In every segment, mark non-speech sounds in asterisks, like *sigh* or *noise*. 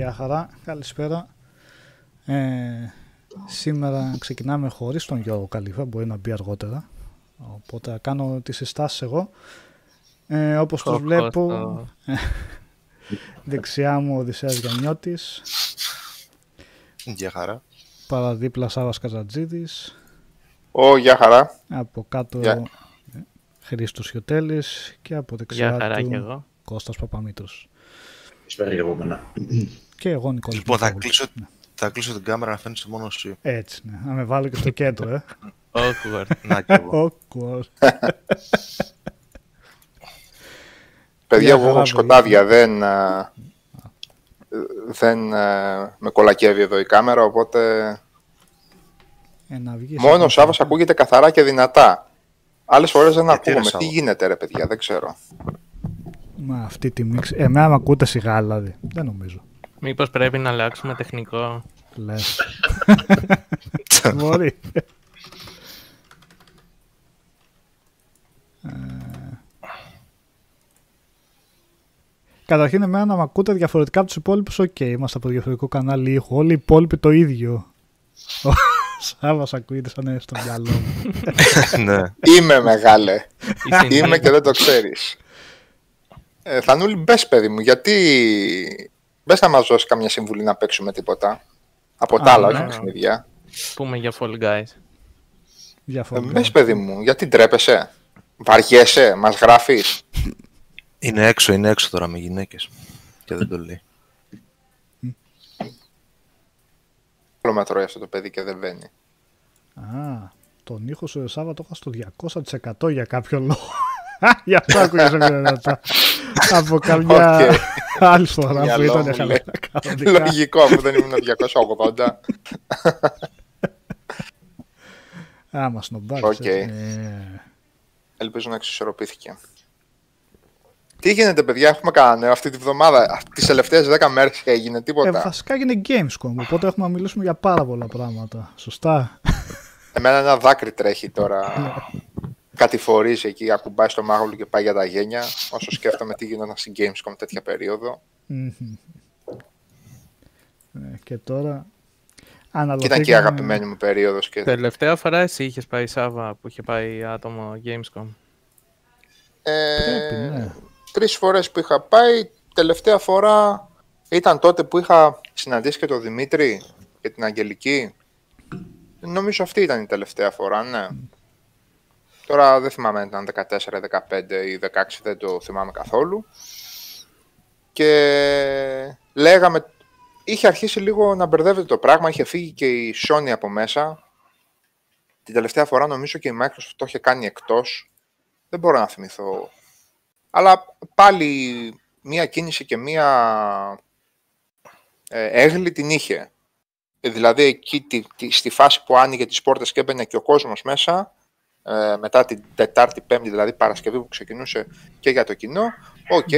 Γεια χαρά, καλησπέρα. Ε, σήμερα ξεκινάμε χωρίς τον Γιώργο Καλύφα, μπορεί να μπει αργότερα. Οπότε θα κάνω τις συστάσεις εγώ. Ε, όπως τους Χω, χω, βλέπω, στο- *laughs* δεξιά μου ο Οδυσσέας Γιαννιώτης, Γεια χαρά. παραδίπλα Σάβας Καζατζίδης, Ω, γεια χαρά. από κάτω Γεια. ε, Χρήστος Χιωτέλης και από δεξιά Γεια χαρά του κι εγώ. Κώστας Παπαμήτρος. Καλησπέρα και από μένα. Και εγώ Νικόλας Λοιπόν, θα Μητρόπουλος. κλείσω, θα κλείσω την κάμερα να φαίνεσαι μόνο εσύ. Έτσι, ναι. Να με βάλω και στο κέντρο, ε. Awkward. *laughs* Να και εγώ. Awkward. Παιδιά, Γεια εγώ χαρά, έχω σκοτάδια, δεν, α, δεν α, με κολακεύει εδώ η κάμερα, οπότε Ε, να βγεις μόνος από ο Σάββας το- ακούγεται καθαρά και δυνατά. Άλλες φορές δεν Γιατί, ρε, ακούγομαι. Τι Σάββα; γίνεται ρε παιδιά, δεν ξέρω. Μα αυτή τη μίξη. Εμένα με ακούτε σιγά, δηλαδή. Δεν νομίζω. Μήπως πρέπει να αλλάξουμε τεχνικό; Λες. *laughs* Μπορεί. Ε, Καταρχήν εμένα να με ακούτε διαφορετικά από τους υπόλοιπους, οκ, είμαστε από διαφορετικό κανάλι ήχου. Όλοι οι υπόλοιποι το ίδιο. *laughs* Ο Σάββας ακούγεται σαν να είναι στο μυαλό μου. *laughs* ναι. Είμαι μεγάλε. Είσαι Είμαι νύχτα. και δεν το ξέρεις. Ε, Θανούλη, μπες παιδί μου, γιατί... Μπες να μας δώσεις καμιά συμβουλή να παίξουμε τίποτα. Από τα Α, άλλα, ναι. όχι παιχνίδια. Πούμε για Fall Guys. Ε, Διαφορετικά. μπες παιδί μου, γιατί ντρέπεσαι; Βαριέσαι, μας γράφεις; Είναι έξω, είναι έξω τώρα με γυναίκες. Και δεν το λέει. Όλο με τρώει αυτό το παιδί και δεν βαίνει. Α, τον ήχο σου Σάββα το είχα στο 200% για κάποιο λόγο. *laughs* Γι' αυτό ακούγεσαι πιο δυνατά. Από καμιά Οκ. Άλλη φορά που Μυαλό ήταν μου χαλαρά λέει. κανονικά. *laughs* Λογικό, αφού δεν ήμουν 280. Α, μας σνομπάρεις, Οκ. έτσι. Ε, Ελπίζω να εξισορροπήθηκε. Τι γίνεται, παιδιά, έχουμε κανένα νέο αυτή τη βδομάδα; Τις τελευταίες 10 μέρες έγινε Ε, τίποτα. βασικά έγινε Gamescom, οπότε έχουμε να μιλήσουμε για πάρα πολλά πράγματα. Σωστά; Εμένα ένα δάκρυ τρέχει τώρα. *laughs* Ναι. Κατηφορίζει εκεί, ακουμπάει στο μάγουλο και πάει για τα γένια. Όσο σκέφτομαι τι γινόταν στην Gamescom τέτοια περίοδο. Μμμ. Ε, και τώρα Και ήταν και η αναλογικά αγαπημένη μου περίοδος. Και... Τελευταία φορά εσύ είχες πάει Σάβα που είχε πάει άτομο Gamescom. Πρέπει, Ε, ναι. Τρεις φορές που είχα πάει, τελευταία φορά ήταν τότε που είχα συναντήσει και τον Δημήτρη και την Αγγελική. Νομίζω αυτή ήταν η τελευταία φορά, ναι. Τώρα δεν θυμάμαι αν ήταν 14, 15 ή 16, δεν το θυμάμαι καθόλου. Και λέγαμε, είχε αρχίσει λίγο να μπερδεύεται το πράγμα, είχε φύγει και η Sony από μέσα. Την τελευταία φορά νομίζω και η Microsoft το είχε κάνει εκτός. Δεν μπορώ να θυμηθώ αλλά πάλι μία κίνηση και μία ε, αίγλη την είχε. Ε, δηλαδή εκεί τη, τη- στη φάση που άνοιγε τις πόρτες και έμπαινε και ο κόσμος μέσα, ε, μετά την Τετάρτη, Πέμπτη, δηλαδή Παρασκευή που ξεκινούσε και για το κοινό, οκ,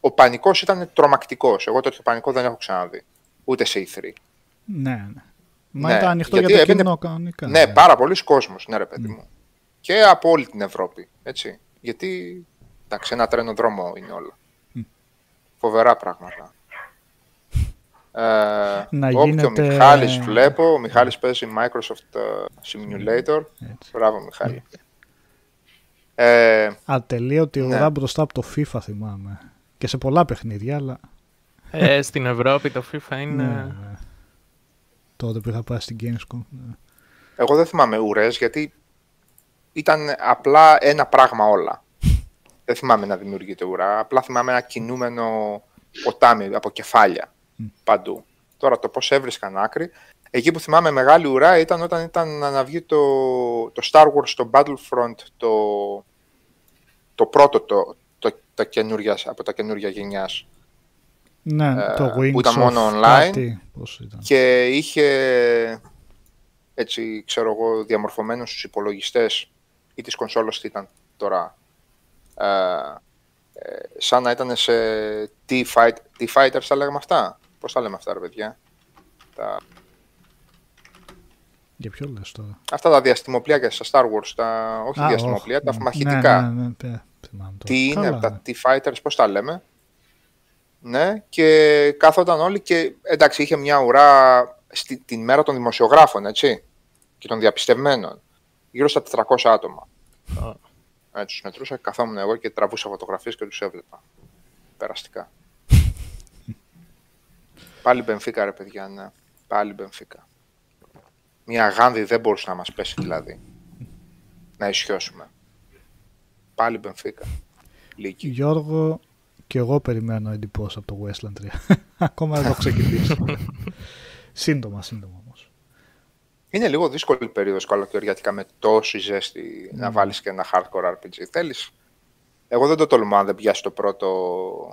ο πανικός ήταν τρομακτικός. Εγώ τέτοιο πανικό δεν έχω ξαναδεί. Ούτε σε E3. Ναι, ναι. Μα Ναι, ήταν ανοιχτό για γιατί το έμπαινε- κοινό κανονικά. Ναι, πάρα πολλοί κόσμος, ναι ρε παιδί μου. Και από όλη την Ευρώπη, έτσι. Γιατί, εντάξει, ένα τρένο δρόμο είναι όλα. Φοβερά πράγματα. Ε, Να όπ, και ο γίνεται- Μιχάλης βλέπω, ο Μιχάλης παίζει Microsoft ε, Simulator. Έτσι. Μπράβο Μιχάλη. Ε, Ατελείωτη Ναι. ώρα μπροστά από το FIFA θυμάμαι. Και σε πολλά παιχνίδια, αλλά Ε, στην Ευρώπη το FIFA ναι, είναι... ναι. τότε που είχα πάει στην Gamescom. ναι. εγώ δεν θυμάμαι ουρές γιατί ήταν απλά ένα πράγμα όλα. *laughs* δεν θυμάμαι να δημιουργείται ουρά, απλά θυμάμαι ένα κινούμενο ποτάμι, από κεφάλια παντού. Τώρα το πώς έβρισκαν άκρη. Εκεί που θυμάμαι μεγάλη ουρά ήταν όταν ήταν να βγει το, το Star Wars στο Battlefront το, το πρώτο το, το, τα καινούργια, από τα καινούργια γενιάς. Ναι, Ε, το Wings που ήταν of μόνο online. κάτι, πώς ήταν. και είχε έτσι ξέρω εγώ διαμορφωμένους στους υπολογιστές ή της κονσόλας τι ήταν τώρα ε, ε, σαν να ήταν σε T-Fight, T-Fighters τα λέγαμε αυτά πώς τα λέμε αυτά ρε παιδιά; Τα, Για ποιο λες τώρα; αυτά τα διαστημοπλοία στα Star Wars τα, όχι Α, διαστημοπλοία, όχι, τα ναι. μαχητικά Ναι, ναι, ναι, ναι, θυμάμαι τώρα. τι είναι Καλά, από τα T-Fighters, πώς τα λέμε; Ναι, και κάθονταν όλοι και εντάξει, είχε μια ουρά στη, την μέρα των δημοσιογράφων, έτσι, και των διαπιστευμένων. Γύρω στα 400 άτομα. Α. Έτσι, τους μετρούσα, καθόμουν εγώ και τραβούσα φωτογραφίες και τους έβλεπα. Περαστικά. Πάλι Μπενφίκα, ρε παιδιά, ναι. Πάλι Μπενφίκα. Μια γάνδη δεν μπορούσε να μας πέσει, δηλαδή. Να ισιώσουμε. Πάλι Μπενφίκα. Λύκη. Γιώργο, και εγώ περιμένω εντυπώσεις από το Westland 3. *laughs* Ακόμα δεν το έχω ξεκινήσει. *laughs* σύντομα, σύντομα όμως. Είναι λίγο δύσκολη η περίοδος καλοκαιριάτικα με τόση ζέστη να βάλεις και ένα hardcore RPG. Θέλεις; Εγώ δεν το τολμώ αν δεν πιάσει το πρώτο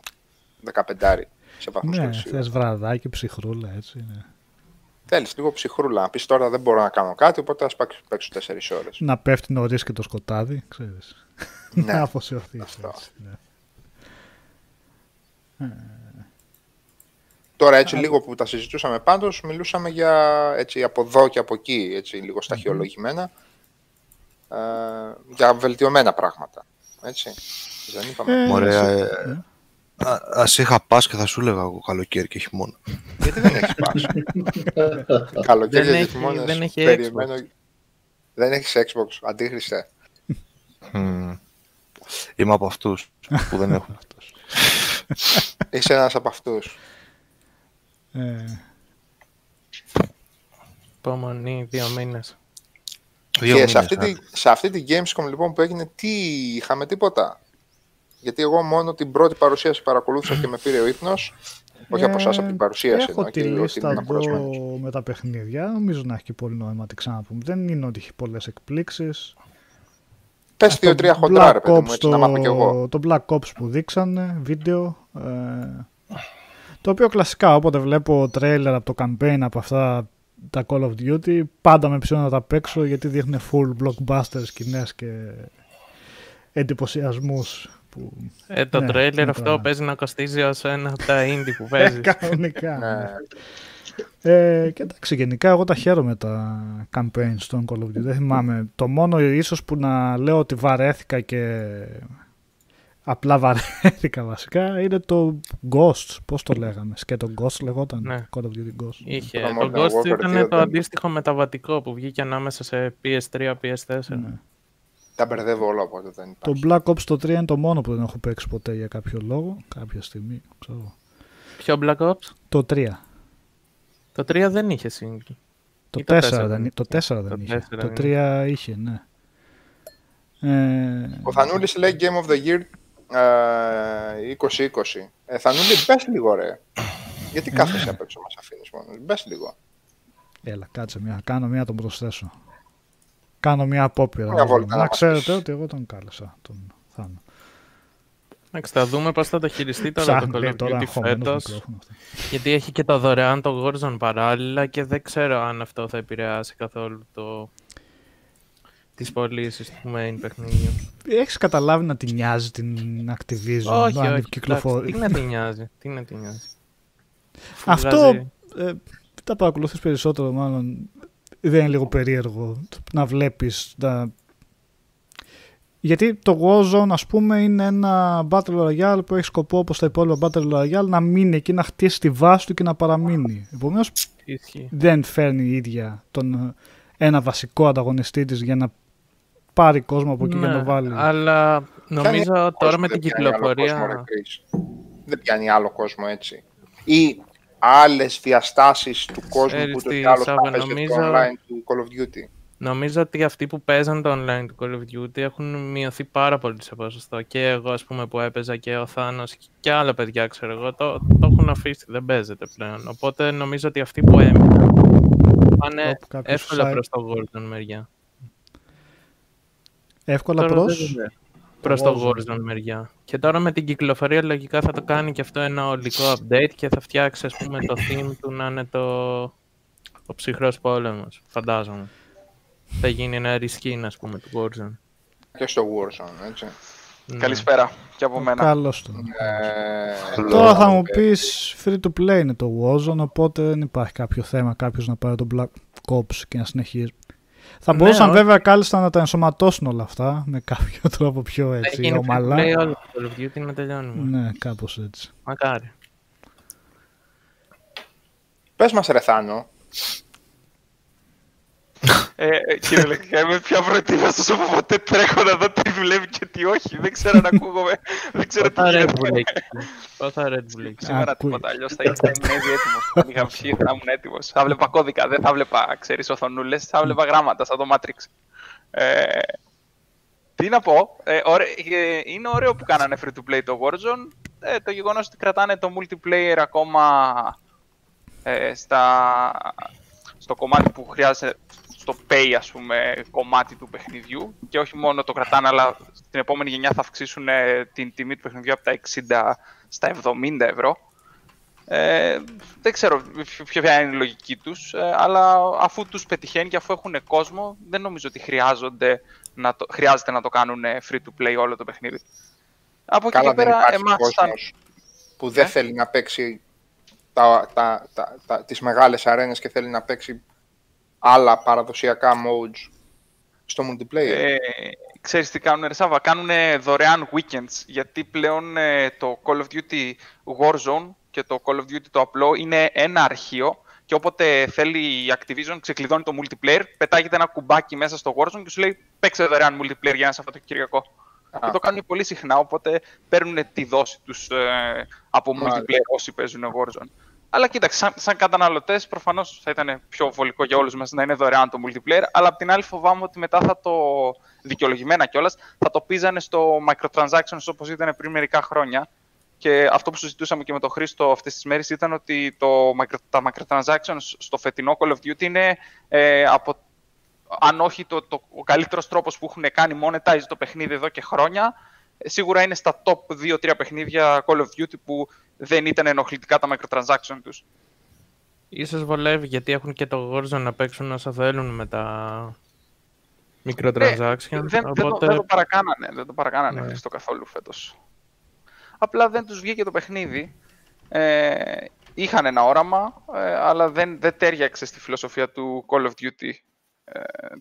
15 σε βαθμούς Ναι, Κελσίου. θες βραδάκι, ψυχρούλα, έτσι. Ναι. Θέλεις λίγο ψυχρούλα. Να πεις τώρα δεν μπορώ να κάνω κάτι, οπότε ας παίξω- παίξω 4 ώρες. Να πέφτει νωρίς και το σκοτάδι, ξέρεις. Ναι, *laughs* να αφοσιωθείς. αυτό. έτσι, ναι. Τώρα έτσι λίγο που τα συζητούσαμε πάντως, μιλούσαμε για έτσι, από εδώ και από εκεί, έτσι, λίγο σταχυολογημένα, ε, για βελτιωμένα πράγματα. Έτσι. Δεν είπαμε. Ε, Μωρέ, σε- ε, α, ας είχα πας και θα σου έλεγα εγώ καλοκαίρι και χειμώνα. Γιατί δεν έχεις πάσει. *laughs* Καλοκαίρι Δεν και έχει- χειμώνας, δεν έχει περιμένω... Δεν έχεις Xbox, αντίχρηστε. Μμμ. Είμαι από αυτούς που δεν έχουν. Είσαι ένας από αυτούς. Ε, Υπομονή, δύο μήνες. Δύο και σε μήνες, αυτή, τη, σε αυτή τη Gamescom λοιπόν που έγινε, τι είχαμε τίποτα; Γιατί εγώ μόνο την πρώτη παρουσίαση παρακολούθησα και με πήρε ο ύπνος. Όχι από εσάς, από την παρουσίαση. Ε, Έχω εννοώ, τη και ότι λίστα ήμουν κουρασμένος. εδώ με τα παιχνίδια. Νομίζω να έχει και πολύ νόημα τι ξαναπούμε. Δεν είναι ότι έχει πολλές εκπλήξεις. Πες δύο-τρία Το χοντρά, ρε Black παιδί μου, Ops έτσι να μάθω κι εγώ. Το Black Ops που δείξανε, βίντεο. ε, το οποίο κλασικά όποτε βλέπω τρέιλερ από το campaign από αυτά τα Call of Duty, πάντα με ψήνω να τα παίξω γιατί δείχνει full blockbuster σκηνές και εντυπωσιασμούς. Που... Ε, το Ναι, τρέιλερ είναι αυτό πράγμα. παίζει να κοστίζει ως ένα από τα indie που παίζεις. *laughs* Κανονικά. Ναι. ναι. Ε, και εντάξει, γενικά εγώ τα χαίρομαι τα campaigns των Call of Duty. Δεν θυμάμαι. Το μόνο ίσως που να λέω ότι βαρέθηκα και απλά βαρέθηκα βασικά είναι το Ghost. Πώς το λέγαμε; Σκέτο Ghost λεγόταν; Ναι. Call of Duty Ghost. Είχε. Το Το Modern Ghost Warfare 2 ήταν δεν- το αντίστοιχο μεταβατικό που βγήκε ανάμεσα σε PS3, PS4. Ναι. Τα μπερδεύω όλα, οπότε δεν Το υπάρχει. Black Ops το 3 είναι το μόνο που δεν έχω παίξει ποτέ για κάποιο λόγο. Κάποια στιγμή. Ξέρω. Ποιο Black Ops? Το 3. Το 3 δεν είχε single. Το Ή το 4, τέσσερα δεν, δεν το 4 δεν Το είχε. τέσσερα Το δεν 3 είχε, ναι. Ε, Ο Θανούλης λέει Game of the Year ε, 2020. Ε, Θανούλη, πες λίγο ρε. Γιατί κάθεσαι απ' έξω μας αφήνεις μόνος. Πες λίγο. Έλα, κάτσε μια. Κάνω μια να τον προσθέσω. Κάνω μια απόπειρα. Μια βόλτα να να μας ξέρετε πεις. ότι εγώ τον κάλεσα. Τον Θάνο. Εντάξει, θα δούμε πώς θα το χειριστεί τώρα το Ψάχνει, Call λέει, of τώρα Duty αγχωμένος φέτος. μικρόφωνο αυτό. Γιατί έχει και το δωρεάν το Warzone παράλληλα και δεν ξέρω αν αυτό θα επηρεάσει καθόλου το... τις πωλήσεις του main παιχνιδιού. Έχεις καταλάβει να την νοιάζει την Activision. όχι, αν όχι. κυκλοφορεί. εντάξει, Τι να την νοιάζει. Τι να την νοιάζει. Αφού Αυτό βγάζει- ε, τα παρακολουθείς περισσότερο μάλλον. Δεν είναι λίγο περίεργο να βλέπεις να... Γιατί το Warzone ας πούμε είναι ένα Battle Royale που έχει σκοπό όπως τα υπόλοιπα Battle Royale να μείνει εκεί, να χτίσει τη βάση του και να παραμείνει. Επομένως Ισχύει. δεν φέρνει η ίδια τον, ε, ένα βασικό ανταγωνιστή της για να πάρει κόσμο από εκεί και να το βάλει. Ναι, Αλλά Πιάνει νομίζω άλλο τώρα κόσμο, με δεν την πιάνει άλλο κόσμο, ρε, κυκλοφορία. Chris. Δεν πιάνει άλλο κόσμο έτσι. Ή άλλες διαστάσεις του κόσμου Ξέρεις που το τι, κι άλλο Σάβα, θα παίζει το νομίζω- online του Call of Duty. Νομίζω ότι αυτοί που παίζαν το online του Call of Duty έχουν μειωθεί πάρα πολύ σε ποσοστό. Και εγώ, ας πούμε, που έπαιζα και ο Θάνος και άλλα παιδιά, ξέρω εγώ, το, το έχουν αφήσει, δεν παίζεται πλέον. Οπότε νομίζω ότι αυτοί που έμειναν πάνε Όπου κάποιος εύκολα site- προς το Warzone μεριά. Εύκολα Τώρα προς... δεν είναι. Προς το Warzone. Warzone μεριά. Και τώρα με την κυκλοφορία λογικά θα το κάνει και αυτό ένα ολικό update και θα φτιάξει ας πούμε το theme του να είναι το ο ψυχρός πόλεμος, φαντάζομαι. Θα γίνει ένα reskin ας πούμε του Warzone. Και στο Warzone, έτσι. Ναι. Καλησπέρα και από μένα. Καλώς τον. Ε, Τώρα θα μου ε, πεις free to play είναι το Warzone, οπότε δεν υπάρχει κάποιο θέμα κάποιος να πάρει το Black Ops και να συνεχίσει. Θα Ναι, μπορούσαν όχι. βέβαια κάλλιστα να τα ενσωματώσουν όλα αυτά με κάποιο *laughs* τρόπο πιο Θα έτσι γίνει ομαλά. free to play όλο το Call of Duty να τελειώνουμε. Ναι, κάπως έτσι. Μακάρι. Πες μας ρε Θάνο, Ε, ε, κυριολεκτικά είμαι πια προετοίμαστος από ποτέ τρέχω να δω τι δουλεύει και τι όχι. Δεν ξέρω να ακούγομαι. Δεν ξέρω τι Πόσα Red γίνεται. Bull έχει. Πόσα Red Bull έχει. Σήμερα Ακούει. τίποτα, αλλιώς θα ήμουν *laughs* ήδη έτοιμος. Αν είχα πιει θα ήμουν έτοιμος. Θα βλέπα κώδικα, δεν θα βλέπα, ξέρεις, οθονούλες, θα βλέπα γράμματα σαν το Matrix. Ε, τι να πω, ε, ωραί- ε, είναι ωραίο που κάνανε free to play το Warzone. Ε, το γεγονός ότι κρατάνε το multiplayer ακόμα ε, στα, στο κομμάτι που χρειάζεται, στο pay ας πούμε κομμάτι του παιχνιδιού και όχι μόνο το κρατάνε αλλά στην επόμενη γενιά θα αυξήσουν ε, την τιμή του παιχνιδιού από τα 60 στα 70 ευρώ. Ε, δεν ξέρω ποια ποια είναι η λογική τους, ε, αλλά αφού τους πετυχαίνει και αφού έχουν κόσμο, δεν νομίζω ότι χρειάζονται να το, χρειάζεται να το κάνουν ε, free to play όλο το παιχνίδι. Από εκεί καλά και δεν πέρα, υπάρχει εμάς σαν- κόσμος που δεν Ε; θέλει να παίξει τα, τα, τα, τα, τις μεγάλες αρένες και θέλει να παίξει άλλα παραδοσιακά modes στο multiplayer. Ε, ξέρεις τι κάνουν, ρε Σάβα, κάνουν δωρεάν weekends, γιατί πλέον ε, το Call of Duty Warzone και το Call of Duty το απλό είναι ένα αρχείο και όποτε θέλει η Activision ξεκλειδώνει το multiplayer, πετάγεται ένα κουμπάκι μέσα στο Warzone και σου λέει παίξε δωρεάν multiplayer για ένα Σαββατοκυριακό. Α. Και το κάνουν πολύ συχνά, οπότε παίρνουν τη δόση τους ε, από Μάλιστα. multiplayer όσοι παίζουν Warzone. Αλλά κοίταξε, σαν, σαν καταναλωτές, προφανώς θα ήταν πιο βολικό για όλους μας να είναι δωρεάν το multiplayer. Αλλά απ' την άλλη, φοβάμαι ότι μετά θα το. δικαιολογημένα κιόλας, θα το πίζανε στο microtransactions όπως ήταν πριν μερικά χρόνια. Και αυτό που συζητούσαμε και με τον Χρήστο αυτές τις μέρες ήταν ότι το, micro- τα microtransactions στο φετινό Call of Duty είναι ε, από. Αν όχι το, το, ο καλύτερος τρόπος που έχουν κάνει monetize το παιχνίδι εδώ και χρόνια, ε, σίγουρα είναι στα top 2-3 παιχνίδια Call of Duty που δεν ήταν ενοχλητικά τα microtransactions τους. Ίσως βολεύει γιατί έχουν και το Warzone να παίξουν όσο θέλουν με τα microtransactions. Ε, δεν, δεν, το, οπότε δεν το παρακάνανε, δεν το παρακάνανε Ναι. Χρήστο καθόλου φέτος. Απλά δεν τους βγήκε το παιχνίδι. Ε, είχαν ένα όραμα, ε, αλλά δεν, δεν τέριαξε στη φιλοσοφία του Call of Duty ε,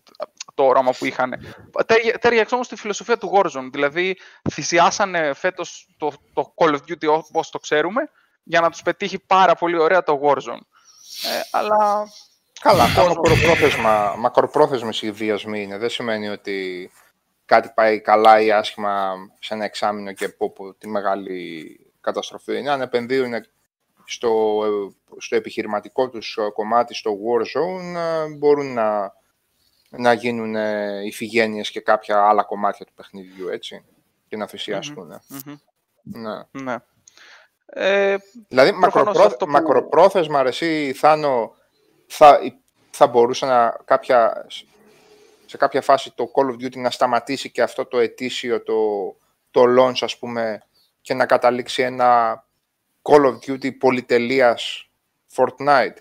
το- το όραμα που είχαν. Τέρια- Τέριαξε όμως στη φιλοσοφία του Warzone. Δηλαδή, θυσιάσανε φέτος το, το Call of Duty όπως το ξέρουμε, για να τους πετύχει πάρα πολύ ωραία το Warzone. Ε, αλλά Καλά, αυτά Κόσμο. μακροπρόθεσμα, μακροπρόθεσμες οι βιασμοί είναι. Δεν σημαίνει ότι κάτι πάει καλά ή άσχημα σε ένα εξάμεινο και πω, πω, τη μεγάλη καταστροφή είναι. Αν επενδύουν στο, στο επιχειρηματικό τους κομμάτι, στο Warzone, ε, μπορούν να, να γίνουν ε, ηφηγένειες και κάποια άλλα κομμάτια του παιχνιδιού, έτσι, και να θυσιαστούν. μμμ, Ναι. ναι. Ε, Δηλαδή, Προφανώς μακροπρό... αυτό που- μακροπρόθεσμα, ρε, εσύ, Θάνο, θα, θα μπορούσε να, κάποια, σε κάποια φάση το Call of Duty να σταματήσει και αυτό το ετήσιο, το, το launch, ας πούμε, και να καταλήξει ένα Call of Duty πολυτελείας Fortnite;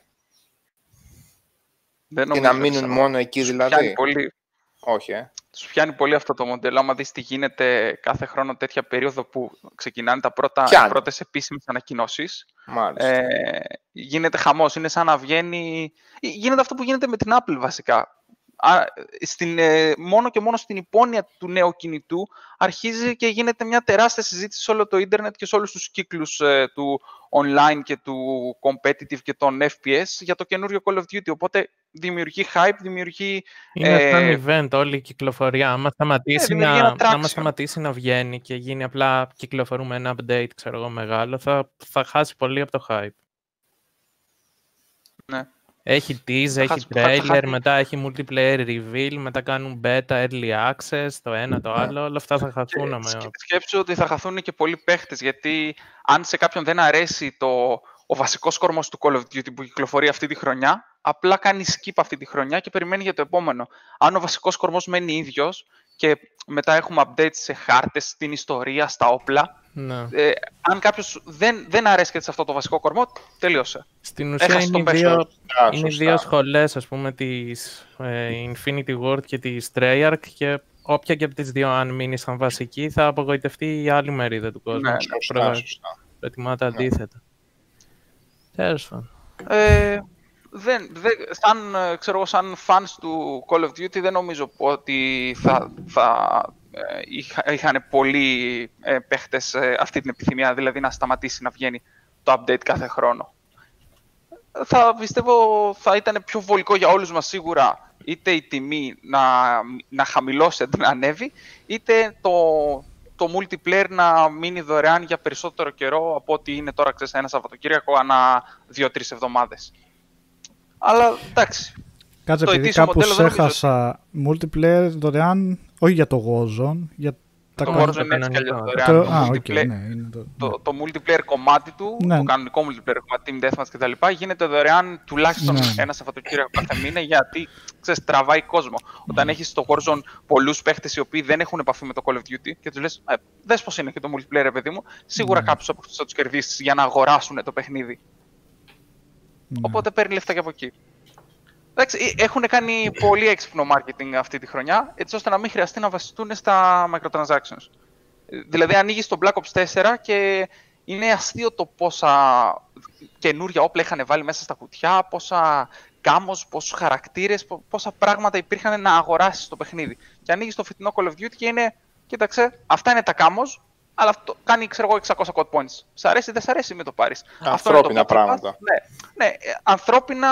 Δεν και να νομίζω, μείνουν Σάβα. μόνο εκεί Τους δηλαδή. Πιάνει πολύ, Όχι, ε. τους πιάνει πολύ αυτό το μοντέλο. Άμα δεις τι γίνεται κάθε χρόνο τέτοια περίοδο που ξεκινάνε τα πρώτα, Πιάνει. οι πρώτες επίσημες ανακοινώσεις, Μάλιστα. ε, γίνεται χαμός. Είναι σαν να βγαίνει... ε, Γίνεται αυτό που γίνεται με την Apple βασικά. Α, στην, ε, μόνο και μόνο στην υπόνοια του νέου κινητού αρχίζει και γίνεται μια τεράστια συζήτηση σε όλο το ίντερνετ και σε όλους τους κύκλους ε, του online και του competitive και των FPS για το καινούριο Call of Duty. Οπότε δημιουργεί hype, δημιουργεί είναι ε, σαν event όλη η κυκλοφορία. Άμα σταματήσει, δημιουργεί να, ένα άμα traction. σταματήσει να βγαίνει και γίνει απλά κυκλοφορούμε ένα update, ξέρω εγώ, μεγάλο, θα, θα χάσει πολύ από το hype. Έχει tease, έχει χάσει- θα- θα trailer, χάσει- μετά έχει multiplayer reveal, μετά κάνουν beta, early access, το ένα, το άλλο. Όλα αυτά θα χαθούν. Και άμα- σκε- σκέψου ότι θα χαθούν και πολλοί παίχτες, γιατί αν σε κάποιον δεν αρέσει το, ο βασικός κορμός του Call of Duty που κυκλοφορεί αυτή τη χρονιά, απλά κάνει skip αυτή τη χρονιά και περιμένει για το επόμενο. Αν ο βασικός κορμός μένει ίδιος και μετά έχουμε updates σε χάρτες, στην ιστορία, στα όπλα, Ναι. ε, αν κάποιος δεν, δεν αρέσκεται σε αυτό το βασικό κορμό, τελείωσε. Στην ουσία Έχασε είναι οι τον δύο, πέσο. Α, είναι οι σωστά. δύο σχολές, ας πούμε, της ε, Infinity Ward και της Treyarch και όποια και από τις δύο αν μείνει σαν βασική θα απογοητευτεί η άλλη μερίδα του κόσμου. Ναι, Σωστά, Προ- σωστά. Προτιμά τα αντίθετα. Τέλος πάντων. Ε, δεν, δεν, σαν, ε, ξέρω, εγώ, σαν fans του Call of Duty δεν νομίζω ότι θα, θα ε, είχα, είχαν πολλοί ε, παίχτες ε, αυτή την επιθυμία, δηλαδή να σταματήσει να βγαίνει το update κάθε χρόνο. Θα πιστεύω θα ήταν πιο βολικό για όλους μας σίγουρα είτε η τιμή να, να χαμηλώσει αντί να ανέβει, είτε το, το multiplayer να μείνει δωρεάν για περισσότερο καιρό από ό,τι είναι τώρα ξέρεις, ένα Σαββατοκύριακο ανά δύο-τρεις εβδομάδες. Αλλά εντάξει, Κάτσε, Το επειδή ετήσιο κάπου μοντέλο δεν νομίζω έχασα multiplayer δωρεάν, όχι για το Warzone, για τα το κανονικά- Warzone είναι έτσι κι αλλιώς κανονικό. δωρεάν. Το- Το Α, OK, multiplayer- ναι, είναι το... το, το multiplayer κομμάτι του, Ναι. το κανονικό multiplayer κομμάτι, Team Deathmatch κτλ. γίνεται δωρεάν τουλάχιστον Ναι. ένα Σαββατοκύριακο κάθε μήνα γιατί ξέρεις, τραβάει κόσμο. Όταν έχεις στο Warzone πολλούς παίχτες οι οποίοι δεν έχουν επαφή με το Call of Duty και τους λες, ε, δες πώς είναι και το multiplayer, ρε παιδί μου, σίγουρα Ναι. κάποιους από αυτούς θα τους κερδίσεις για να αγοράσουν το παιχνίδι. Ναι. Οπότε παίρνει λεφτά και από εκεί. Εντάξει, ε, έχουν κάνει πολύ έξυπνο marketing αυτή τη χρονιά, έτσι ώστε να μην χρειαστεί να βασιστούν στα microtransactions. Ε, Δηλαδή, ανοίγεις το Black Ops 4 και είναι αστείο το πόσα καινούργια όπλα είχαν βάλει μέσα στα κουτιά, πόσα κάμος, πόσους χαρακτήρες, πο- πόσα πράγματα υπήρχαν να αγοράσεις το παιχνίδι. Και ανοίγεις το φετινό Call of Duty και είναι, κοίταξε, αυτά είναι τα κάμος, αλλά αυτό κάνει, ξέρω εγώ, 600 code points. Σ' αρέσει, δεν σ' αρέσει, μην το πάρεις. Αυτό είναι το Ανθρώπινα Battle Pass. πράγματα. Ναι, ναι, ε, ανθρώπινα.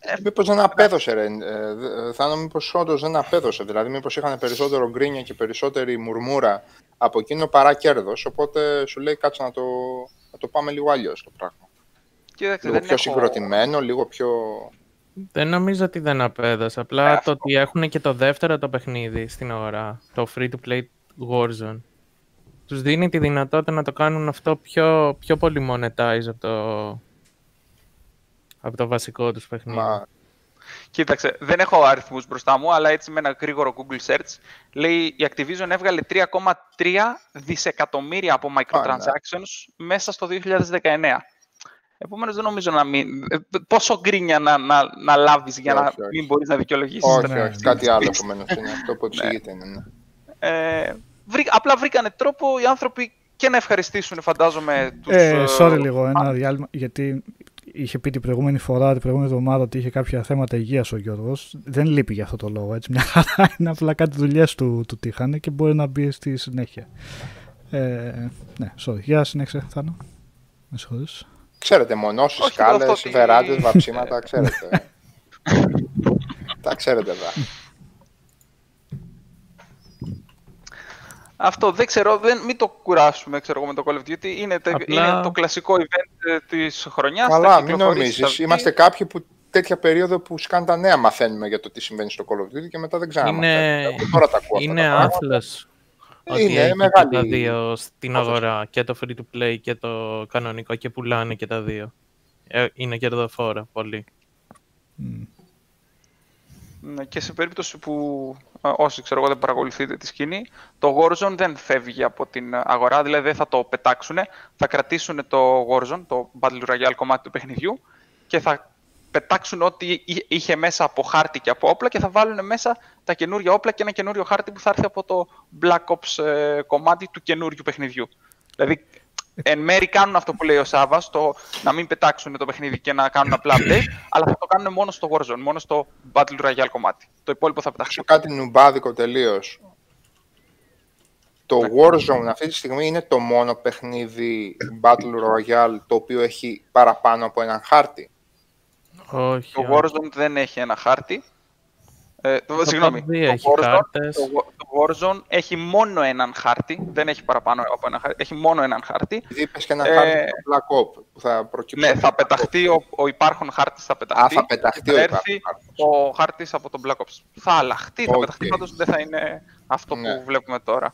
ε, ε, Μήπως δεν απέδωσε, ρε. Ε, δε- θα είναι μήπως όντως δεν απέδωσε. Δηλαδή, μήπως είχαν περισσότερο γκρίνια και περισσότερη μουρμούρα από εκείνο παρά κέρδος. Οπότε σου λέει κάτσε να το, να το πάμε λίγο αλλιώς το πράγμα. κοίταξε, Λίγο δεν πιο έχω- συγκροτημένο, λίγο πιο... Δεν νομίζω ότι δεν απέδωσε. Απλά Ε, το αυτό. ότι έχουν και το δεύτερο το παιχνίδι στην αγορά, το free-to-play Warzone, τους δίνει τη δυνατότητα να το κάνουν αυτό πιο, πιο πολύ monetize από το, από το βασικό τους παιχνίδι. Μα, Κοίταξε, δεν έχω αριθμούς μπροστά μου, αλλά έτσι με ένα γρήγορο Google search λέει η Activision έβγαλε 3,3 δισεκατομμύρια από microtransactions μέσα στο 2019. Επομένως δεν νομίζω να μην... ε, Πόσο γκρίνια να, να, να λάβεις για Όχι, να όχι. μην μπορείς να δικαιολογήσεις. όχι, το- ναι, όχι, κάτι άλλο επομένως είναι αυτό που εξηγείται. είναι, ναι. Ε, βρή- απλά βρήκανε τρόπο οι άνθρωποι και να ευχαριστήσουν, φαντάζομαι, τους... Ε, ε, sorry λίγο, ένα διάλειμμα, γιατί είχε πει την προηγούμενη φορά, την προηγούμενη εβδομάδα ότι είχε κάποια θέματα υγείας ο Γιώργος. Δεν λείπει για αυτό το λόγο, έτσι. Μια *laughs* χαρά είναι απλά κάτι δουλειές του, του τύχανε και μπορεί να μπει στη συνέχεια. Ε, ναι, sorry. Για συνέχισε, Θάνο. Με συγχωρείς. Ξέρετε, μονώσεις, Όχι, σκάλες, αυτό ότι- βεράντες, βαψίματα, *laughs* ξέρετε. Τα ξέρετε εδώ. Αυτό δεν ξέρω, δεν, μην το κουράσουμε ξέρω εγώ, με το Call of Duty. Είναι, τε- Απλά- είναι το κλασικό event ε, της χρονιάς. θα Καλά, μην κυκλοφορήσει, νομίζεις. θα βγει. Είμαστε κάποιοι που τέτοια περίοδο που σκάνε τα νέα μαθαίνουμε για το τι συμβαίνει στο Call of Duty και μετά δεν ξαναμαθαίνουμε. Είναι, Εγώ Τώρα τα ακούω αυτά είναι τα πράγματα. άθλος ότι Είναι έχει και μεγάλη τα δύο στην υπόθεση. αγορά, και το free-to-play και το κανονικό και πουλάνε και τα δύο. Ε, είναι κερδοφόρα πολύ. Μμ. Ναι, Και σε περίπτωση που ε, όσοι ξέρω εγώ δεν παρακολουθείτε τη σκηνή, το Warzone δεν φεύγει από την αγορά, δηλαδή δεν θα το πετάξουν, θα κρατήσουν το Warzone, το Battle Royale κομμάτι του παιχνιδιού και θα πετάξουν ό,τι εί- είχε μέσα από χάρτη και από όπλα και θα βάλουν μέσα τα καινούργια όπλα και ένα καινούριο χάρτη που θα έρθει από το Black Ops ε, κομμάτι του καινούριου παιχνιδιού. Δηλαδή, εν μέρη κάνουν αυτό που λέει ο Σάβα, το να μην πετάξουν το παιχνίδι και να κάνουν απλά update, αλλά θα το κάνουν μόνο στο Warzone, μόνο στο Battle Royale κομμάτι. Το υπόλοιπο θα Σε πετάξουν. κάτι νουμπάδικο τελείως. Το Ναι. Warzone αυτή τη στιγμή είναι το μόνο παιχνίδι Battle Royale το οποίο έχει παραπάνω από έναν χάρτη. Όχι. Το όχι. Warzone δεν έχει ένα χάρτη. Ε, το, συγγνώμη, PUBG το έχει Warzone, χάρτες. το, το Warzone έχει μόνο έναν χάρτη, δεν έχει παραπάνω από ένα χάρτη, έχει μόνο έναν χάρτη. Επειδή είπες και ένα Ε, χάρτη στο Black Ops που θα προκύψει. Ναι, από θα το Black Ops. πεταχτεί ο, ο υπάρχων χάρτης θα πεταχτεί. Α, θα πεταχτεί και ο θα υπάρχων έρθει χάρτης. ο χάρτης από τον Black Ops. Θα αλλαχτεί, θα Οκ. πεταχτεί, πάντως δεν θα είναι αυτό Ναι. που βλέπουμε τώρα.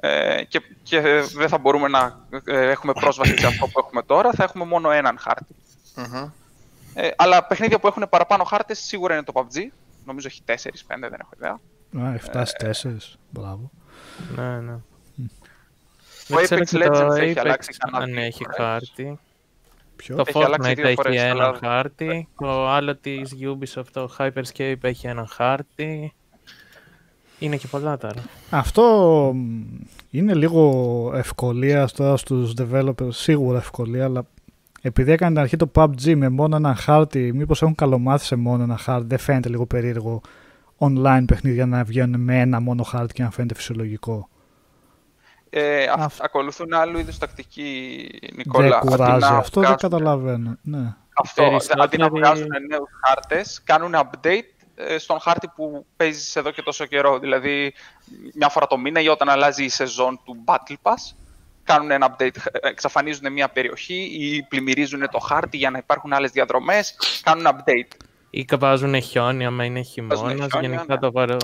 Ε, και, και δεν θα μπορούμε να ε, έχουμε πρόσβαση σε αυτό που έχουμε τώρα, θα έχουμε μόνο έναν χάρτη. Μμμ. Ε, αλλά παιχνίδια που έχουν παραπάνω χάρτες σίγουρα είναι το PUBG. Νομίζω έχει 4-5, δεν έχω ιδέα. Α, έχει φτάσει τέσσερις. Μπράβο. Ναι, ναι. Το Δεν ξέρω Apex και το Legends έχει Apex αλλάξει κανένα αν δύο έχει φορές. χάρτη. Ποιο; Το Έχει αλλάξει Fortnite δύο έχει φορές, ένα αλλά- χάρτη. Το άλλο της Ubisoft, το Hyperscape, έχει ένα χάρτη. Είναι και πολλά τώρα. Αυτό μ, είναι λίγο ευκολία τώρα στους developers, σίγουρα ευκολία, αλλά επειδή έκανε την αρχή το PUBG με μόνο ένα χάρτη, μήπως έχουν καλομάθει σε μόνο ένα χάρτη, δεν φαίνεται λίγο περίεργο online παιχνίδια να βγαίνουν με ένα μόνο χάρτη και να φαίνεται φυσιολογικό. Ε, αυ- Αυτό. ακολουθούν άλλου είδους τακτική, Νικόλα. δεν Αντί κουράζει να αυτό, δεν βγάζουν- καταλαβαίνω. Ναι. Αυτό, Περισσότεροι- αντί να βγάζουν νέους χάρτες, κάνουν update ε, στον χάρτη που παίζεις εδώ και τόσο καιρό. Δηλαδή, μια φορά το μήνα ή όταν αλλάζει η σεζόν του Battle Pass, κάνουν ένα update, ε, εξαφανίζουν μια περιοχή ή πλημμυρίζουν το χάρτη για να υπάρχουν άλλες διαδρομές. Κάνουν update. Ή βάζουν χιόνι άμα είναι χειμώνας. χιόνια, Γενικά ναι. το παρό...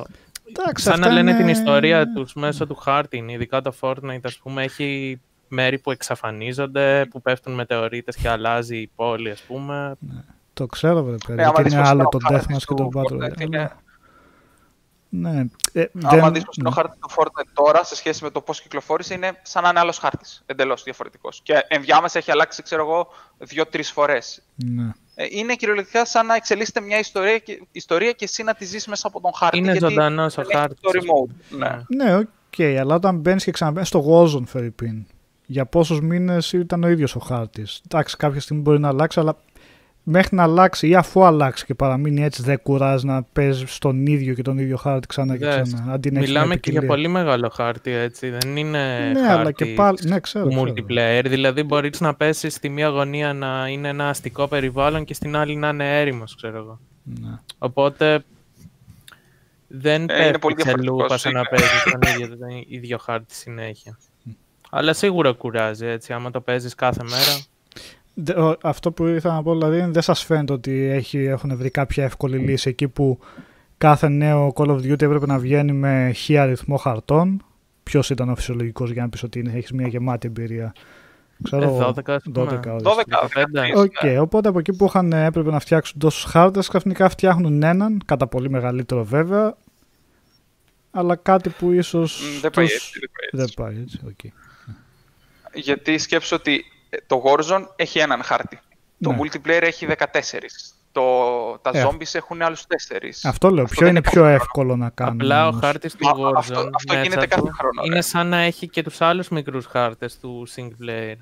Εντάξει, Σαν να αυτά λένε είναι- την ιστορία τους μέσω του χάρτη. είναι. Ειδικά το Fortnite, ας πούμε, έχει μέρη που εξαφανίζονται, που πέφτουν μετεωρίτες και αλλάζει η πόλη, ας πούμε. Το ξέρω, βρε παιδί. άμα και δεις είναι πως άλλο είναι ο το χάρτης Deathmatch και το του Battle Fortnite, Royale. είναι- Ναι. Ε, Άμα δεν- δεις πως είναι ο χάρτης του Fortnite τώρα σε σχέση με το πώς κυκλοφόρησε, είναι σαν να είναι άλλος χάρτης, εντελώς διαφορετικός. Και ενδιάμεσα έχει αλλάξει, ξέρω εγώ, δύο-τρεις φορές. ναι. Ε, είναι κυριολεκτικά σαν να εξελίσσεται μια ιστορία και, ιστορία και εσύ να τη ζεις μέσα από τον χάρτη. Είναι γιατί ζωντανός ο δεν έχει χάρτης, story ας πούμε. mode. Ναι. Ναι, οκ, αλλά όταν μπαίνεις και ξαναμπαίνει στο Warzone, φερειπείν, για πόσους μήνες ήταν ο ίδιος ο χάρτης. Εντάξει, κάποια στιγμή μπορεί να αλλάξει, αλλά μέχρι να αλλάξει ή αφού αλλάξει και παραμείνει έτσι, δεν κουράζει να παίζεις στον ίδιο και τον ίδιο χάρτη ξανά και Δες, ξανά. Αντί να έχεις Μιλάμε μια και για ποικιλία. πολύ μεγάλο χάρτη, έτσι. Δεν είναι Ναι, χάρτη αλλά και πάλι. Ναι, ξέρω. του ξέρω. multiplayer. Δηλαδή μπορείς να πέσεις στη μία γωνία να είναι ένα αστικό περιβάλλον και στην άλλη να είναι έρημος, ξέρω εγώ. Ναι. Οπότε δεν Ε, είναι πολύ πέφτει σε διαφορετικός, λούπα σαν να είναι. παίζεις τον ίδιο, τον ίδιο χάρτη συνέχεια. Αλλά σίγουρα κουράζει, έτσι. Άμα το παίζεις κάθε μέρα. Δε- ο- Αυτό που ήθελα να πω δηλαδή είναι δεν σας φαίνεται ότι έχει, έχουν βρει κάποια εύκολη λύση εκεί που κάθε νέο Call of Duty έπρεπε να βγαίνει με χι αριθμό χαρτών; Ποιος ήταν ο φυσιολογικός για να πεις ότι είναι- έχεις μια γεμάτη εμπειρία; Ξέρω, Ε, 12 ας πούμε. 12, ορίστε. 12, 15. Οκ, οπότε από εκεί που είχαν, έπρεπε να φτιάξουν τόσους χάρτες, ξαφνικά φτιάχνουν έναν, κατά πολύ μεγαλύτερο βέβαια, αλλά κάτι που ίσως Μ, δεν πάει τους- έτσι, δεν πάει έτσι. Δεν πάει έτσι, οκ. Γιατί σκέψου ότι ε, το Warzone έχει έναν χάρτη. Το Ναι. multiplayer έχει 14. Το, τα Ε, zombies έχουν άλλους 4. Αυτό λέω, ποιο δεν είναι είναι πιο κάθε εύκολο να κάνουν. Απλά ο όμως. χάρτης του Μα, Warzone αυτό- αυτό μέσα γίνεται κάθε του χρόνο, ρε. είναι σαν να έχει και τους άλλους μικρούς χάρτες του single player.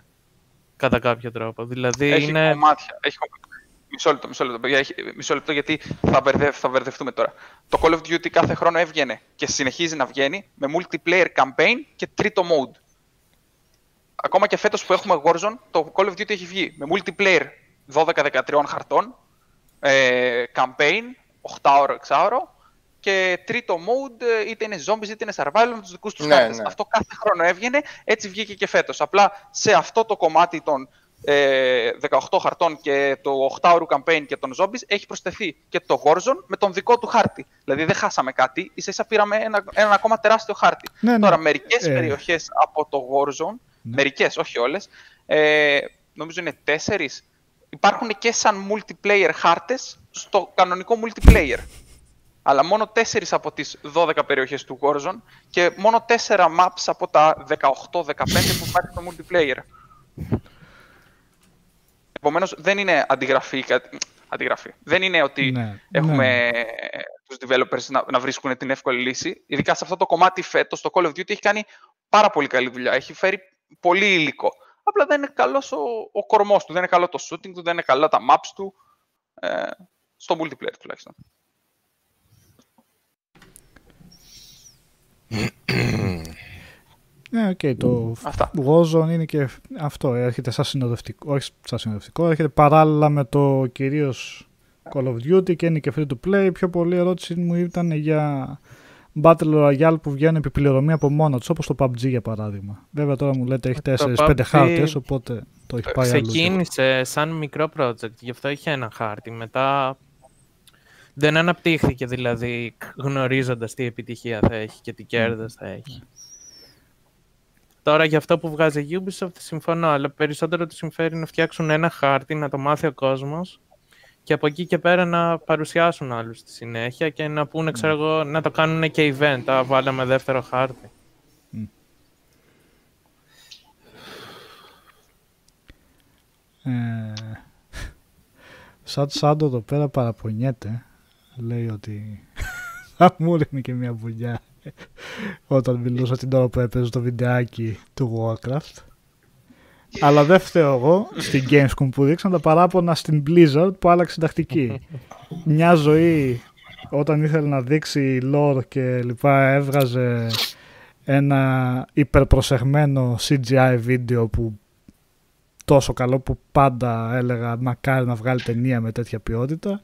Κατά κάποιο τρόπο. Δηλαδή Έχει είναι... κομμάτια. Έχει κομμάτια. Μισό λεπτό, μισό λεπτό, παιδιά, έχει, μισό λεπτό γιατί θα, μπερδευ, θα μπερδευτούμε τώρα. Το Call of Duty κάθε χρόνο έβγαινε και συνεχίζει να βγαίνει με multiplayer campaign και τρίτο mode. Ακόμα και φέτος που έχουμε Warzone, το Call of Duty έχει βγει με multiplayer 12-13 χαρτών, ε, campaign 8ωρο, 6ωρο και τρίτο mode ε, είτε είναι zombies είτε είναι survival με τους δικούς τους Ναι, χάρτες. ναι. Αυτό κάθε χρόνο έβγαινε, έτσι βγήκε και φέτος. Απλά σε αυτό το κομμάτι των ε, 18 χαρτών και το 8ωρο campaign και των zombies έχει προσθεθεί και το Warzone με τον δικό του χάρτη. Δηλαδή δεν χάσαμε κάτι, ίσα ίσα πήραμε ένα, ένα ακόμα τεράστιο χάρτη. Ναι, ναι. Τώρα μερικές Ε, περιοχές από το Warzone, μερικές, όχι όλες, ε, νομίζω είναι τέσσερις, υπάρχουν και σαν multiplayer χάρτες στο κανονικό multiplayer. Αλλά μόνο τέσσερις από τις 12 περιοχές του Warzone και μόνο τέσσερα maps από τα 18-15 που υπάρχει στο multiplayer. Επομένως, δεν είναι αντιγραφή. ή κάτι- Αντιγραφή. Δεν είναι ότι Ναι, έχουμε τους developers να, να βρίσκουν την εύκολη λύση. Ειδικά σε αυτό το κομμάτι φέτος, το Call of Duty έχει κάνει πάρα πολύ καλή δουλειά. Έχει φέρει πολύ υλικό. Απλά δεν είναι καλός ο, ο κορμός του, δεν είναι καλό το shooting του, δεν είναι καλά τα maps του. Ε, στο multiplayer τουλάχιστον. Ναι, οκ, το Αυτά. Warzone είναι και αυτό, έρχεται σαν συνοδευτικό, όχι σαν συνοδευτικό, έρχεται παράλληλα με το κυρίως Call of Duty και είναι και free to play. Η πιο πολύ ερώτηση μου ήταν για Battle Royale που βγαίνουν επιπληρωμή από μόνο τους, όπως το PUBG για παράδειγμα. Βέβαια τώρα μου λέτε έχει Το 4-5 PUBG χάρτες, οπότε το έχει πάει αλλού. Ξεκίνησε σαν μικρό project, γι' αυτό είχε ένα χάρτη. Μετά δεν αναπτύχθηκε δηλαδή γνωρίζοντας τι επιτυχία θα έχει και τι κέρδος θα έχει. Τώρα για αυτό που βγάζει η Ubisoft συμφωνώ, αλλά περισσότερο του συμφέρει να φτιάξουν ένα χάρτη, να το μάθει ο κόσμος και από εκεί και πέρα να παρουσιάσουν άλλους στη συνέχεια και να πούνε, ξέρω εγώ, να το κάνουν και event, α, βάλαμε δεύτερο χάρτη. Ε, σαν Σάντο εδώ πέρα παραπονιέται. Λέει ότι *laughs* θα μου ρίχνει και μια βουλιά όταν μιλούσα την ώρα που έπαιζε το βιντεάκι του Warcraft. Αλλά δεν φταίω εγώ στην Gamescom που δείξαν τα παράπονα στην Blizzard που άλλαξε τακτική. Μια ζωή όταν ήθελε να δείξει lore και λοιπά έβγαζε ένα υπερπροσεγμένο CGI βίντεο που τόσο καλό που πάντα έλεγα μακάρι να βγάλει ταινία με τέτοια ποιότητα.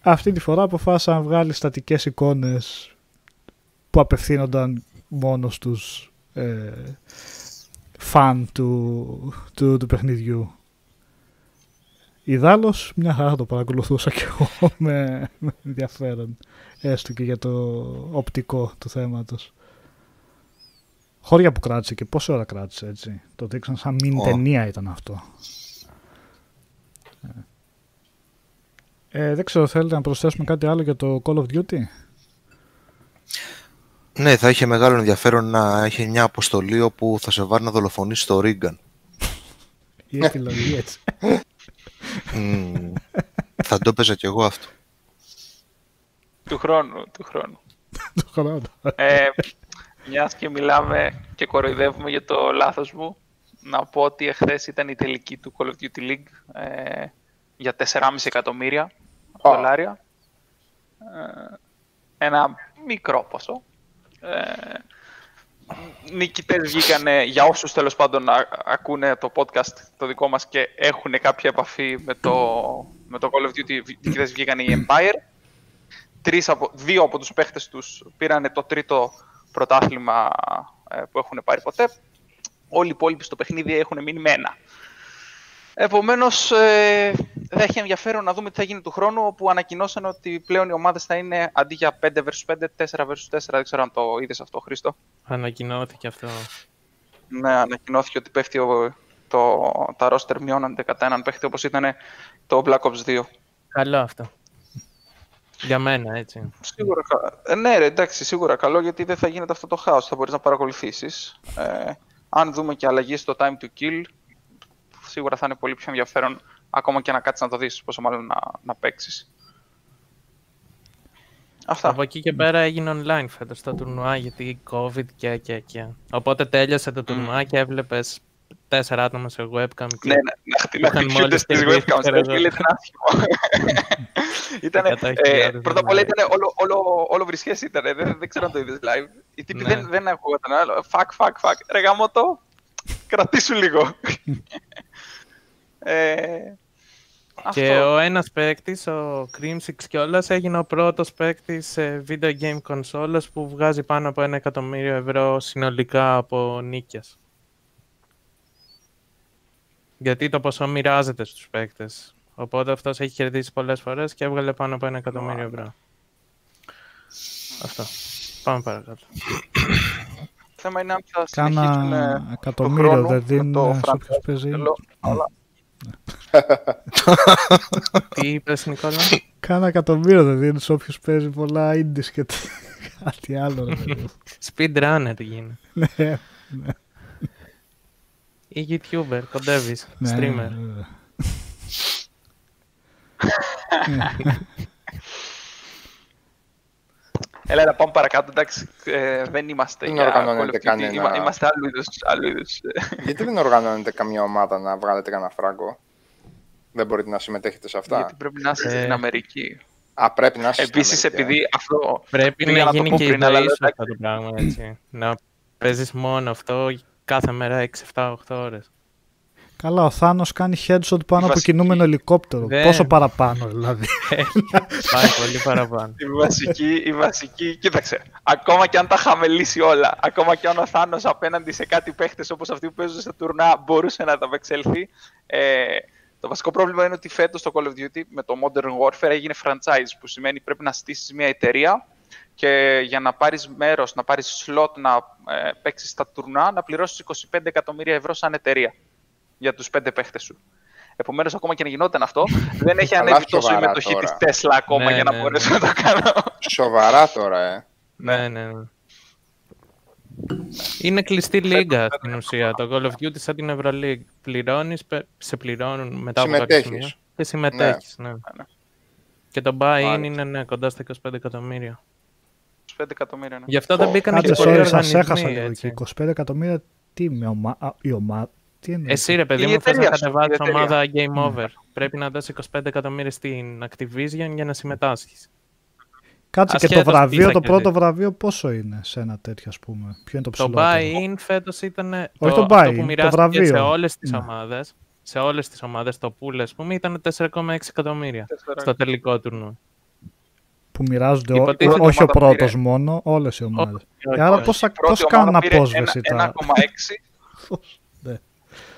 Αυτή τη φορά αποφάσισα να βγάλει στατικές εικόνες που απευθύνονταν μόνος στους ε, φαν του, του, του παιχνιδιού. Ιδάλλως μια χαρά το παρακολουθούσα και εγώ *laughs* με, με ενδιαφέρον έστω και για το οπτικό του θέματος. Χώρια που κράτησε και πόση ώρα κράτησε έτσι. Το δείξαν σαν μην Ω. ταινία ήταν αυτό. Ε, δεν ξέρω, θέλετε να προσθέσουμε κάτι άλλο για το Call of Duty; Ναι, θα είχε μεγάλο ενδιαφέρον να έχει μια αποστολή όπου θα σε βάλει να δολοφονήσει το Ρίγκαν. Η επιλογή έτσι. Μμμ, θα το έπαιζα κι εγώ αυτό. Του χρόνου, του χρόνου. *laughs* το χρόνο. Ε, μιας και μιλάμε και κοροϊδεύουμε για το λάθος μου, να πω ότι εχθές ήταν η τελική του Call of Duty League ε, για 4,5 εκατομμύρια δολάρια. Ε, ένα μικρό ποσό. Ε, νικητές βγήκανε, για όσους τέλος πάντων α- ακούνε το podcast το δικό μας και έχουν κάποια επαφή με το, με το Call of Duty, οι νικητές βγήκανε η Empire. Τρεις από, δύο από τους παίχτες τους πήρανε το τρίτο πρωτάθλημα ε, που έχουν πάρει ποτέ. Όλοι οι υπόλοιποι στο παιχνίδι έχουν μείνει με ένα. Επομένως, ε, θα έχει ενδιαφέρον να δούμε τι θα γίνει του χρόνου, όπου ανακοινώσαν ότι πλέον οι ομάδες θα είναι αντί για 5 vs 5, 4 vs 4. Δεν ξέρω αν το είδες αυτό, Χρήστο. Ανακοινώθηκε αυτό. Ναι, ανακοινώθηκε ότι πέφτει ο, το, τα roster μειώνονται κατά έναν παίχτη, όπως ήταν το Black Ops 2. Καλό αυτό. Για μένα, έτσι. Σίγουρα, κα- ε, ναι, ρε, εντάξει, σίγουρα καλό γιατί δεν θα γίνεται αυτό το χάος. Θα μπορείς να παρακολουθήσεις. Ε, αν δούμε και αλλαγή στο time to kill, σίγουρα θα είναι πολύ πιο ενδιαφέρον ακόμα και να κάτσεις να το δεις, πόσο μάλλον να, να παίξεις. Αυτά. Από εκεί και πέρα έγινε online φέτος το τουρνουά γιατί COVID και και και. Οπότε τέλειωσε το τουρνουά και έβλεπες τέσσερα άτομα σε webcam και Ναι, να, να, χτυ- να Είχαν χτυπιούνται μόλις στις τελειώσει, webcams. ξέρω ρε εγώ. φίλε, ήταν άσχημο. *laughs* Ήτανε, 100.000 ε, πρώτα απ' όλα like. ήταν όλο, όλο, όλο βρισχές ήτανε. Δεν, δεν ξέρω αν το είδες live. Οι τύποι Ναι. δεν, δεν ακούγονταν άλλο. Φακ, φακ, φακ. Ρε γάμο το. Κρατήσου λίγο. *laughs* ε, Και αυτό. ο ένας παίκτης, ο Crimsix κιόλας, έγινε ο πρώτος παίκτης σε video game consoles που βγάζει πάνω από ένα εκατομμύριο ευρώ συνολικά από νίκες. Γιατί το ποσό μοιράζεται στους παίκτες. Οπότε αυτός έχει κερδίσει πολλές φορές και έβγαλε πάνω από ένα εκατομμύριο ευρώ. Αυτό. Πάμε παρακάτω. Το θέμα είναι αν θα συνεχίσουν Κάνα του εκατομμύριο χρόνου δεν με δίνουν το σε όποιος franchise. παίζει. Θέλω- αλλά- Τι είπες Νικόλα; Κάνα εκατομμύριο δεν δίνουν σε όποιος παίζει πολλά indies και τε- κάτι άλλο. ρε παιδί μου. Speedrunner γίνει. *laughs* Ναι, Ή YouTuber, κοντεύεις, ναι, streamer. βέβαια. *laughs* Έλα, έλα, πάμε παρακάτω. Εντάξει, ε, δεν είμαστε Δεν για οργανώνεται Call of Duty. κανένα. Είμα- Είμαστε άλλου είδους, άλλου είδους. Γιατί δεν οργανώνετε καμία ομάδα να βγάλετε κανένα φράγκο; Δεν μπορείτε να συμμετέχετε σε αυτά. Γιατί πρέπει να είστε Ε, στην Αμερική. Α, πρέπει να είστε στην Επίσης, Αμερική, ε. επειδή αυτό Πρέπει Πήγα να να το γίνει πω και η πριν, αλλά ζωή σου εντάξει. αυτό το πράγμα, έτσι. να παίζεις μόνο αυτό κάθε μέρα 6, 7, 8 ώρες. Καλά, ο Θάνος κάνει headshot πάνω από βασική- κινούμενο ελικόπτερο. Δεν- Πόσο παραπάνω δηλαδή. *laughs* Πάει πολύ παραπάνω. Η βασική, η βασική, κοίταξε. Ακόμα και αν τα είχαμε λύσει όλα, ακόμα και αν ο Θάνος απέναντι σε κάτι παίχτες όπως αυτοί που παίζουν στα τουρνά μπορούσε να τα απεξέλθει. Ε, το βασικό πρόβλημα είναι ότι φέτος το Call of Duty με το Modern Warfare έγινε franchise, που σημαίνει πρέπει να στήσεις μια εταιρεία και για να πάρεις μέρος, να πάρεις slot να ε, παίξεις στα τουρνά, να πληρώσεις 25 εκατομμύρια ευρώ σαν εταιρεία για τους πέντε παίχτες σου. Επομένως, ακόμα και να γινόταν αυτό, *laughs* δεν έχει Αλλά ανέβει τόσο η σοβαρά μετοχή τώρα. της Tesla ακόμα Ναι, για να ναι, μπορέσω ναι. να το κάνω. Σοβαρά τώρα, ε. ναι, ναι, ναι. Είναι κλειστή λίγα στην ουσία. Το Call of Duty σαν την Euroleague. Πληρώνεις, πε- σε πληρώνουν μετά από κάποιο Συμμετέχεις. σημείο και συμμετέχεις. Ναι. ναι. Και το buy-in Μάλιστα. είναι ναι, κοντά στα 25 εκατομμύρια. 25 εκατομμύρια. Ναι. Γι' αυτό δεν μπήκαν Κάτσε, και πολλοί sorry, σας οργανισμοί. έχασα λίγο έτσι. εκεί. 25 εκατομμύρια τι με ομα... α, η ομάδα. Τι είναι. Εσύ ρε παιδί Η μου θες να εταιρεία σου, κατεβάσεις η εταιρεία. ομάδα Game Over. Πρέπει να δώσεις 25 εκατομμύρια στην Activision για να συμμετάσχεις. Κάτσε και το ασχέτως τι βραβείο, θα το πρώτο κερδίσει. βραβείο πόσο είναι σε ένα τέτοιο ας πούμε; Ποιο είναι το Το ψηλότερο; buy-in φέτος ήταν Όχι το, το αυτό buy-in, που το μοιράστηκε σε βραβείο. όλες τις Ναι. ομάδες. Σε όλες τις ομάδες το pool, ας πούμε, ήταν 4,6 εκατομμύρια Τέσσερα. στο τελικό τουρνού. Που μοιράζονται ό- Υποτίθεται όχι ο ομάδα πρώτος πήρε. μόνο, όλες οι ομάδες. όχι, Άρα όχι. πώς, θα, Η πρώτη πώς ομάδα κάνουν πήρε απόσβεση ένα- τα... 1,6 Η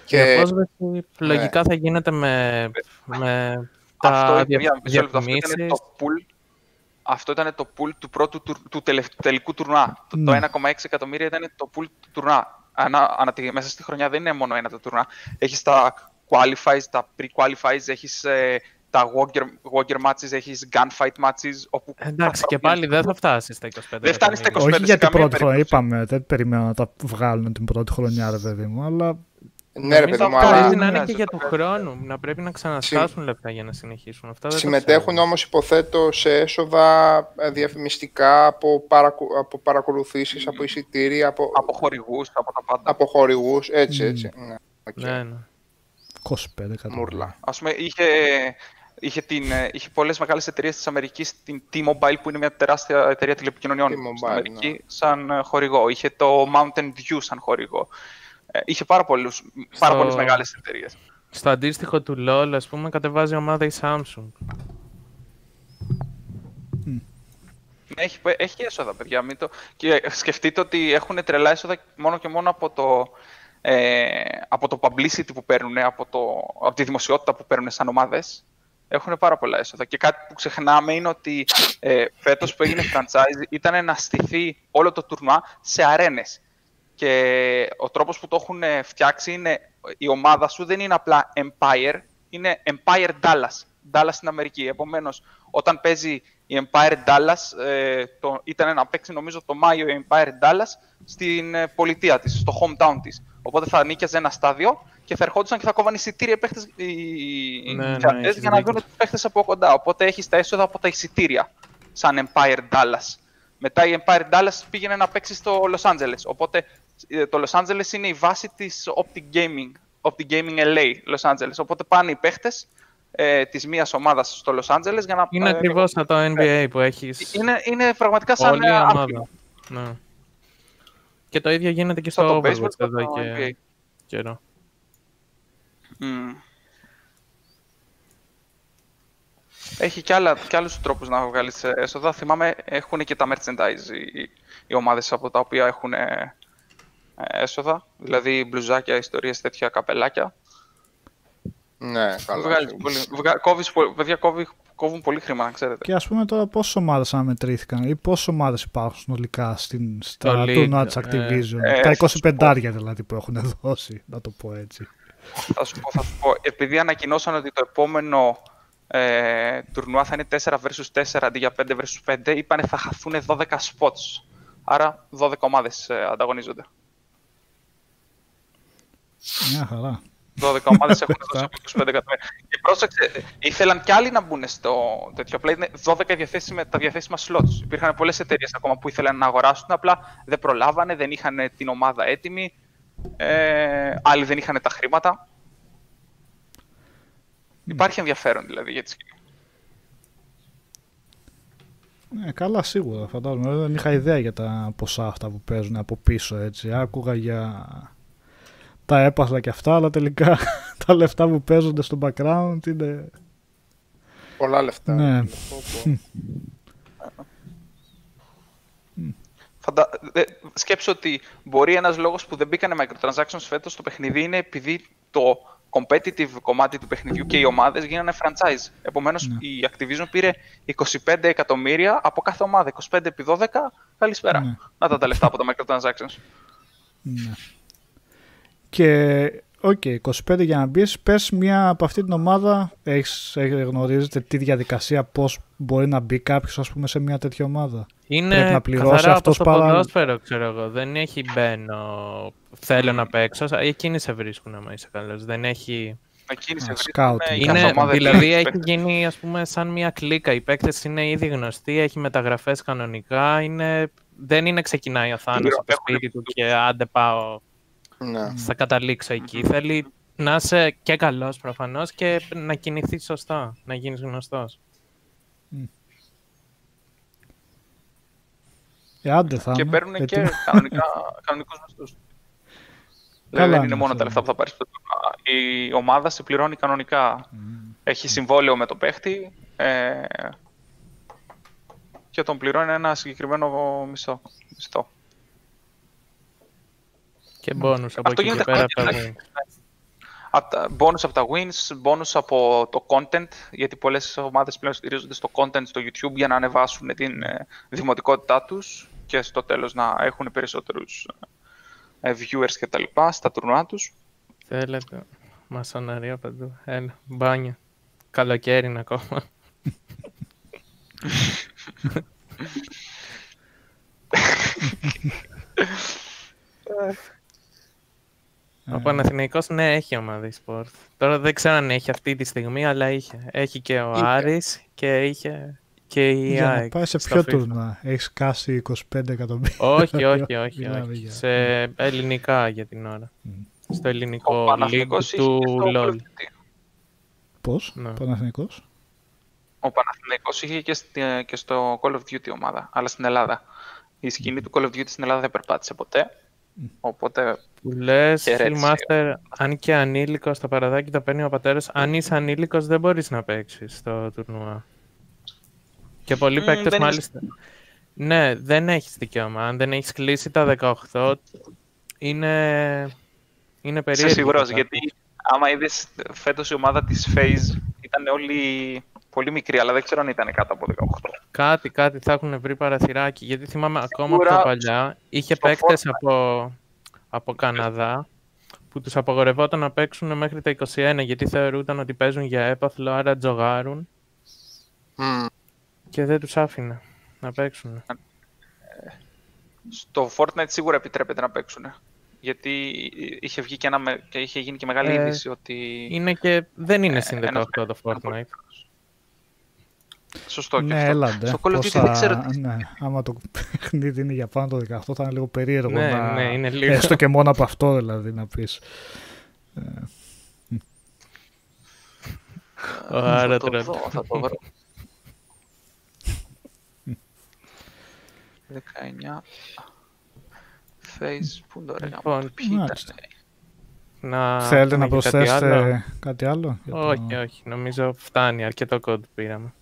Και απόσβεση λογικά θα γίνεται με, με τα Αυτό, δια- μια, μισό λεπτό, αυτό ήταν διαφημίσεις. το pool. Αυτό ήταν το pool του πρώτου του, του τελε- τελικού τουρνά. Το, Ναι. το 1,6 εκατομμύρια ήταν το pool του τουρνά. Ανα, ανα, τη- μέσα στη χρονιά δεν είναι μόνο ένα το τουρνά. Έχεις τα qualifies, τα pre-qualifies, έχεις ε, τα walker, walker matches, έχεις gunfight matches. Όπου Εντάξει, θα και πάλι δεν θα φτάσεις στα 25 Δεν φτάνεις στα εκατομμύρια. 25. Όχι για την σε καμία πρώτη χρονιά, περίπτωση. είπαμε, δεν περιμένω να τα βγάλουν την πρώτη χρονιά, ρε παιδί μου, αλλά ναι, ρε Νομίζω παιδί μου, αυτό αλλά πρέπει να είναι χρειάζεται και για το του χρόνου. Να πρέπει να ξαναστάσουν λεφτά για να συνεχίσουν. Αυτά δεν τα συμμετέχουν ξέρουμε. όμως υποθέτω σε έσοδα ε, διαφημιστικά από, παρακου... από παρακολουθήσεις, από εισιτήρια, από, Από χορηγούς, από τα πάντα. από χορηγούς, έτσι, Μμ. έτσι. Ναι. οκ. Ναι, ναι. 25 εκατομμύρια. Μούρλα. Ας πούμε, είχε, είχε, την, ε, είχε πολλές μεγάλες εταιρείες της Αμερικής, την T-Mobile που είναι μια τεράστια εταιρεία τηλεπικοινωνιών T-Mobile, στην Αμερική, ναι. σαν ε, χορηγό. Είχε το Mountain View σαν χορηγό. Ε, είχε πάρα, πολλούς, πάρα Στο- πολλές μεγάλες εταιρείες. Στο αντίστοιχο του LoL, ας πούμε, κατεβάζει ομάδα η Samsung. Ναι, Έχει, έχει έσοδα, παιδιά. Μην το... Και σκεφτείτε ότι έχουν τρελά έσοδα μόνο και μόνο από το, ε, από το publicity που παίρνουν, από, το, από τη δημοσιότητα που παίρνουν σαν ομάδες. Έχουν πάρα πολλά έσοδα. Και κάτι που ξεχνάμε είναι ότι ε, φέτος που έγινε franchise ήταν να στηθεί όλο το τουρνουά σε αρένες. Και ο τρόπος που το έχουν ε, φτιάξει είναι η ομάδα σου δεν είναι απλά Empire, είναι Empire Dallas. Dallas στην Αμερική. Επομένως, όταν παίζει η Empire Dallas, ε, το, ήταν να παίξει νομίζω το Μάιο η Empire Dallas στην ε, πολιτεία της, στο hometown της. Οπότε θα νίκιαζε ένα στάδιο και θα ερχόντουσαν και θα κόβαν εισιτήρια οι παίχτες, οι, οι Ναι, ναι, θεατές έχεις για να δίκιο. δουν τους παίχτες από κοντά. Οπότε έχεις τα έσοδα από τα εισιτήρια, σαν Empire Dallas. Μετά η Empire Dallas πήγαινε να παίξει στο Los Angeles. Οπότε ε, το Los Angeles είναι η βάση της Optic Gaming, Optic Gaming LA, Los Angeles. Οπότε πάνε οι παίχτες ε, της μίας ομάδας στο Los Angeles για να... Είναι ε, ακριβώς σαν το NBA που έχεις είναι, είναι πραγματικά σαν όλη η ε, ομάδα. άθλημα. Ναι. Και το ίδιο γίνεται και Σαν στο το Overwatch baseball, εδώ το NBA. και καιρό. Μμμ. Έχει και, άλλα, και άλλους τρόπους να βγάλεις ε, έσοδα. Θυμάμαι έχουν και τα merchandise οι, οι ομάδες από τα οποία έχουν ε, ε, έσοδα. Δηλαδή μπλουζάκια, ιστορίες, τέτοια καπελάκια. Ναι, καλά. Βγάλεις σίγουρα. πολύ, βγα, κόβεις, πο- παιδιά κόβει, κόβουν πολύ χρήμα, να ξέρετε. Και ας πούμε τώρα πόσες ομάδες αναμετρήθηκαν ή πόσες ομάδες υπάρχουν συνολικά στην, στα League, τουρνουά της ε, Activision; ε, τα θα σου 25 δηλαδή που έχουν δώσει, να το πω έτσι. θα σου πω, θα σου πω. Επειδή ανακοινώσαν ότι το επόμενο ε, τουρνουά θα είναι 4 vs 4 αντί για 5 vs 5, είπανε θα χαθούν 12 spots. Άρα 12 ομάδες ε, ανταγωνίζονται. Μια χαρά. 12 ομάδες *laughs* έχουν δώσει από 25 εκατομμύρια. Και πρόσεξε, ήθελαν κι άλλοι να μπουν στο τέτοιο. Απλά είναι 12 διαθέσιμα, τα διαθέσιμα slots. Υπήρχαν πολλές εταιρείες ακόμα που ήθελαν να αγοράσουν, απλά δεν προλάβανε, δεν είχαν την ομάδα έτοιμη. Ε, άλλοι δεν είχαν τα χρήματα. Υπάρχει ενδιαφέρον δηλαδή για τη σκηνή. Ναι, καλά σίγουρα φαντάζομαι. Δεν είχα ιδέα για τα ποσά αυτά που παίζουν από πίσω έτσι. Άκουγα για τα έπαθλα και αυτά, αλλά τελικά *laughs* τα λεφτά που παίζονται στο background είναι... Πολλά λεφτά. Ναι. Πω, πω. Φαντα... δε- Σκέψου ότι μπορεί ένας λόγος που δεν μπήκανε microtransactions φέτος στο παιχνίδι είναι επειδή το competitive κομμάτι του παιχνιδιού και οι ομάδες γίνανε franchise. Επομένως Ναι. η Activision πήρε 25 εκατομμύρια από κάθε ομάδα. 25 επί 12, καλησπέρα. Ναι. Να τα τα λεφτά από τα microtransactions. ναι. Και, οκ, 25 για να μπεις, πες μια από αυτή την ομάδα, έχεις, έχ- γνωρίζετε τη διαδικασία πώς μπορεί να μπει κάποιος ας πούμε σε μια τέτοια ομάδα; Είναι Πρέπει να πληρώσει καθαρά αυτός από το παρά- ποδόσφαιρο, ξέρω εγώ. Δεν έχει μπαίνω, θέλω να παίξω. Εκείνοι σε βρίσκουν άμα είσαι καλός. Δεν έχει... Εκείνη σε Α, βρίσκουν, scouting. η κάθε Είναι, ομάδα δηλαδή επιλέγει έχει παίκτες. γίνει ας πούμε σαν μια κλίκα. Οι παίκτες είναι ήδη γνωστοί, έχει μεταγραφές κανονικά. Είναι, δεν είναι ξεκινάει ο Θάνος από το Έχουν σπίτι του και άντε πάω, Ναι. θα καταλήξω εκεί. Θέλει να είσαι και καλός προφανώς και να κινηθείς σωστά, να γίνεις γνωστός. Ε, άντε θα Και είναι, παίρνουν γιατί- και κανονικά, κανονικούς μισθούς. *laughs* Καλά δεν είναι είναι μόνο αυτό. τα λεφτά που θα πάρεις. στο τουρνουά. Η ομάδα σε πληρώνει κανονικά. Έχει συμβόλαιο με το παίχτη ε, και τον πληρώνει ένα συγκεκριμένο μισθό. μισθό. Και μπόνους από Αυτό εκεί και γίνεται πέρα από τα χρόνια. wins. Από τα- Bonus από τα wins, bonus από το content, γιατί πολλές ομάδες πλέον στηρίζονται στο content στο YouTube για να ανεβάσουν την ε, δημοτικότητά τους και στο τέλος να έχουν περισσότερους ε, viewers και τα λοιπά στα τουρνουά τους. Θέλετε. Μασοναρία παντού. Έλα, μπάνια. Καλοκαίρι είναι ακόμα. *laughs* *laughs* Ο Παναθηναϊκός ναι έχει ομάδα e-sport. Τώρα δεν ξέρω αν έχει αυτή τη στιγμή, αλλά είχε. Έχει και ο Είχε. Άρης και είχε και η Για να ΑΕΚ πάει σε στο ποιο FIFA. τουρνά. Έχεις κάσει 25 εκατομμύρια. Όχι, όχι, *laughs* όχι. Μιλάμε όχι. για- Σε ελληνικά για την ώρα. Στο ελληνικό Ο league Παναθηναϊκός είχε του και στο Call of LOL. Duty. Πώς, Ναι. Παναθηναϊκός; Ο Παναθηναϊκός είχε και, στη- και στο Call of Duty ομάδα, αλλά στην Ελλάδα. Η σκηνή του Call of Duty στην Ελλάδα δεν περπάτησε ποτέ. Οπότε Που λες, Χαιρέτησε. Master, αν και ανήλικος το παραδάκι το παίρνει ο πατέρας, αν είσαι ανήλικος δεν μπορείς να παίξεις στο τουρνουά. Και πολλοί Μμ, παίκτες δεν είναι μάλιστα. Ναι, δεν έχεις δικαίωμα. Αν δεν έχεις κλείσει τα 18, είναι. Είναι είσαι περίεργο. σίγουρος, το γιατί άμα είδες φέτος η ομάδα της FaZe ήταν όλοι πολύ μικροί, αλλά δεν ξέρω αν ήταν κάτω από 18. Κάτι, κάτι θα έχουν βρει παραθυράκι. Γιατί θυμάμαι ακόμα Σίγουρα πιο παλιά είχε στο παίκτες Fortnite. από, από Καναδά που τους απογορευόταν να παίξουν μέχρι τα 21 γιατί θεωρούταν ότι παίζουν για έπαθλο, άρα τζογάρουν Μμ. και δεν τους άφηνε να παίξουν. Στο Fortnite σίγουρα επιτρέπεται να παίξουν. Γιατί είχε, βγει και ένα, με- και είχε γίνει και μεγάλη Ε, είδηση ότι. Είναι και δεν είναι συν ένας 18 το παίκτης Fortnite. Σωστό και Ναι, αυτό. έλαντε. Στο Call of Duty Πόσα- δεν ξέρω τι. ναι, άμα το παιχνίδι είναι για πάνω το 18 θα είναι λίγο περίεργο Ναι, να... ναι, είναι λίγο. Έστω και μόνο από αυτό δηλαδή να πεις. Άρα θα το τρελό. δω, θα το βρω. 19. Face, πού είναι το ρε Λοιπόν, γάμο, ποιοι μάλιστα. ήτανε. Να Θέλετε να πούμε και κάτι άλλο; προσθέσετε κάτι άλλο. για το- Όχι, όχι. Νομίζω φτάνει. Αρκετό κόντ πήραμε.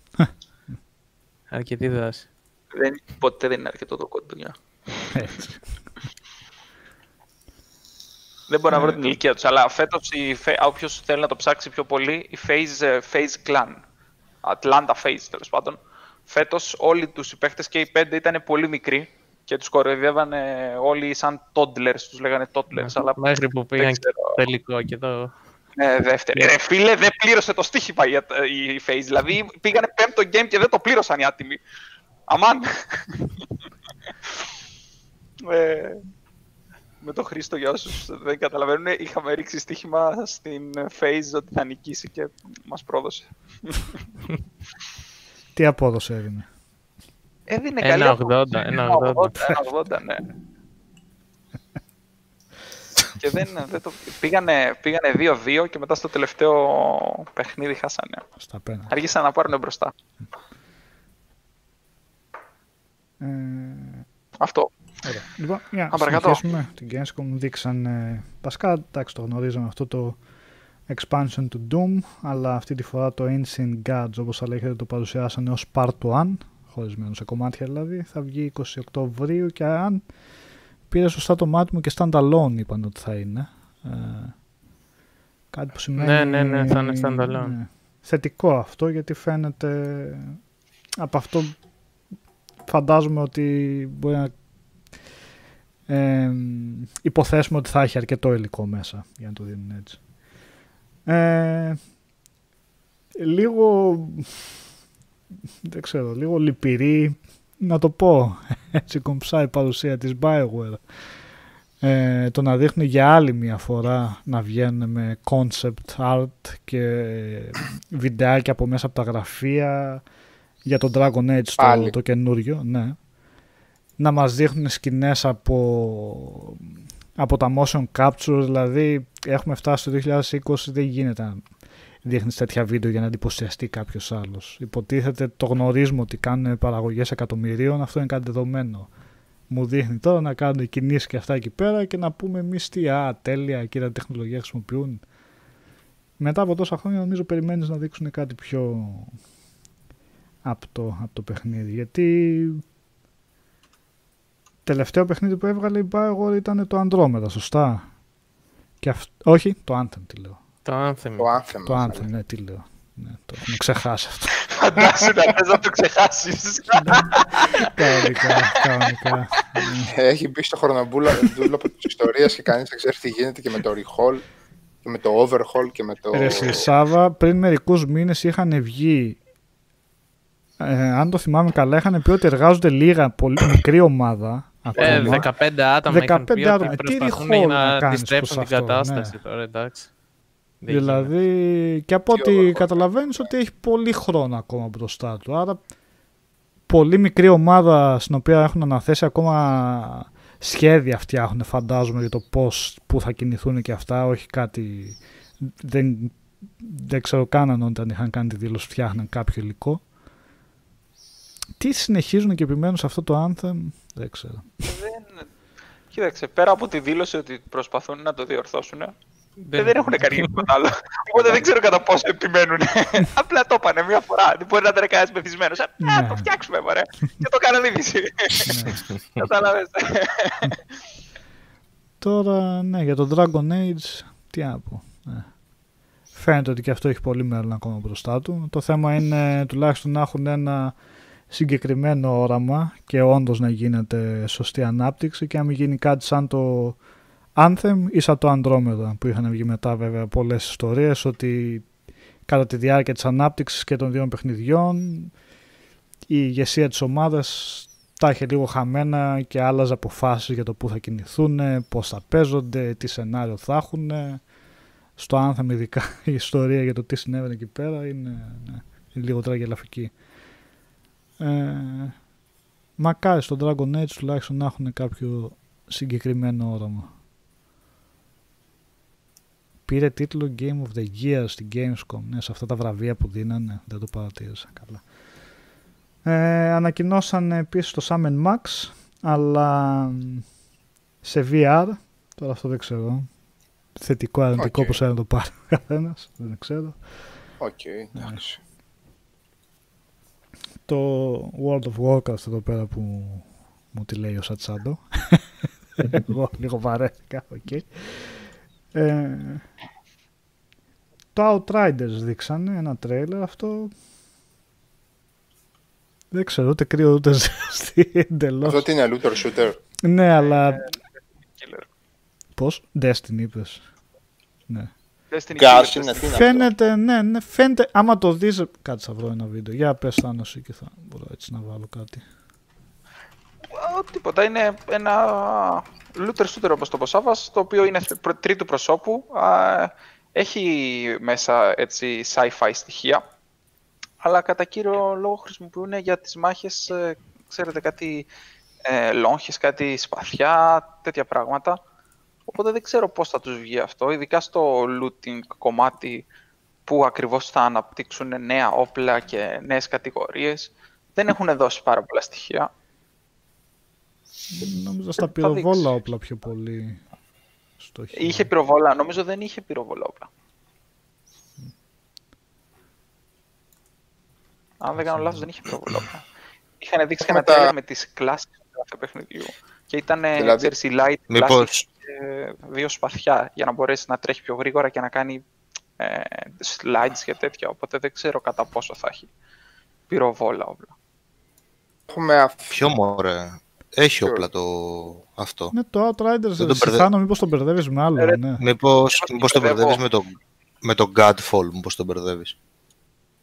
Αρκετή δάση. Δεν, ποτέ δεν είναι αρκετό το κόντ, δουλειά. Έτσι. Δεν μπορώ να Ε, βρω την ηλικία τους, αλλά φέτος όποιος θέλει να το ψάξει πιο πολύ, η FaZe, ε, FaZe Clan. Atlanta FaZe τέλος πάντων. Φέτος όλοι τους οι παίχτες και οι πέντε ήταν πολύ μικροί και τους κοροϊδεύανε όλοι σαν toddlers, τους λέγανε toddlers. αλλά Μέχρι που πήγαν δεν ξέρω. τελικό και το... Ε, δεύτερη. Ρε φίλε, δεν πλήρωσε το στοίχημα η, η FaZe. Δηλαδή πήγανε πέμπτο game και δεν το πλήρωσαν οι άτιμοι. Αμάν. ε, με το Χρήστο, για όσους δεν καταλαβαίνουν, είχαμε ρίξει στοίχημα στην FaZe ότι θα νικήσει και μας πρόδωσε. Τι απόδοση έδινε; Έδινε Ένα καλή 80, απόδοση. ένα 80, ένα 80, ναι. Και δεν, δεν το, πήγανε, πήγανε 2-2 και μετά στο τελευταίο παιχνίδι χάσανε. Στα πένα. Αργήσαν να πάρουν μπροστά. Ε, Αυτό. Ωραία. Λοιπόν, για να Α, παρακαλώ. συνεχίσουμε. Την Gamescom δείξαν... Ε, βασικά, εντάξει, το γνωρίζαμε αυτό το expansion του Doom, αλλά αυτή τη φορά το Ancient Gods, όπως θα λέγεται, το παρουσιάσανε ως Part 1, χωρισμένο σε κομμάτια δηλαδή, θα βγει 20 Οκτωβρίου και αν πήρε σωστά το μάτι μου και standalone είπαν ότι θα είναι. Ε, κάτι που σημαίνει... Ναι, ναι, ναι, θα είναι standalone. ναι, θετικό αυτό γιατί φαίνεται από αυτό φαντάζομαι ότι μπορεί να ε, υποθέσουμε ότι θα έχει αρκετό υλικό μέσα για να το δίνουν έτσι. Ε, λίγο δεν ξέρω, λίγο λυπηρή να το πω έτσι κομψά η παρουσία της Bioware ε, το να δείχνουν για άλλη μια φορά να βγαίνουν με concept art και βιντεάκια από μέσα από τα γραφεία για το Dragon Age το, Πάλι. το καινούριο ναι. να μας δείχνουν σκηνές από, από τα motion capture δηλαδή έχουμε φτάσει στο 2020 δεν γίνεται να δείχνεις τέτοια βίντεο για να εντυπωσιαστεί κάποιος άλλος. Υποτίθεται το γνωρίζουμε ότι κάνουν παραγωγές εκατομμυρίων, αυτό είναι κάτι δεδομένο. Μου δείχνει τώρα να κάνουν κινήσεις και αυτά εκεί πέρα και να πούμε εμείς τι, α, τέλεια, κοίτα τεχνολογία χρησιμοποιούν. Μετά από τόσα χρόνια νομίζω περιμένεις να δείξουν κάτι πιο απτό από το παιχνίδι. Γιατί τελευταίο παιχνίδι που έβγαλε η Bioware ήταν το Andromeda, σωστά; Και αυ... Όχι, το Anthem τι λέω. Το Anthem. Το Anthem. Το Anthem, ναι, τι λέω. Ναι, το έχουμε ξεχάσει αυτό. Φαντάσου να θες να το ξεχάσεις. κανονικά, κανονικά. Έχει μπει στο χρονοβούλο από τις ιστορίες και κανείς δεν ξέρει τι γίνεται και με το recall και με το overhaul και με το... Ρε στη Σάβα, πριν μερικούς μήνες είχαν βγει, ε, αν το θυμάμαι καλά, είχαν πει ότι εργάζονται λίγα, πολύ μικρή ομάδα. Ε, ακόμα. 15 άτομα είχαν 15 πει άτομα. ότι Τι προσπαθούν recall να να κάνεις αντιστρέψουν προς την αυτό, κατάσταση ναι. τώρα, εντάξει. Δεν γίνεται. Δηλαδή, και από Τι ό,τι overhaul. καταλαβαίνεις ότι έχει πολύ χρόνο ακόμα μπροστά του. Άρα, πολύ μικρή ομάδα στην οποία έχουν αναθέσει ακόμα σχέδια φτιάχνουν φαντάζομαι για το πώς, πού θα κινηθούν και αυτά, όχι κάτι, δεν, δεν ξέρω καν αν όταν είχαν κάνει τη δήλωση φτιάχναν κάποιο υλικό. Τι συνεχίζουν και επιμένουν σε αυτό το Anthem, δεν ξέρω. Δεν- Κοίταξε, πέρα από τη δήλωση ότι προσπαθούν να το διορθώσουν, δεν, δεν έχουν κάνει *laughs* τίποτα άλλο. Οπότε δεν ξέρω κατά πόσο επιμένουν. *laughs* Απλά το είπανε μία φορά. Δεν μπορεί να ήταν κανένας μεθυσμένο. Α Ναι. το φτιάξουμε, μωρέ. Και το κάνανε είδηση. Κατάλαβες. *laughs* Τώρα, ναι, για το Dragon Age, τι να πω. Ναι. Φαίνεται ότι και αυτό έχει πολύ μέλλον ακόμα μπροστά του. Το θέμα είναι τουλάχιστον να έχουν ένα συγκεκριμένο όραμα και όντως να γίνεται σωστή ανάπτυξη και να μην γίνει κάτι σαν το Anthem ή σαν το Andromeda που είχαν βγει μετά βέβαια πολλές ιστορίες ότι κατά τη διάρκεια της ανάπτυξης και των δύο παιχνιδιών η ηγεσία της ομάδας τα είχε λίγο χαμένα και άλλαζε αποφάσεις για το πού θα κινηθούν, πώς θα παίζονται, τι σενάριο θα έχουν. Στο Anthem ειδικά η ιστορία για το τι συνέβαινε εκεί πέρα είναι, ναι, είναι λίγο τραγελαφική. Ε, μακάρι στο Dragon Age τουλάχιστον να έχουν κάποιο συγκεκριμένο όραμα. Πήρε τίτλο Game of the Year στην Gamescom, ναι, σε αυτά τα βραβεία που δίνανε, δεν το παρατήρησα καλά. Ε, ανακοινώσαν επίσης το Sam and Max, αλλά σε VR, τώρα αυτό δεν ξέρω, θετικό αρνητικό Οκ. πώς θα το πάρει ο καθένας, δεν ξέρω. Οκ, εντάξει. Το World of Warcraft εδώ πέρα που μου τη λέει ο Σατσάντο. *laughs* Εγώ λίγο βαρέθηκα, οκ. Ε, το Outriders δείξανε ένα τρέιλερ αυτό. Δεν ξέρω, ούτε κρύο ούτε ζέστη εντελώς. Αυτό τι είναι, looter shooter; Ναι, αλλά Killer. πώς, Destiny είπες. Ναι. Destiny Killer, είναι, Destiny. τι είναι αυτό; Φαίνεται, ναι, ναι, φαίνεται, άμα το δεις, κάτσε θα βρω ένα βίντεο. Για πες Θάνος και θα μπορώ έτσι να βάλω κάτι. Ω, Τίποτα, είναι ένα looter shooter όπως το Ποσάβας, το οποίο είναι προ- τρίτου προσώπου. Α, Έχει μέσα έτσι sci-fi στοιχεία, αλλά κατά κύριο λόγο χρησιμοποιούν για τις μάχες, ε, ξέρετε, κάτι ε, λόγχες, κάτι σπαθιά, τέτοια πράγματα. Οπότε δεν ξέρω πώς θα τους βγει αυτό, ειδικά στο looting κομμάτι που ακριβώς θα αναπτύξουν νέα όπλα και νέες κατηγορίες. Δεν έχουν δώσει πάρα πολλά στοιχεία. Νομίζω στα πυροβόλα όπλα πιο πολύ. Στο είχε πυροβόλα, νομίζω δεν είχε πυροβόλα όπλα. Αν δεν κάνω λάθος δεν είχε πυροβόλα όπλα. Είχαν δείξει ένα με τις κλάσεις του παιχνιδιού και ήταν δηλαδή, Jersey Light μήπως... δύο σπαθιά για να μπορέσει να τρέχει πιο γρήγορα και να κάνει ε, slides και τέτοια, οπότε δεν ξέρω κατά πόσο θα έχει πυροβόλα όπλα. Έχουμε αυτό. Ποιο μωρέ. Έχει Ποιος; όπλα το αυτό. Ναι, το Outriders, Δεν τον εσύ μπερδε- Θάνο, μήπως τον μπερδεύεις με άλλο, Ρε, ναι. Μήπως, τον μήπως το μπερδεύω. μπερδεύεις με το, με το Godfall, μήπως το μπερδεύεις.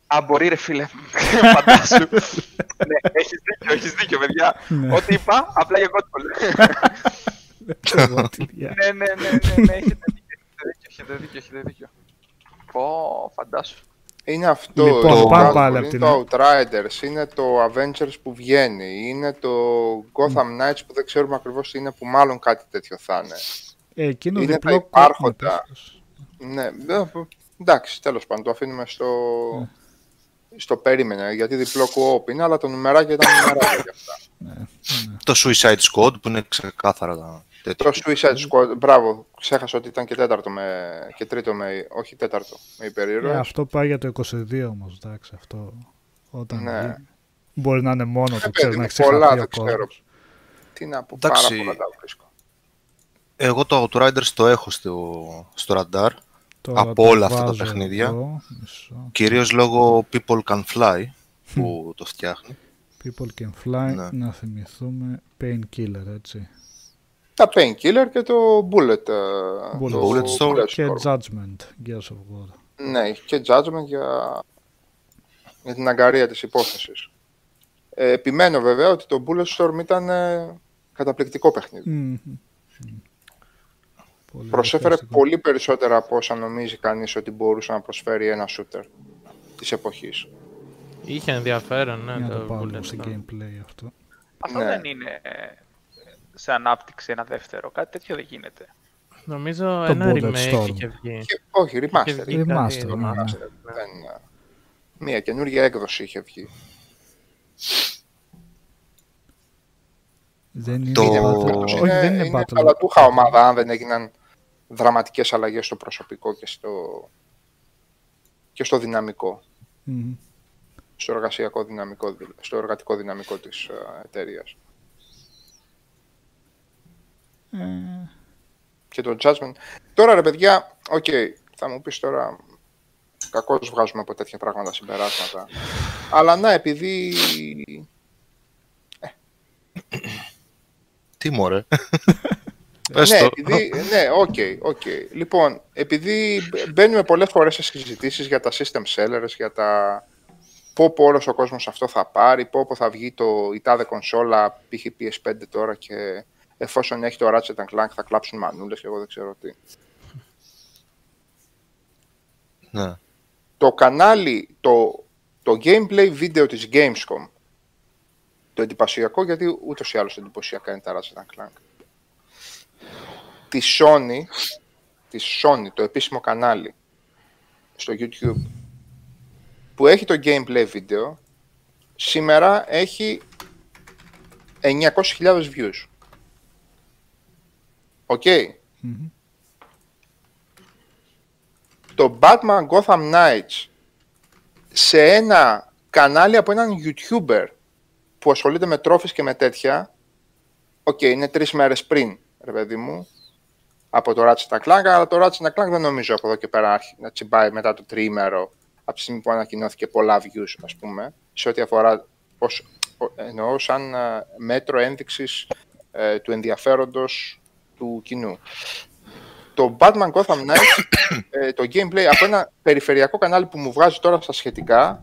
Α, μπορεί ρε φίλε. *laughs* Φαντάσου. ναι, έχεις δίκιο, έχεις δίκιο, παιδιά. Ναι. Ό,τι είπα, απλά για Godfall. *laughs* Ξέρω τι *laughs* διά. ναι, ναι, ναι, ναι, ναι, έχετε δίκιο, έχετε δίκιο, έχετε δίκιο. Πω, φαντάσου. Είναι αυτό. Λοιπόν, το πάμε Godfall, πάλι απ' είναι την- το Outriders, είναι το Avengers που βγαίνει, είναι το Gotham Knights που δεν ξέρουμε ακριβώς τι είναι, που μάλλον κάτι τέτοιο θα είναι. Ε, Εκείνο Είναι διπλό τα κόμμα, υπάρχοντα. πες. Ναι, ε, εντάξει, τέλος πάντων, το αφήνουμε στο, Ναι. στο περίμενε, γιατί διπλό co-op είναι, αλλά το νουμεράκι ήταν νουμεράκι για αυτά. Το Suicide Squad που είναι ξεκάθαρα τα τέτοια. Το Suicide Squad, μπράβο, ξέχασα ότι ήταν και τέταρτο με, και τρίτο με, όχι τέταρτο, με Ε, υπερήρωες. αυτό πάει για το 22 όμως, εντάξει, αυτό όταν Ναι. βγει. Μπορεί να είναι μόνο Ε, το, παιδί ξέρεις, μου, να έχει πολλά, ξεχαθεί ο δεν ξέρω. κόσμος. Τι να πω, Εντάξει. πάρα πολλά τα βρίσκω. Εγώ το Outriders το έχω στο, στο radar, Τώρα Από το όλα αυτά τα βάζω παιχνίδια. εδώ, μισό. κυρίως λόγω People Can Fly που το φτιάχνει. People can fly, Ναι. να θυμηθούμε Painkiller, έτσι. Τα Painkiller και το Bullet. ε, Bullet το Bullet Storm. Και Storm. Judgment, Gears of War. Ναι, και Judgment για, για την αγκαρία της υπόθεσης. Ε, επιμένω βέβαια ότι το Bullet Storm ήταν ε, καταπληκτικό παιχνίδι. Μμμ. Πολύ Προσέφερε ευχαριστικό. πολύ περισσότερα από όσα νομίζει κανείς ότι μπορούσε να προσφέρει ένα shooter της εποχής. Είχε ενδιαφέρον, ναι, Για να το το πάω Bullet λίγο σε Storm. gameplay αυτό. Αυτό Ναι. δεν είναι ε, σε ανάπτυξη ένα δεύτερο. Κάτι τέτοιο δεν γίνεται. Νομίζω Το ένα Bullet remake Storm. είχε βγει. Και, όχι, remaster. Είχε βγει Remaster, κάτι ναι, ναι. remaster, Δεν, ε, μία καινούργια έκδοση είχε βγει. Δεν είναι Το- Είναι, battle. είναι, Όχι, δεν είναι είναι battle. παλατούχα ομάδα αν δεν έγιναν δραματικές αλλαγές στο προσωπικό και στο, και στο δυναμικό, Μμμ. στο εργασιακό δυναμικό, δηλα- στο εργατικό δυναμικό της ε, εταιρείας. Ε, Και το judgment. Τώρα ρε παιδιά, οκ, θα μου πεις τώρα, κακώς βγάζουμε από τέτοια πράγματα συμπεράσματα. Αλλά να, επειδή Τι μωρέ. *laughs* Πες ναι, το. επειδή, ναι, οκ, οκ. Λοιπόν, επειδή μπαίνουμε πολλές φορές σε συζητήσεις για τα system sellers, για τα πόπο όλος ο κόσμος αυτό θα πάρει, πόπο θα βγει το, η τάδε κονσόλα, π.χ. PS5 τώρα και εφόσον έχει το Ratchet Clank θα κλάψουν μανούλες και εγώ δεν ξέρω τι. ναι. Το κανάλι, το, το gameplay βίντεο της Gamescom, το εντυπωσιακό, γιατί ούτως ή άλλως εντυπωσιακά είναι τα Ratchet Clank, τη Sony, τη Sony, το επίσημο κανάλι στο YouTube, που έχει το gameplay βίντεο, σήμερα έχει 900.000 views. Οκ. μμμ. το Batman Gotham Knights σε ένα κανάλι από έναν YouTuber που ασχολείται με trophies και με τέτοια, οκ, είναι τρεις μέρες πριν, ρε παιδί μου, από το Ratchet Clank, αλλά το Ratchet Clank δεν νομίζω από εδώ και πέρα άρχι- να τσιμπάει μετά το τριήμερο, από τη στιγμή που ανακοινώθηκε πολλά views, ας πούμε, σε ό,τι αφορά, ως, ο- εννοώ σαν ε, μέτρο ένδειξης ε, του ενδιαφέροντος του κοινού. Το Batman Gotham Knights, *coughs* ε, το gameplay από ένα περιφερειακό κανάλι που μου βγάζει τώρα στα σχετικά,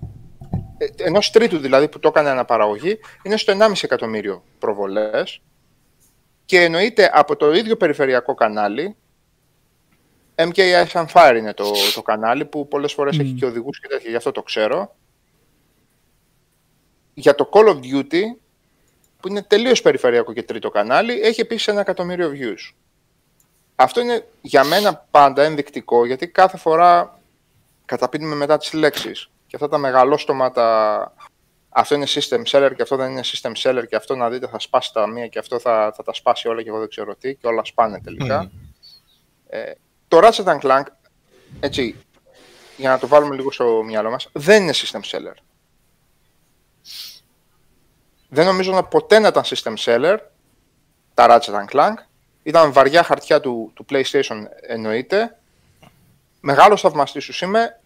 ε, ενός τρίτου δηλαδή που το έκανε αναπαραγωγή, είναι στο 1,5 εκατομμύριο προβολές και εννοείται από το ίδιο περιφερειακό κανάλι, MKI Sunfire είναι το, το κανάλι που πολλές φορές Μμ. έχει και οδηγούς και τέτοια, γι' αυτό το ξέρω. Για το Call of Duty, που είναι τελείως περιφερειακό και τρίτο κανάλι, έχει επίσης ένα εκατομμύριο views. Αυτό είναι για μένα πάντα ενδεικτικό, γιατί κάθε φορά καταπίνουμε μετά τις λέξεις. Και αυτά τα μεγαλόστομα, τα... αυτό είναι system seller και αυτό δεν είναι system seller και αυτό να δείτε θα σπάσει τα μία και αυτό θα, θα τα σπάσει όλα και εγώ δεν ξέρω τι και όλα σπάνε τελικά. Ε, το Ratchet Clank, έτσι, για να το βάλουμε λίγο στο μυαλό μας, δεν είναι system seller. Δεν νομίζω να ποτέ να ήταν system seller τα Ratchet Clank. Ήταν βαριά χαρτιά του, του PlayStation εννοείται. Μεγάλος θαυμαστής τους είμαι.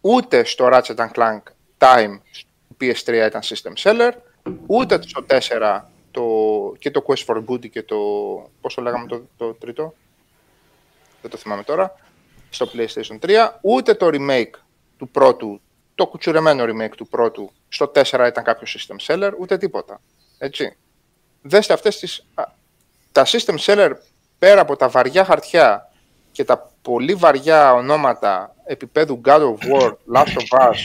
Ούτε στο Ratchet Clank Time του PS3 ήταν system seller. Ούτε στο 4 το, και το Quest for Booty και το... Πώς το λέγαμε το, το τρίτο. Δεν το θυμάμαι τώρα. Στο PlayStation 3. Ούτε το remake του πρώτου, το κουτσουρεμένο remake του πρώτου, στο 4 ήταν κάποιο system seller, ούτε τίποτα. Έτσι. Δέστε αυτές τις... α, Τα system seller πέρα από τα βαριά χαρτιά και τα πολύ βαριά ονόματα επίπεδου God of War, Last of Us,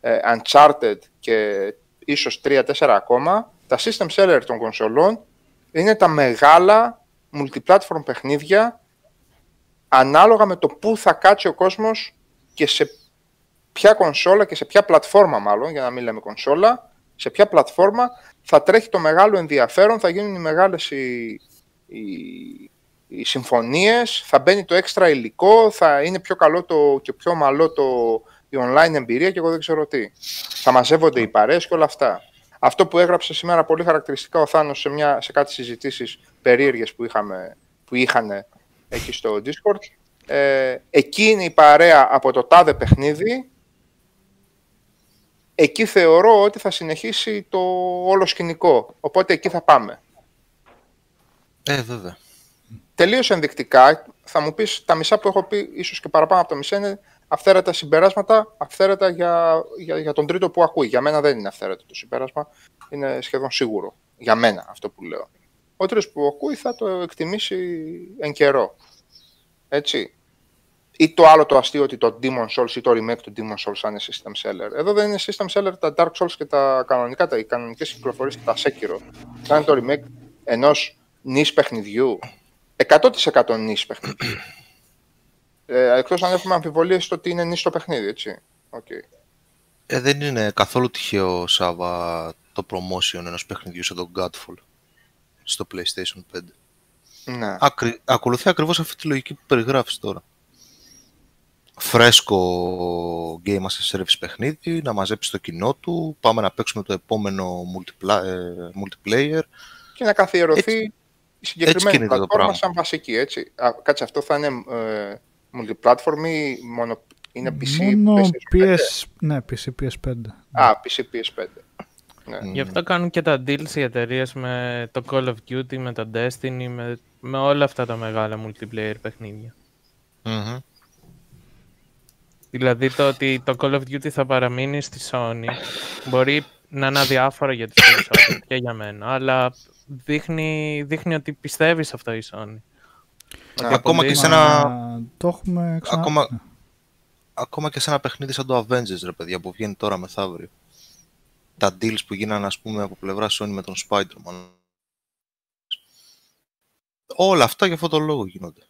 ε, Uncharted και ίσως 3-4 ακόμα, τα system seller των κονσολών είναι τα μεγάλα multiplatform παιχνίδια ανάλογα με το πού θα κάτσει ο κόσμος και σε ποια κονσόλα και σε ποια πλατφόρμα μάλλον, για να μην λέμε κονσόλα, σε ποια πλατφόρμα θα τρέχει το μεγάλο ενδιαφέρον, θα γίνουν οι μεγάλες οι, οι, οι συμφωνίες, θα μπαίνει το έξτρα υλικό, θα είναι πιο καλό το, και πιο ομαλό το, η online εμπειρία και εγώ δεν ξέρω τι. Θα μαζεύονται οι παρέες και όλα αυτά. Αυτό που έγραψε σήμερα πολύ χαρακτηριστικά ο Θάνος σε, μια, σε κάτι συζητήσεις περίεργες που, είχαμε, που είχαν εκεί στο Discord. Ε, εκεί είναι η παρέα από το τάδε παιχνίδι. Εκεί θεωρώ ότι θα συνεχίσει το όλο σκηνικό. Οπότε εκεί θα πάμε. Ε, βέβαια. Τελείως ενδεικτικά, θα μου πεις τα μισά που έχω πει, ίσως και παραπάνω από τα μισά, είναι αυθαίρετα συμπεράσματα, αυθαίρετα για, για, για τον τρίτο που ακούει. Για μένα δεν είναι αυθαίρετο το συμπέρασμα, είναι σχεδόν σίγουρο. Για μένα αυτό που λέω. Ο τρίτος που ακούει θα το εκτιμήσει εν καιρό. Έτσι. Ή το άλλο το αστείο ότι το Demon Souls ή το remake του Demon Souls θα είναι system seller. Εδώ δεν είναι system seller τα Dark Souls και τα κανονικά, τα, οι κανονικές κυκλοφορίες και τα Sekiro. Θα είναι το remake ενός νης παιχνιδιού. 100% νης παιχνιδιού. Ε, εκτός αν έχουμε αμφιβολίες στο ότι είναι νης το παιχνίδι, έτσι. Okay. Ε, δεν είναι καθόλου τυχαίο, Σάβα, το promotion ενός παιχνιδιού σαν τον Godfall στο PlayStation 5. Ναι. Ακρι... Ακολουθεί ακριβώς αυτή τη λογική που περιγράφεις τώρα. Φρέσκο game as a service παιχνίδι, να μαζέψεις το κοινό του, πάμε να παίξουμε το επόμενο multipla... ε, multiplayer. Και να καθιερωθεί Έτσι- η συγκεκριμένη κινείται το πλατφόρμα πράγμα. σαν βασική, έτσι. Α, κάτσε, αυτό θα είναι ε, multiplatform ή μόνο, είναι PC, Μόνο PlayStation 5? PS, ναι, PC, PS5. Α, PC, PS5. Ναι. Μμ. Γι' αυτό κάνουν και τα deals οι εταιρείες με το Call of Duty, με το Destiny, με, με όλα αυτά τα μεγάλα multiplayer παιχνίδια. Μμμ. Δηλαδή το ότι το Call of Duty θα παραμείνει στη Sony μπορεί να είναι αδιάφορο για τους περισσότερους και για μένα, αλλά δείχνει, δείχνει ότι πιστεύεις σε αυτό η Sony. Ότι Ακόμα και αποδείχνει- σε ένα- Μα, Το έχουμε ξανά... Ακόμα- ναι. Ακόμα και σε ένα παιχνίδι σαν το Avengers, ρε παιδιά, που βγαίνει τώρα μεθαύριο. Τα deals που γίνανε, ας πούμε, από πλευρά Sony με τον Spider-Man. Όλα αυτά για αυτόν τον λόγο γίνονται.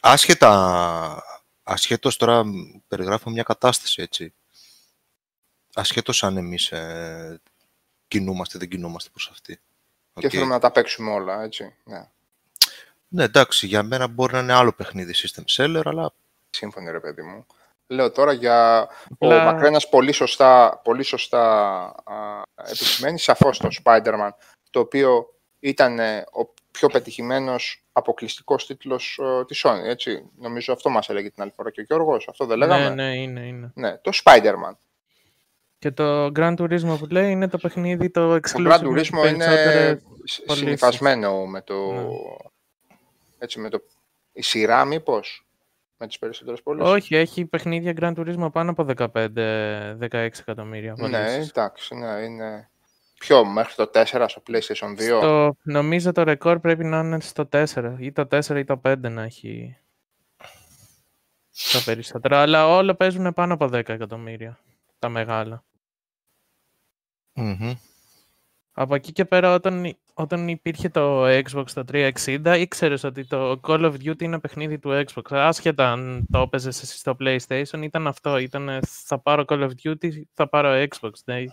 Άσχετα, ασχέτως τώρα περιγράφω μια κατάσταση, έτσι. Ασχέτως αν εμείς ε, κινούμαστε, δεν κινούμαστε προς αυτή. Και Οκ. θέλουμε να τα παίξουμε όλα, έτσι. Ναι. Ναι, εντάξει, για μένα μπορεί να είναι άλλο παιχνίδι system seller, αλλά Σύμφωνοι, ρε παιδί μου. Λέω τώρα για... Ο Απλά- Μακρένας πολύ σωστά, πολύ σωστά α, επισημαίνει σαφώς το Spider-Man, το οποίο ήταν ε, ο πιο πετυχημένος αποκλειστικός τίτλος ε, της Sony, έτσι. Νομίζω αυτό μας έλεγε την άλλη φορά και ο Γιώργος, αυτό δεν λέγαμε. Ναι, ναι, είναι, είναι. Ναι, το Spider-Man. Και το Grand Turismo που λέει είναι το παιχνίδι το Το exclusive. Gran με Turismo είναι περισσότερες συ- πωλήσεις. συνυφασμένο με το... Ναι. Έτσι, με το... Η σειρά μήπως, με τις περισσότερες πωλήσεις. Όχι, έχει παιχνίδια Grand Turismo πάνω από 15-16 εκατομμύρια. Ναι, πωλήσεις. εντάξει, ναι, είναι... Ποιο, μέχρι το 4 στο PlayStation 2. Στο, νομίζω το ρεκόρ πρέπει να είναι στο 4 ή το 4 ή το 5 να έχει τα περισσότερα. Αλλά όλα παίζουν πάνω από 10 εκατομμύρια. Τα μεγάλα. μμμ. Από εκεί και πέρα όταν, όταν υπήρχε το Xbox το 360 ήξερες ότι το Call of Duty είναι παιχνίδι του Xbox. Άσχετα αν το έπαιζες εσύ στο PlayStation ήταν αυτό. Ήταν θα πάρω Call of Duty, θα πάρω Xbox. Δεν,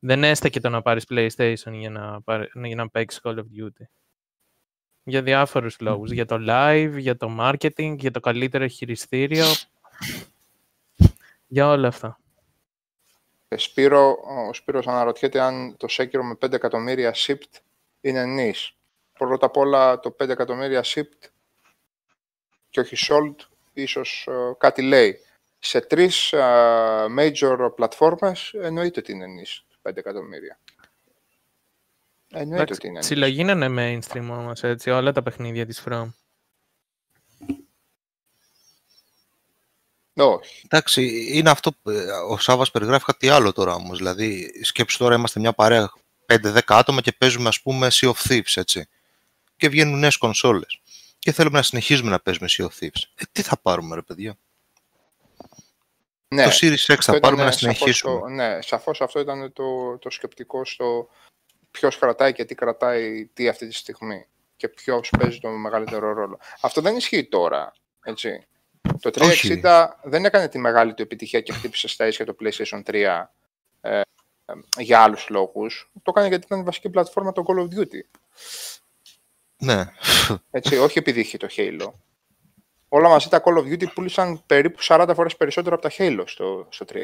δεν έστεκε το να πάρεις PlayStation για να, πάρε- για να παίξεις Call of Duty. Για διάφορους λόγους. Για το live, για το marketing, για το καλύτερο χειριστήριο. Για όλα αυτά. Ε, Σπύρο, ο Σπύρος αναρωτιέται αν το Sekiro με 5 εκατομμύρια shipped είναι niche. Πρώτα απ' όλα το 5 εκατομμύρια shipped και όχι sold ίσως ε, κάτι λέει. Σε τρεις ε, major πλατφόρμες εννοείται ότι είναι niche το 5 εκατομμύρια. Εννοείται ότι είναι niche. Συλλογίνανε mainstream όμως, έτσι, όλα τα παιχνίδια της From. Όχι. Εντάξει, είναι αυτό. που, ε, Ο Σάβα περιγράφει κάτι άλλο τώρα όμως. Δηλαδή, σκέψου τώρα είμαστε μια παρέα 5-10 άτομα και παίζουμε, ας πούμε, Sea of Thieves, έτσι. Και βγαίνουν νέες κονσόλες. Και θέλουμε να συνεχίζουμε να παίζουμε Sea of Thieves. Ε, τι θα πάρουμε, ρε παιδιά; Ναι, το Series X αυτό θα πάρουμε ήταν να σαφώς συνεχίσουμε. Το, ναι, σαφώς αυτό ήταν το, το σκεπτικό στο ποιος κρατάει και τι κρατάει τι αυτή τη στιγμή και ποιος παίζει τον μεγαλύτερο ρόλο. Αυτό δεν ισχύει τώρα, έτσι. Το 360 Όχι. δεν έκανε τη μεγάλη του επιτυχία και χτύπησε στα ίσια το PlayStation 3 ε, ε, για άλλους λόγους. Το έκανε γιατί ήταν η βασική πλατφόρμα το Call of Duty. Ναι. Έτσι, όχι επειδή είχε το Halo. Όλα μαζί τα Call of Duty πούλησαν περίπου 40 φορές περισσότερο από τα Halo στο, στο 360.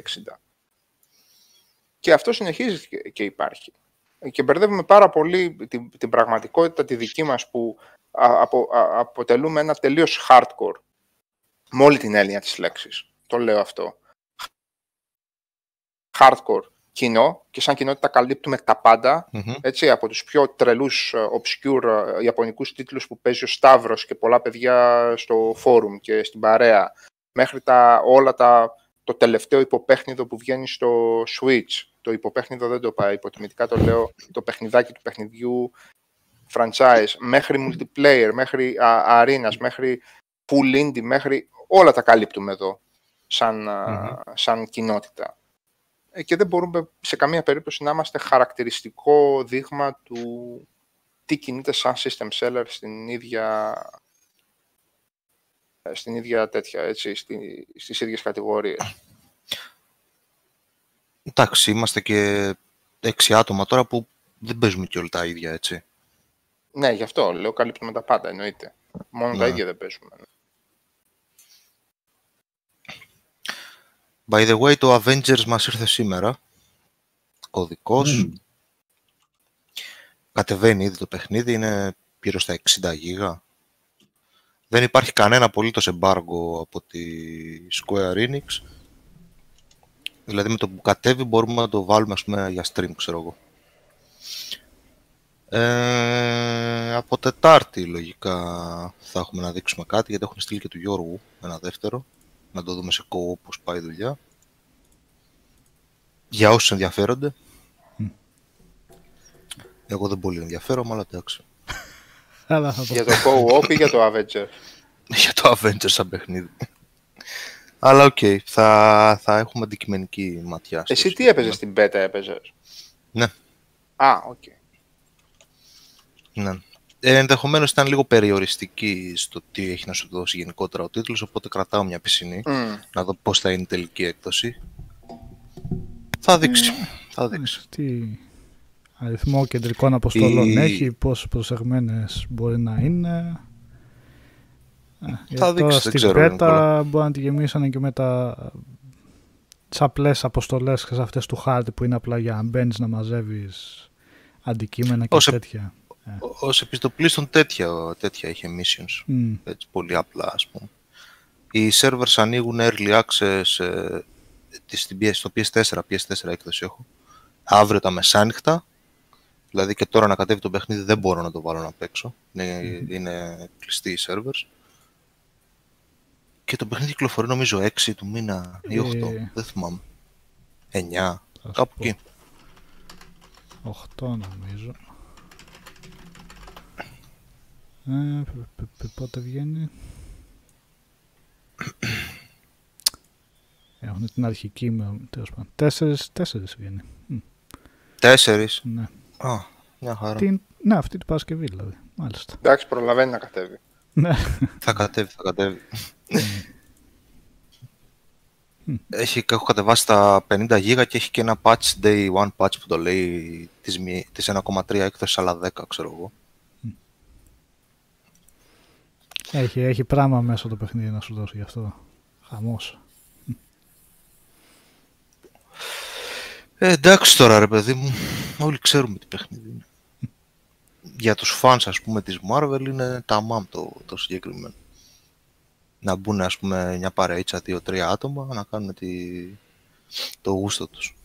Και αυτό συνεχίζει και, και υπάρχει. Και μπερδεύουμε πάρα πολύ την, την πραγματικότητα τη δική μας που α, απο- α, αποτελούμε ένα τελείως hardcore. Με όλη την έννοια της λέξης. Το λέω αυτό. Hardcore κοινό και σαν κοινότητα καλύπτουμε τα πάντα Μμμ. έτσι, από τους πιο τρελούς ε, obscure ε, ιαπωνικούς τίτλους που παίζει ο Σταύρος και πολλά παιδιά στο φόρουμ και στην παρέα, μέχρι τα, όλα τα, το τελευταίο υποπέχνιδο που βγαίνει στο Switch. Το υποπέχνιδο δεν το πάει, υποτιμητικά το λέω, το παιχνιδάκι του παιχνιδιού franchise, μέχρι multiplayer, μέχρι α, arenas, μέχρι full indie, μέχρι όλα τα καλύπτουμε εδώ σαν, α, σαν κοινότητα. Ε, Και δεν μπορούμε σε καμία περίπτωση να είμαστε χαρακτηριστικό δείγμα του τι κινείται σαν system seller στην ίδια, ε, στην ίδια τέτοια, έτσι, στη, στις ίδιες κατηγορίες. Εντάξει, είμαστε και έξι άτομα τώρα που δεν παίζουμε και όλα τα ίδια, έτσι. Ναι, γι' αυτό λέω καλύπτουμε τα πάντα, εννοείται. Μόνο τα Ναι. ίδια δεν παίζουμε. By the way, το Avengers μας ήρθε σήμερα. Κωδικός. Κατεβαίνει ήδη το παιχνίδι, είναι γύρω στα 60 γίγα. Δεν υπάρχει κανένα απολύτως εμπάργο από τη Square Enix. Δηλαδή με το που κατέβει μπορούμε να το βάλουμε ας πούμε για stream, ξέρω εγώ. Ε, από Τετάρτη λογικά θα έχουμε να δείξουμε κάτι γιατί έχουν στείλει και του Γιώργου ένα δεύτερο να το δούμε σε co πώς πάει η δουλειά. Για όσους ενδιαφέρονται. Εγώ δεν πολύ ενδιαφέρομαι, αλλά εντάξει. Αλλά θα το Για το co-op ή για το Avenger. *laughs* Για το Avengers σαν παιχνίδι. αλλά οκ, θα, θα έχουμε αντικειμενική ματιά. στο Εσύ τι συγκεκριμένο. έπαιζες στην beta, έπαιζες; Ναι. Α, οκ. Ναι. Ε, ενδεχομένως ήταν λίγο περιοριστική στο τι έχει να σου δώσει γενικότερα ο τίτλος, οπότε κρατάω μια πισινή Μμ. να δω πώς θα είναι η τελική έκδοση. Θα δείξει. Θα δείξει. τι αριθμό κεντρικών αποστολών Η- έχει, πόσο προσεγμένες μπορεί να είναι. Ε, γιατί δείξει, τώρα δεν στην ξέρω, είναι πέτα μπορεί να τη γεμίσανε και με τα τις απλές αποστολές και σε αυτές του χάρτη που είναι απλά για να μπαίνεις να μαζεύεις αντικείμενα και Ως- τέτοια. Ω επιστοπλίστων τέτοια, τέτοια είχε missions. Μμ. έτσι, πολύ απλά ας πούμε. Οι servers ανοίγουν early access ε, της- στην PS, στο PS4, PS4 έκδοση έχω. Αύριο τα μεσάνυχτα. Δηλαδή και τώρα να κατέβει το παιχνίδι δεν μπορώ να το βάλω να παίξω. Είναι, είναι κλειστοί οι servers. Και το παιχνίδι κυκλοφορεί νομίζω 6 του μήνα ή 8, Ε. δεν θυμάμαι. 9, Θα σου κάπου πω. εκεί. 8 νομίζω. Ε, π- π- π- πότε βγαίνει; *coughs* Έχουν την αρχική με τέλος πάντων. Τέσσερις, τέσσερις βγαίνει. Μμ, 4. Ναι. Α, μια χαρά. Την, ναι, αυτή την Παρασκευή δηλαδή. Μάλιστα. Εντάξει, προλαβαίνει να κατέβει. Ναι. Θα κατέβει, θα κατέβει. έχει, έχω κατεβάσει τα 50 γίγα και έχει και ένα patch day one patch που το λέει της, μη- της 1,3 έκδοση αλλά 10 ξέρω εγώ. Έχει, έχει πράγμα μέσα το παιχνίδι να σου δώσει γι' αυτό. Χαμός. Ε, εντάξει τώρα ρε παιδί μου, όλοι ξέρουμε τι παιχνίδι είναι. Για τους φανς ας πούμε της Marvel είναι τα μάμ το, το συγκεκριμένο. Να μπουν ας πούμε μια παρείτσα, δύο-τρία άτομα να κάνουν τη, το γούστο τους.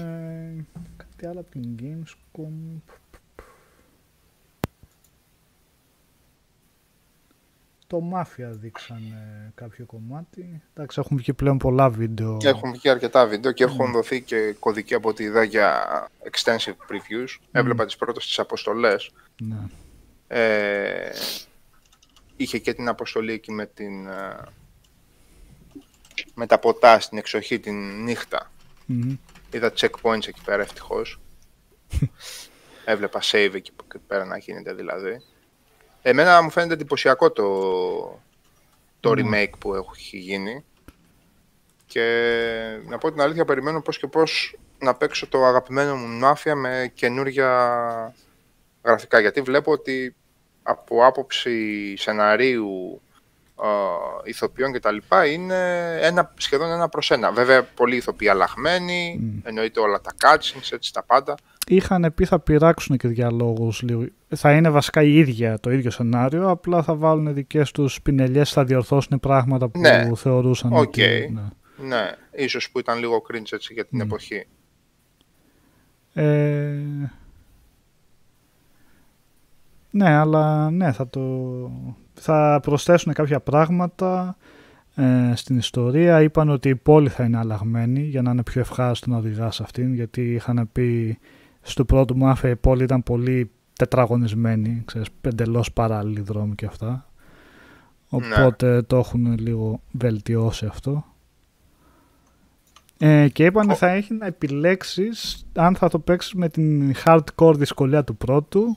Ε, κάτι άλλο από την Gamescom. Το Mafia δείξανε κάποιο κομμάτι. Εντάξει, έχουν βγει πλέον πολλά βίντεο. Έχουν βγει αρκετά βίντεο και έχουν δοθεί και κωδικοί από τη ιδέα για extensive previews. Έβλεπα τις πρώτες τις αποστολές. Ναι. Ε, είχε και την αποστολή εκεί με, την, ε, με τα ποτά στην εξοχή την νύχτα. Μμμ. Είδα checkpoints εκεί πέρα ευτυχώς. *laughs* Έβλεπα save εκεί που- εκεί πέρα να γίνεται δηλαδή. Εμένα μου φαίνεται εντυπωσιακό το, το remake που έχει γίνει. Και να πω την αλήθεια, περιμένω πώς και πώς να παίξω το αγαπημένο μου Mafia με καινούργια γραφικά. Γιατί βλέπω ότι από άποψη σεναρίου, ε, ηθοποιών κτλ. είναι ένα, σχεδόν ένα προς ένα. Βέβαια, πολλοί ηθοποιοί αλλαγμένοι, Μμ. εννοείται όλα τα cutscenes, έτσι τα πάντα. Είχαν πει θα πειράξουν και διαλόγους λίγο. Θα είναι βασικά η ίδια, το ίδιο σενάριο, απλά θα βάλουν δικές τους πινελιές, θα διορθώσουν πράγματα που Ναι. θεωρούσαν Οκ. ότι... Ναι. Ναι, ίσως που ήταν λίγο cringe έτσι για την Μμ. εποχή. Ε, ναι, αλλά ναι, θα, το, θα προσθέσουν κάποια πράγματα ε, στην ιστορία. Είπαν ότι η πόλη θα είναι αλλαγμένη για να είναι πιο ευχάριστο να οδηγάς σε αυτήν, γιατί είχαν πει στο πρώτο μάφια η πόλη ήταν πολύ τετραγωνισμένη, ξέρεις, εντελώς παράλληλοι δρόμοι και αυτά. Οπότε το έχουν λίγο βελτιώσει αυτό. Ε, και είπαν Ο- θα έχει να επιλέξεις αν θα το παίξεις με την hardcore δυσκολία του πρώτου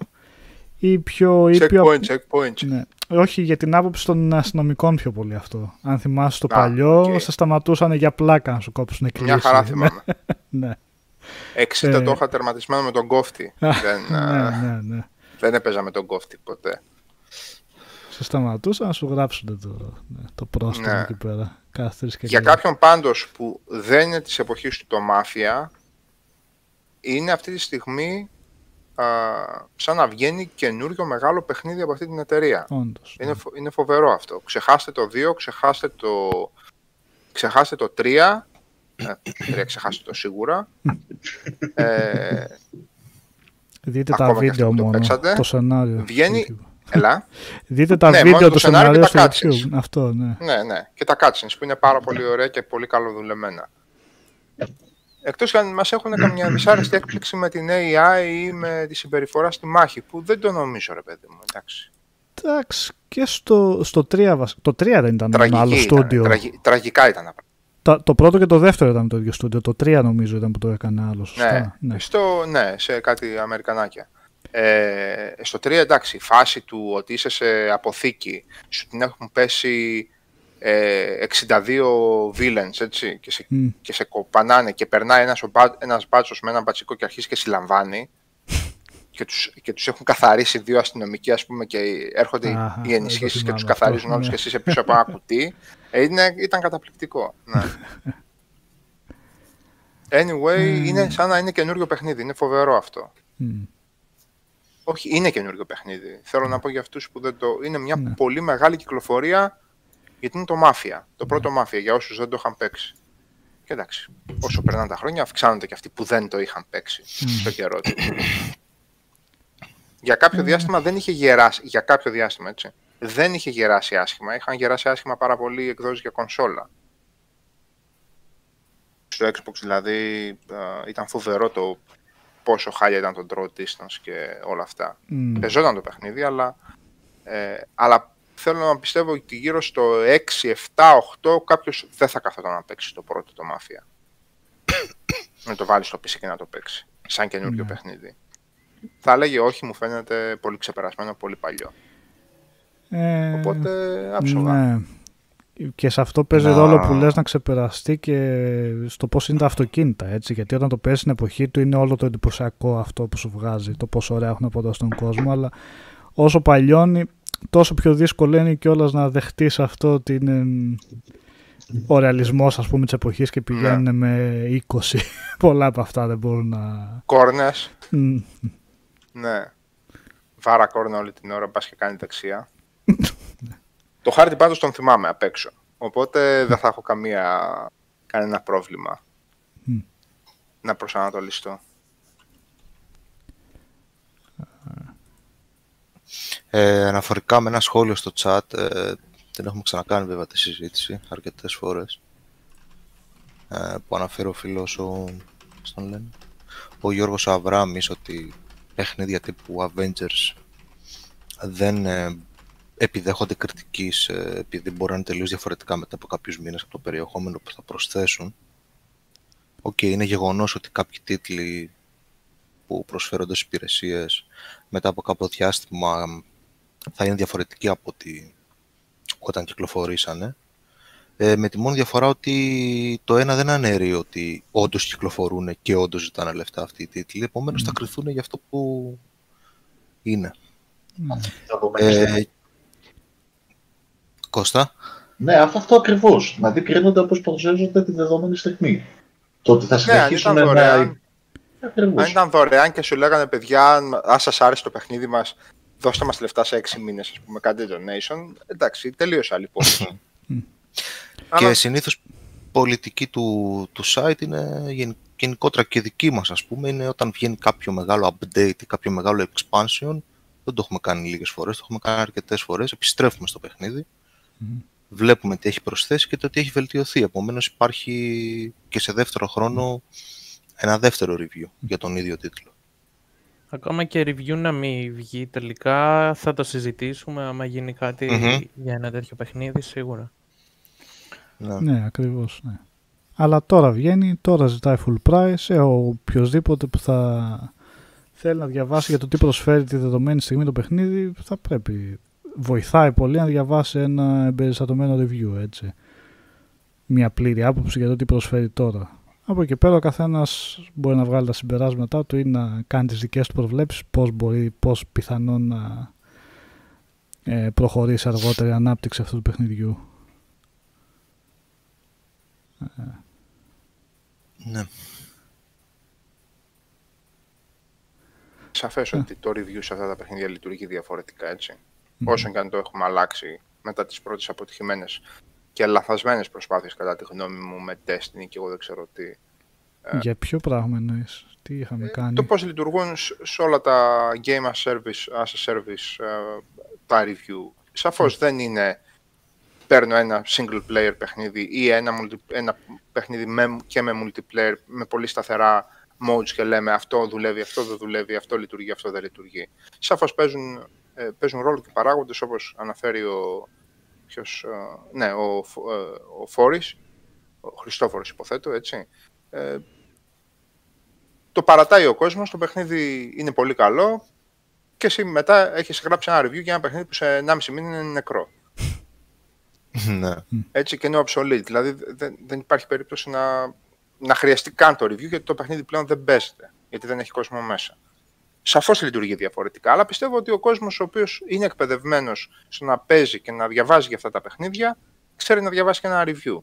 ή πιο ήπιο... Checkpoint, checkpoint. Ναι. Όχι για την άποψη των αστυνομικών πιο πολύ αυτό. Αν θυμάσαι το Α, παλιό, οκ. σε σταματούσαν για πλάκα να σου κόψουν κλήση. Μια χαρά θυμάμαι. *laughs* ναι. 60 Ε. το είχα τερματισμένο με τον κόφτη. δεν, ναι, α, ναι, ναι. δεν έπαιζα με τον κόφτη ποτέ. Σε σταματούσαν να σου γράψουν το, ναι, το πρόστιμο Ναι. εκεί πέρα. Κάθε τρεις και Για λίγα. κάποιον πάντως που δεν είναι της εποχής του το Μάφια, είναι αυτή τη στιγμή α, σαν να βγαίνει καινούριο μεγάλο παιχνίδι από αυτή την εταιρεία. Όντως. Είναι, φο- είναι φοβερό αυτό. Ξεχάστε το 2, ξεχάστε το, ξεχάστε το 3. Ε, 3 ξεχάστε το σίγουρα. *laughs* Ε, Δείτε τα ακόμα και βίντεο αυτό που το μόνο, παίξατε. το σενάριο. Βγαίνει- στο YouTube. έλα. *laughs* Δείτε τα Ναι, βίντεο μόνο του το σενάριο σενάριου και τα στο cutscenes. YouTube. Αυτό, ναι. Ναι, ναι. Και τα cutscenes που είναι πάρα πολύ ωραία και πολύ καλοδουλεμένα. Εκτός και αν μας έχουν καμιά δυσάρεστη έκπληξη με την AI ή με τη συμπεριφορά στη μάχη, που δεν το νομίζω ρε παιδί μου, εντάξει. Εντάξει, και στο, στο 3, βασ- το 3 δεν ήταν ένα Τραγική άλλο ήταν, στούντιο. τραγι- τραγικά ήταν. Τα Τα- το πρώτο και το δεύτερο ήταν το ίδιο στούντιο. Το 3 νομίζω ήταν που το έκανε άλλο. Σωστά. Ναι, ναι. Στο, ναι, σε κάτι Αμερικανάκια. Ε, στο 3 εντάξει, η φάση του ότι είσαι σε αποθήκη, σου την έχουν πέσει ε, 62 villains, έτσι, και σε, Μμ. και σε κοπανάνε και περνάει ένας, ο μπα- ένας μπάτσος με ένα μπατσικό και αρχίζει και συλλαμβάνει *laughs* και τους, και τους έχουν καθαρίσει δύο αστυνομικοί ας πούμε και έρχονται οι- Αχα, οι δεν ενισχύσεις το και τους θυμάμαι καθαρίζουν αυτό, όλους ναι. και εσύ είσαι πίσω από ένα κουτί. *laughs* Ε, είναι, ήταν καταπληκτικό. Ναι. *laughs* Anyway, Ε. είναι σαν να είναι καινούριο παιχνίδι. Είναι φοβερό αυτό. Μμ. Όχι, είναι καινούριο παιχνίδι. Θέλω να πω για αυτούς που δεν το... Είναι μια Ναι. πολύ μεγάλη κυκλοφορία γιατί είναι το Μάφια. Το πρώτο Μάφια για όσους δεν το είχαν παίξει. Και εντάξει, όσο περνάνε τα χρόνια αυξάνονται και αυτοί που δεν το είχαν παίξει στο καιρό τους. για κάποιο διάστημα δεν είχε γεράσει, για κάποιο διάστημα έτσι, δεν είχε γεράσει άσχημα. Είχαν γεράσει άσχημα πάρα πολύ εκδόσεις για κονσόλα. Στο Xbox δηλαδή α, ήταν φοβερό το πόσο χάλια ήταν το draw distance και όλα αυτά. Μμ. Πεζόταν το παιχνίδι, αλλά, ε, αλλά θέλω να πιστεύω ότι γύρω στο 6, 7, 8 κάποιος δεν θα καθόταν να παίξει το πρώτο το Mafia. *coughs* να το βάλει στο PC και να το παίξει. Σαν καινούριο Ναι. παιχνίδι. Θα έλεγε όχι, μου φαίνεται πολύ ξεπερασμένο, πολύ παλιό. Ε, Οπότε άψογα. Ναι. Και σε αυτό παίζει Να. ρόλο που λες να ξεπεραστεί και στο πώς είναι τα αυτοκίνητα, έτσι. Γιατί όταν το παίζεις στην εποχή του είναι όλο το εντυπωσιακό αυτό που σου βγάζει, το πόσο ωραία έχουν αποδώσει στον κόσμο, αλλά όσο παλιώνει, τόσο πιο δύσκολο είναι κιόλας να δεχτείς αυτό ότι είναι ο ρεαλισμός ας πούμε της εποχής και πηγαίνουν με 20. *laughs* Πολλά από αυτά δεν μπορούν να... Κόρνες, Μμ. ναι. Βάρα κόρνα όλη την ώρα, πας και κάνει δεξιά. Το χάρτη πάντως τον θυμάμαι απ' έξω. Οπότε δεν θα έχω καμία, κανένα πρόβλημα Μμ. να προσανατολιστώ. Ε, αναφορικά με ένα σχόλιο στο chat, ε, την έχουμε ξανακάνει βέβαια τη συζήτηση αρκετές φορές, ε, που αναφέρει ο φίλος ο, πώς τον λένε, ο Γιώργος Αβράμης ότι παιχνίδια τύπου Avengers δεν ε, επιδέχονται κριτικής ε, επειδή μπορεί να είναι τελείως διαφορετικά μετά από κάποιους μήνες από το περιεχόμενο που θα προσθέσουν. Οκ, είναι γεγονός ότι κάποιοι τίτλοι που προσφέρονται στις υπηρεσίες μετά από κάποιο διάστημα θα είναι διαφορετικοί από ότι όταν κυκλοφορήσανε. Ε, με τη μόνη διαφορά ότι το ένα δεν αναιρεί ότι όντως κυκλοφορούν και όντως ζητάνε λεφτά αυτοί οι τίτλοι. Επομένως θα κρυθούν για αυτό που είναι. Θα δούμε και στο- Ε, Κώστα. Ναι, αυτό, αυτό ακριβώς. Δηλαδή κρίνονται όπως παρουσιάζονται τη δεδομένη στιγμή. Το ότι θα Ναι, αν συνεχίσουν ήταν να. δωρεάν, Ακριβώς. αν ήταν δωρεάν και σου λέγανε παιδιά, αν σας άρεσε το παιχνίδι μας, δώστε μας λεφτά σε 6 μήνες, ας πούμε, κάντε donation. Εντάξει, τελείως άλλη υπόθεση. *laughs* Και Αλλά- συνήθως πολιτική του, του site είναι γεν- γενικότερα και δική μας ας πούμε είναι όταν βγαίνει κάποιο μεγάλο update ή κάποιο μεγάλο expansion δεν το έχουμε κάνει λίγες φορές, το έχουμε κάνει αρκετές φορές επιστρέφουμε στο παιχνίδι βλέπουμε τι έχει προσθέσει και το τι έχει βελτιωθεί επομένως υπάρχει και σε δεύτερο χρόνο ένα δεύτερο review για τον ίδιο τίτλο Ακόμα και review να μην βγει τελικά, θα το συζητήσουμε άμα γίνει κάτι Μμμ. για ένα τέτοιο παιχνίδι, σίγουρα. ναι. Ναι, ακριβώς. Ναι. Αλλά τώρα βγαίνει, τώρα ζητάει full price. Ε, ο οποιοδήποτε που θα θέλει να διαβάσει για το τι προσφέρει τη δεδομένη στιγμή το παιχνίδι, θα πρέπει. Βοηθάει πολύ να διαβάσει ένα εμπεριστατωμένο review, έτσι. Μια πλήρη άποψη για το τι προσφέρει τώρα. Από εκεί πέρα ο καθένας μπορεί να βγάλει τα συμπεράσματά του ή να κάνει τις δικές του προβλέψεις πώς μπορεί, πώς πιθανόν να ε, προχωρήσει αργότερα η ανάπτυξη αυτού του παιχνιδιού. ναι. Σαφές Ναι. ότι το review σε αυτά τα παιχνίδια λειτουργεί διαφορετικά, έτσι. Όσο και αν το έχουμε αλλάξει μετά τις πρώτες αποτυχημένες και λαθασμένες προσπάθειες, κατά τη γνώμη μου, με Destiny και εγώ δεν ξέρω τι. Για ποιο πράγμα εννοείς, τι είχαμε κάνει; Ε, Το πώς λειτουργούν σ- σε όλα τα game as service, as a service ε, τα review. Σαφώς δεν είναι παίρνω ένα single player παιχνίδι ή ένα, multi, ένα παιχνίδι με, και με multiplayer με πολύ σταθερά modes και λέμε αυτό δουλεύει, αυτό δεν δουλεύει, αυτό λειτουργεί, αυτό δεν λειτουργεί. Σαφώς παίζουν, ε, παίζουν ρόλο και παράγοντες όπως αναφέρει ο, ποιος, ε, ναι, ο, Φ- ε, ο Φόρης, ο Χριστόφορος υποθέτω, έτσι. Ε, το παρατάει ο κόσμος, το παιχνίδι είναι πολύ καλό και εσύ μετά έχεις γράψει ένα review για ένα παιχνίδι που σε 1,5 μήνα είναι νεκρό. *laughs* ναι. Έτσι και είναι obsolete. Δηλαδή δεν, δεν υπάρχει περίπτωση να, να χρειαστεί καν το review γιατί το παιχνίδι πλέον δεν παίζεται. Γιατί δεν έχει κόσμο μέσα. Σαφώς λειτουργεί διαφορετικά, αλλά πιστεύω ότι ο κόσμος ο οποίος είναι εκπαιδευμένος στο να παίζει και να διαβάζει για αυτά τα παιχνίδια, ξέρει να διαβάσει και ένα review.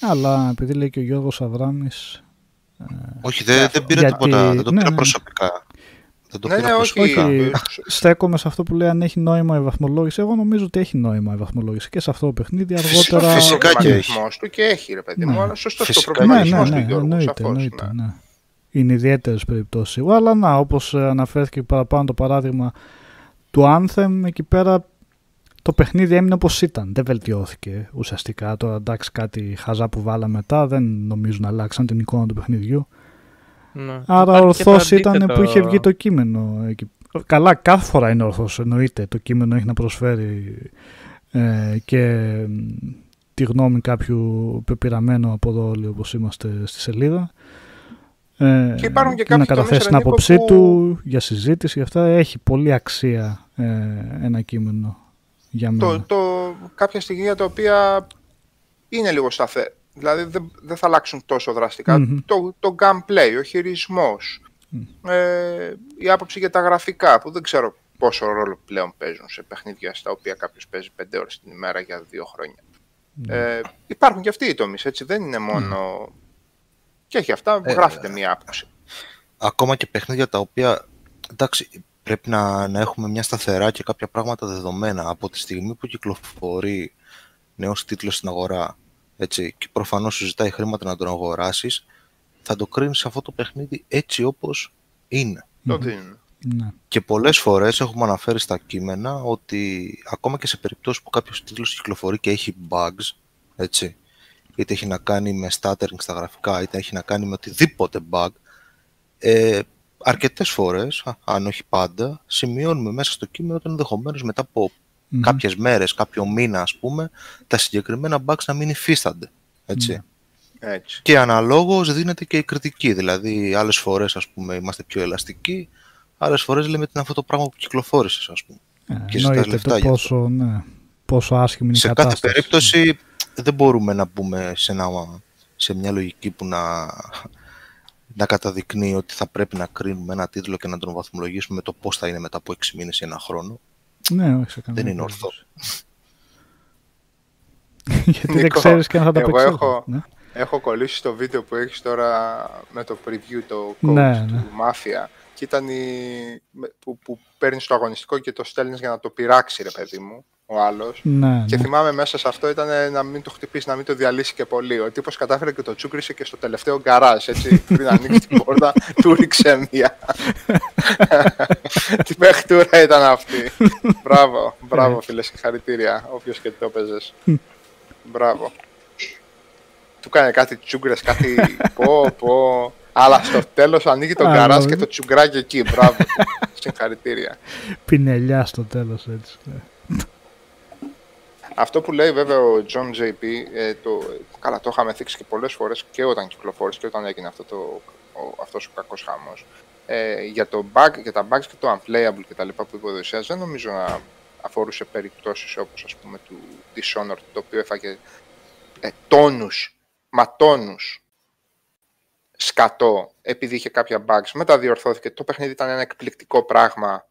Αλλά επειδή λέει και ο Γιώργος Αβράμης, όχι δεν, δεν πήρα Γιατί- τίποτα δεν το ναι, πήρα ναι. προσωπικά δεν το Ναι, πήρα ναι, όχι. προσωπικά όχι, ε, στέκομαι σε αυτό που λέει αν έχει νόημα η βαθμολόγηση. Εγώ νομίζω ότι έχει νόημα η βαθμολόγηση και σε αυτό το παιχνίδι Φυσικά, αργότερα. φυσικά. και έχει. του και έχει, ρε παιδί μου, Ναι. αλλά σωστός το Φυσικά. Ναι, ναι, προβληματισμός ναι, του Γιώργου, εννοείται, σαφώς, εννοείται, ναι. Ναι. Είναι ιδιαίτερες περιπτώσεις σίγουρα. Αλλά να, όπως αναφέρθηκε παραπάνω το παράδειγμα του Anthem, εκεί πέρα το παιχνίδι έμεινε όπως ήταν. Δεν βελτιώθηκε ουσιαστικά. Τώρα εντάξει, κάτι χαζά που βάλα μετά δεν νομίζω να αλλάξαν την εικόνα του παιχνιδιού. Ναι. Άρα Υπάρχει και το ορθώ ήταν αντίθετο. που είχε βγει το κείμενο. εκεί. Καλά, κάθε φορά είναι ορθώς. Εννοείται το κείμενο έχει να προσφέρει ε, και μ, τη γνώμη κάποιου πεπειραμένου από εδώ όλοι όπως είμαστε στη σελίδα. Ε, Και υπάρχουν και να κάποιοι καταθέσει τομείς, την Ρενίκο, άποψή που- του για συζήτηση. για αυτά έχει πολύ αξία ε, ένα κείμενο για μένα. το, το, κάποια στοιχεία τα οποία είναι λίγο σταθέ. Δηλαδή δεν, δεν θα αλλάξουν τόσο δραστικά. Μμμ. Το, το gameplay, ο χειρισμός, ε, η άποψη για τα γραφικά που δεν ξέρω πόσο ρόλο πλέον παίζουν σε παιχνίδια στα οποία κάποιος παίζει 5 ώρες την ημέρα για δύο χρόνια. Ε, υπάρχουν και αυτοί οι τομείς, έτσι, δεν είναι μόνο... Και έχει αυτά, Ε, γράφεται μία άποψη. ακόμα και παιχνίδια τα οποία εντάξει, πρέπει να, να έχουμε μια σταθερά και κάποια πράγματα δεδομένα από τη στιγμή που κυκλοφορεί νέος τίτλος στην αγορά έτσι, και προφανώς σου ζητάει χρήματα να τον αγοράσεις θα το κρίνεις αυτό το παιχνίδι έτσι όπως είναι. Το δίνουν. Ναι. Και πολλές φορές έχουμε αναφέρει στα κείμενα ότι ακόμα και σε περιπτώσεις που κάποιος τίτλος κυκλοφορεί και έχει bugs, έτσι, είτε έχει να κάνει με stuttering στα γραφικά, είτε έχει να κάνει με οτιδήποτε bug, ε, αρκετές φορές, α- αν όχι πάντα, σημειώνουμε μέσα στο κείμενο ότι ενδεχομένως μετά από Μμμ. κάποιες μέρες, κάποιο μήνα ας πούμε, τα συγκεκριμένα bugs να μην υφίστανται. Έτσι. Ναι. Έτσι. Και αναλόγως δίνεται και η κριτική. Δηλαδή, άλλες φορές ας πούμε, είμαστε πιο ελαστικοί, άλλες φορές λέμε ότι είναι αυτό το πράγμα που κυκλοφόρησες, ας πούμε. Ε, και ζητάς εννοείται λεφτά το γι' πόσο, ναι, πόσο άσχημη είναι η σε κάθε κατάσταση. περίπτωση δεν μπορούμε να μπούμε σε, ένα, σε μια λογική που να, να καταδεικνύει ότι θα πρέπει να κρίνουμε ένα τίτλο και να τον βαθμολογήσουμε με το πώς θα είναι μετά από 6 μήνες ή ένα χρόνο. Ναι, όχι σε καμία Δεν είναι περίπτωση. *laughs* Γιατί δεν Νίκο, ξέρεις και αν θα τα εγώ παίξεις. έχω- Ναι. Έχω κολλήσει στο βίντεο που έχεις τώρα με το preview, το coach Ναι, ναι. του Mafia και ήταν η... με- που, που παίρνεις το αγωνιστικό και το στέλνεις για να το πειράξει ρε παιδί μου, ο άλλος. Ναι, Και ναι. θυμάμαι μέσα σε αυτό ήταν να μην το χτυπήσει, να μην το διαλύσει και πολύ. Ο τύπος κατάφερε και το τσούκρισε και στο τελευταίο γκαράζ, έτσι, *laughs* πριν ανοίξει την πόρτα, του ρίξε μία. *laughs* Τι παιχτούρα ήταν αυτή. *laughs* μπράβο, μπράβο φίλε, συγχαρητήρια, όποιος και το έπαιζες. μπράβο. Του έκανε κάτι τσούγκρες, κάτι πω, πω. Αλλά στο τέλος ανοίγει το Α, γκαράζ ναι. και το τσουγκράκι εκεί, μπράβο. Συγχαρητήρια. Πινελιά στο τέλος έτσι. ναι. Αυτό που λέει βέβαια ο John JP, ε, το, καλά το είχαμε θίξει και πολλές φορές και όταν κυκλοφόρησε και όταν έγινε αυτό το, ο, αυτός ο κακός χαμός. Ε, για, το bug, για τα bugs και το unplayable και τα λοιπά που είπε ο Οδυσσέας, δεν νομίζω να αφορούσε περιπτώσεις όπως ας πούμε του Dishonored, το οποίο έφαγε ε, τόνους, μα τόνους σκατό επειδή είχε κάποια bugs. Μετά διορθώθηκε. Το παιχνίδι ήταν ένα εκπληκτικό πράγμα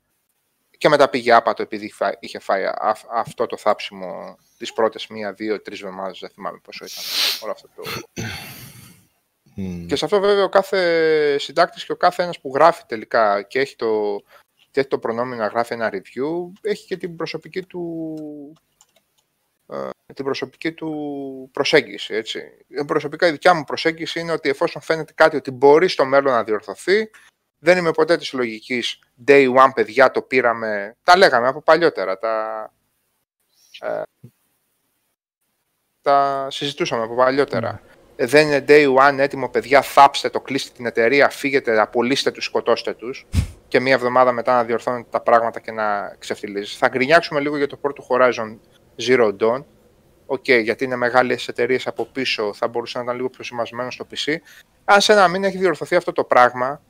και μετά πήγε άπατο επειδή φα- είχε φάει α- αυτό το θάψιμο τις πρώτες μία, δύο, τρεις εβδομάδες, δεν θυμάμαι πόσο ήταν όλο αυτό το... Μμ. Και σε αυτό βέβαια ο κάθε συντάκτης και ο κάθε ένας που γράφει τελικά και έχει το, και έχει το προνόμιο να γράφει ένα review, έχει και την προσωπική του, ε, την προσωπική του προσέγγιση. Έτσι. Ε, Προσωπικά η δικιά μου προσέγγιση είναι ότι εφόσον φαίνεται κάτι ότι μπορεί στο μέλλον να διορθωθεί, δεν είμαι ποτέ της λογικής day one παιδιά το πήραμε, τα λέγαμε από παλιότερα, τα, ε, τα συζητούσαμε από παλιότερα. Ε, Δεν είναι day one έτοιμο παιδιά, θάψτε το, κλείστε την εταιρεία, φύγετε, απολύστε τους, σκοτώστε τους και μία εβδομάδα μετά να διορθώνεται τα πράγματα και να ξεφτιλίζεις. Θα γκρινιάξουμε λίγο για το πρώτο Horizon Zero Dawn, Οκ, γιατί είναι μεγάλες εταιρείες από πίσω, θα μπορούσε να ήταν λίγο πιο συμμαζεμένο στο PC. Αν σε ένα μήνα έχει διορθωθεί αυτό το πράγμα,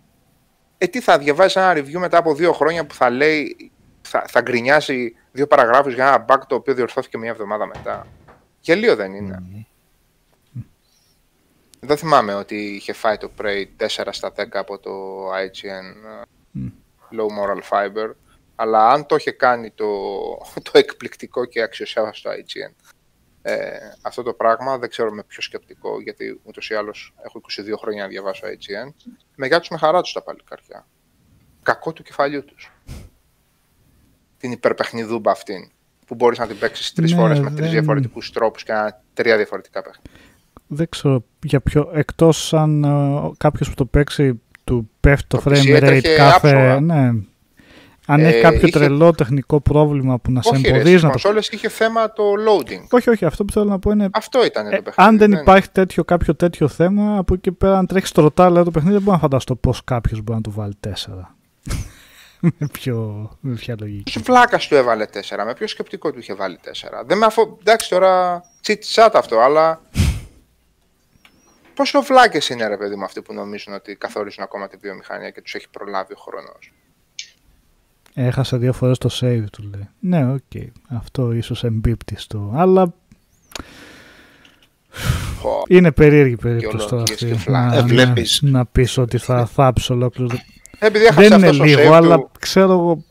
ε, τι θα διαβάζεις ένα review μετά από δύο χρόνια που θα λέει, θα, θα γκρινιάζει δύο παραγράφους για ένα bug το οποίο διορθώθηκε μία εβδομάδα μετά. Γελοίο δεν είναι. Δεν θυμάμαι ότι είχε φάει το Prey 4 στα 10 από το IGN ε, Low Moral Fiber, αλλά αν το είχε κάνει το, *laughs* το εκπληκτικό και αξιοσέβαστο IGN ε, αυτό το πράγμα, δεν ξέρω με ποιο σκεπτικό, γιατί ούτως ή άλλως έχω 22 χρόνια να διαβάσω IGN. Με γεια του με χαρά τους τα παλικάρια. Κακό του κεφαλιού τους. Την υπερπαιχνιδούμπα αυτήν. Που μπορείς να την παίξεις τρεις Ναι, φορές με τρεις δεν- διαφορετικούς τρόπους και να τρία διαφορετικά παιχνίδια. Δεν ξέρω για ποιο, εκτός αν ε, κάποιος που το παίξει του πέφτει το, Το PC frame rate έτρεχε κάθε... άψογα. Ναι. Αν Ε, έχει κάποιο είχε- τρελό τεχνικό πρόβλημα που να σε Όχι, ρε, εμποδίζει στις να το... κονσόλες είχε θέμα το loading. Όχι, όχι, αυτό που θέλω να πω είναι... Αυτό ήταν ε, το παιχνίδι. αν δεν ναι. υπάρχει τέτοιο, κάποιο τέτοιο θέμα, από εκεί πέρα, αν τρέχεις στο ροτάλ το παιχνίδι, δεν μπορώ να φανταστώ πώς κάποιος μπορεί να του βάλει 4. *laughs* με, ποιο, με ποια λογική. Ποιο βλάκα του έβαλε 4, με ποιο σκεπτικό του είχε βάλει 4. Δεν με αφο... Εντάξει τώρα, τσιτ chat αυτό, αλλά. Πόσο βλάκε είναι ρε παιδί μου αυτοί που νομίζουν ότι καθορίζουν ακόμα τη βιομηχανία και τους έχει προλάβει ο χρόνος. Έχασε δύο φορές το save του λέει. Ναι, οκ. Αυτό ίσως εμπίπτει στο. Αλλά είναι περίεργη περίπτωση τώρα Γεωλογίες αυτή. και φλάγκες. Να, Ε, βλέπεις. να, να πεις ότι θα θάψει ολόκληρο. Επειδή έχασε Δεν είναι αυτό το λίγο, save αλλά του, ξέρω εγώ.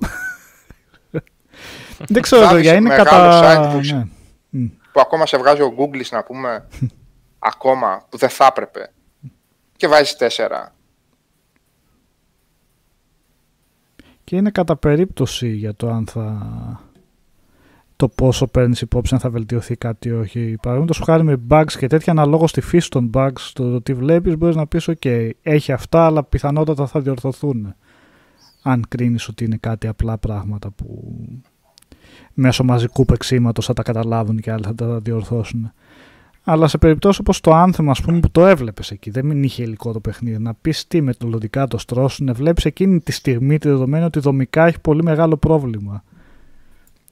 Δεν ξέρω, Βάδισε παιδιά, είναι μεγάλο κατά. site που- ναι. Μμ. που ακόμα σε βγάζει ο Google να πούμε *laughs* ακόμα που δεν θα έπρεπε και βάζεις τέσσερα. Και είναι κατά περίπτωση για το αν θα το πόσο παίρνεις υπόψη αν θα βελτιωθεί κάτι ή όχι. Παραδείγματος χάρη με bugs και τέτοια αναλόγως στη φύση των bugs, το τι βλέπεις, μπορείς να πεις: OK, έχει αυτά, αλλά πιθανότατα θα διορθωθούν. Αν κρίνεις ότι είναι κάτι απλά πράγματα που μέσω μαζικού παίξήματο θα τα καταλάβουν και άλλοι θα τα διορθώσουν. Αλλά σε περιπτώσεις όπως το Anthem, ας πούμε, που το έβλεπες εκεί, δεν είχε υλικό το παιχνίδι, να πεις τι μεθοδικά το στρώσουν, βλέπεις εκείνη τη στιγμή τη δεδομένη ότι δομικά έχει πολύ μεγάλο πρόβλημα.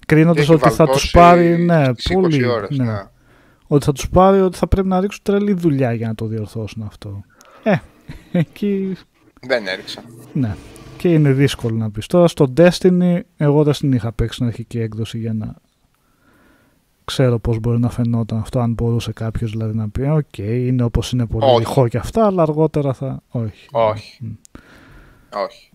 Κρίνοντας Έχει ότι θα τους βαλτώσει πάρει. Ναι, τις 20 πολύ. ώρες, ναι. ναι. Ότι θα τους πάρει ότι θα πρέπει να ρίξουν τρελή δουλειά για να το διορθώσουν αυτό. Ε, *laughs* εκεί Δεν έριξα. ναι. Και είναι δύσκολο να πεις. Τώρα στο Destiny, εγώ δεν την είχα παίξει στην αρχική έκδοση για να ξέρω πώς μπορεί να φαινόταν αυτό, αν μπορούσε κάποιος δηλαδή να πει «Οκ, είναι όπως είναι πολύ Όχι. ρηχό και αυτά, αλλά αργότερα θα...» Όχι. Όχι. Μμ. Όχι.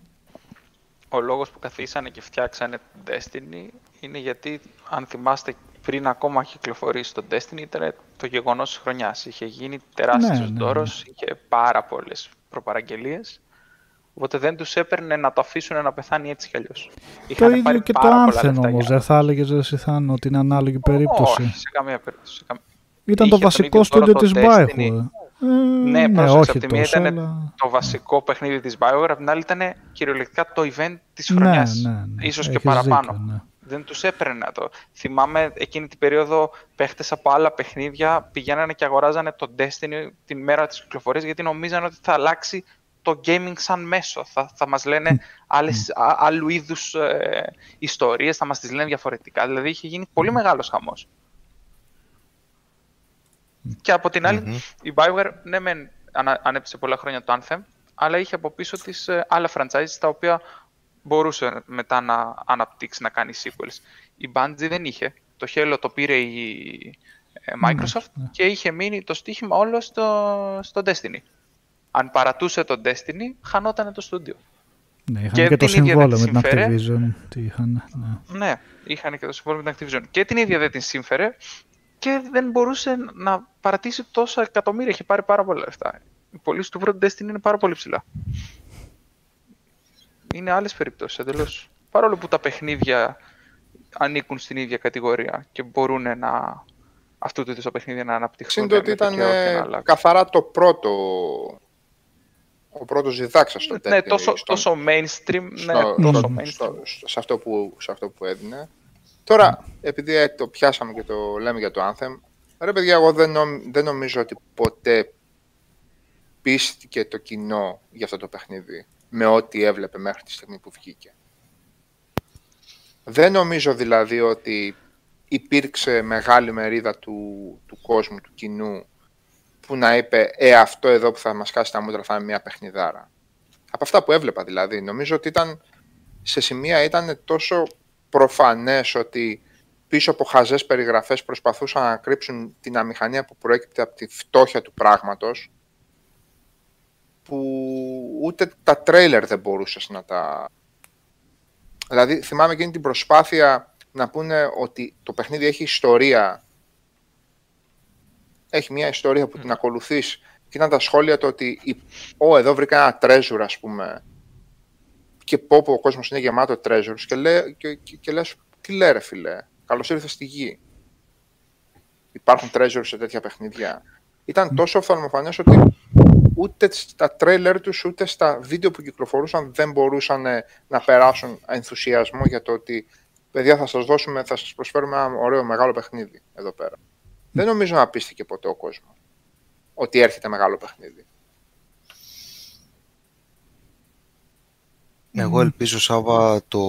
Ο λόγος που καθίσανε και φτιάξανε το Destiny είναι γιατί, αν θυμάστε, πριν ακόμα κυκλοφορήσει το Destiny, ήταν το γεγονός της χρονιάς. Είχε γίνει τεράστιος Ναι, ναι, ναι. ντόρος, είχε πάρα πολλές προπαραγγελίες. Οπότε δεν τους έπαιρνε να το αφήσουν να πεθάνει έτσι κι αλλιώς. Το Είχαν ίδιο πάρει και το πάρα πολλά Anthem λεφτά όμως, για- δεν θα έλεγες εσύ Θάνο, ότι είναι ανάλογη περίπτωση. Όχι, σε καμία περίπτωση. σε καμία- Ήταν είχε το τον βασικό ίδιο στούντιο δώρο της το Bioware. Destiny. Ε, Ναι, πρόσεξε, όχι απ' τη μία τόσο, ήταν αλλά... το βασικό παιχνίδι της BioWare, απ' την άλλη ήταν κυριολεκτικά το event της Ναι, χρονιάς. ναι, ναι. Ίσως και Έχεις παραπάνω. δίκιο, ναι. Δεν τους έπαιρνε να το. Θυμάμαι εκείνη την περίοδο παίχτες από άλλα παιχνίδια πηγαίνανε και αγοράζανε το Destiny την μέρα της κυκλοφορίας γιατί νομίζανε ότι θα αλλάξει το gaming σαν μέσο. Θα, θα μας λένε άλλες, α- άλλου είδους ε, ιστορίες, θα μας τις λένε διαφορετικά. Δηλαδή είχε γίνει πολύ μεγάλος χαμός. Και από την αλλη η BioWare, ναι, μεν ανα- ανέπτυσε πολλά χρόνια το Anthem, αλλά είχε από πίσω της ε, άλλα franchises τα οποία μπορούσε μετά να αναπτύξει, να κάνει sequels. Η Bungie δεν είχε. Το Halo το πήρε η ε, Microsoft και είχε μείνει το στοίχημα όλο στο, στο Destiny. Αν παρατούσε το Destiny, χανόταν το στούντιο. Ναι, είχαν Και και, το την ίδια συμβόλαιο δεν με τη την συμφέρε. Activision. Τι είχαν, ναι. Ναι, είχαν και το συμβόλαιο με την Activision. Και την ίδια δεν την σύμφερε και δεν μπορούσε να παρατήσει τόσα εκατομμύρια. Είχε πάρει πάρα πολλά λεφτά. Οι πωλήσει του πρώτου Destiny είναι πάρα πολύ ψηλά. Είναι άλλες περιπτώσεις εντελώς. Παρόλο που τα παιχνίδια ανήκουν στην ίδια κατηγορία και μπορούν να. αυτού του είδους τα παιχνίδια να αναπτυχθούν. Συν το ότι με ήταν δικαίωμα και ε, να αλλάξουν. καθαρά το πρώτο. Ο πρώτος ζητάξας στο Ναι, Destiny, τόσο, στον- τόσο mainstream. Ναι, στο- τόσο στο- mainstream. στο- στο- σε, αυτό που, σε αυτό που έδινε. Τώρα, επειδή ε, το πιάσαμε και το λέμε για το Anthem, ρε παιδιά, εγώ δεν, νομ- δεν νομίζω ότι ποτέ πίστηκε το κοινό για αυτό το παιχνίδι με ό,τι έβλεπε μέχρι τη στιγμή που βγήκε. Δεν νομίζω δηλαδή ότι υπήρξε μεγάλη μερίδα του, του κόσμου, του κοινού, που να είπε «Ε, αυτό εδώ που θα μας χάσει τα μούτρα θα είναι μια παιχνιδάρα». Από αυτά που έβλεπα δηλαδή. Νομίζω ότι ήταν σε σημεία ήταν τόσο προφανές ότι πίσω από χαζές περιγραφές προσπαθούσαν να κρύψουν την αμηχανία που προέκυπτε από τη φτώχεια του πράγματος που ούτε τα τρέιλερ δεν μπορούσες να τα... Δηλαδή θυμάμαι εκείνη την προσπάθεια να πούνε ότι το παιχνίδι έχει ιστορία έχει μια ιστορία που την ακολουθείς και ήταν τα σχόλια το ότι η- «Ω, εδώ βρήκα ένα treasure ας πούμε και πω πω ο κόσμος είναι γεμάτο treasures και, λέ, και, και, και λες τι λέει ρε φίλε, καλώς ήρθες στη γη. Υπάρχουν treasures σε τέτοια παιχνίδια. Ήταν τόσο οφθαλμοφανές ότι ούτε στα τρέιλερ τους ούτε στα βίντεο που κυκλοφορούσαν δεν μπορούσαν ε, να περάσουν ενθουσιασμό για το ότι παιδιά θα σας δώσουμε, θα σας προσφέρουμε ένα ωραίο μεγάλο παιχνίδι εδώ πέρα. Δεν νομίζω να πίστηκε ποτέ ο κόσμος ότι έρχεται μεγάλο παιχνίδι. Εγώ ελπίζω, Σάβα, το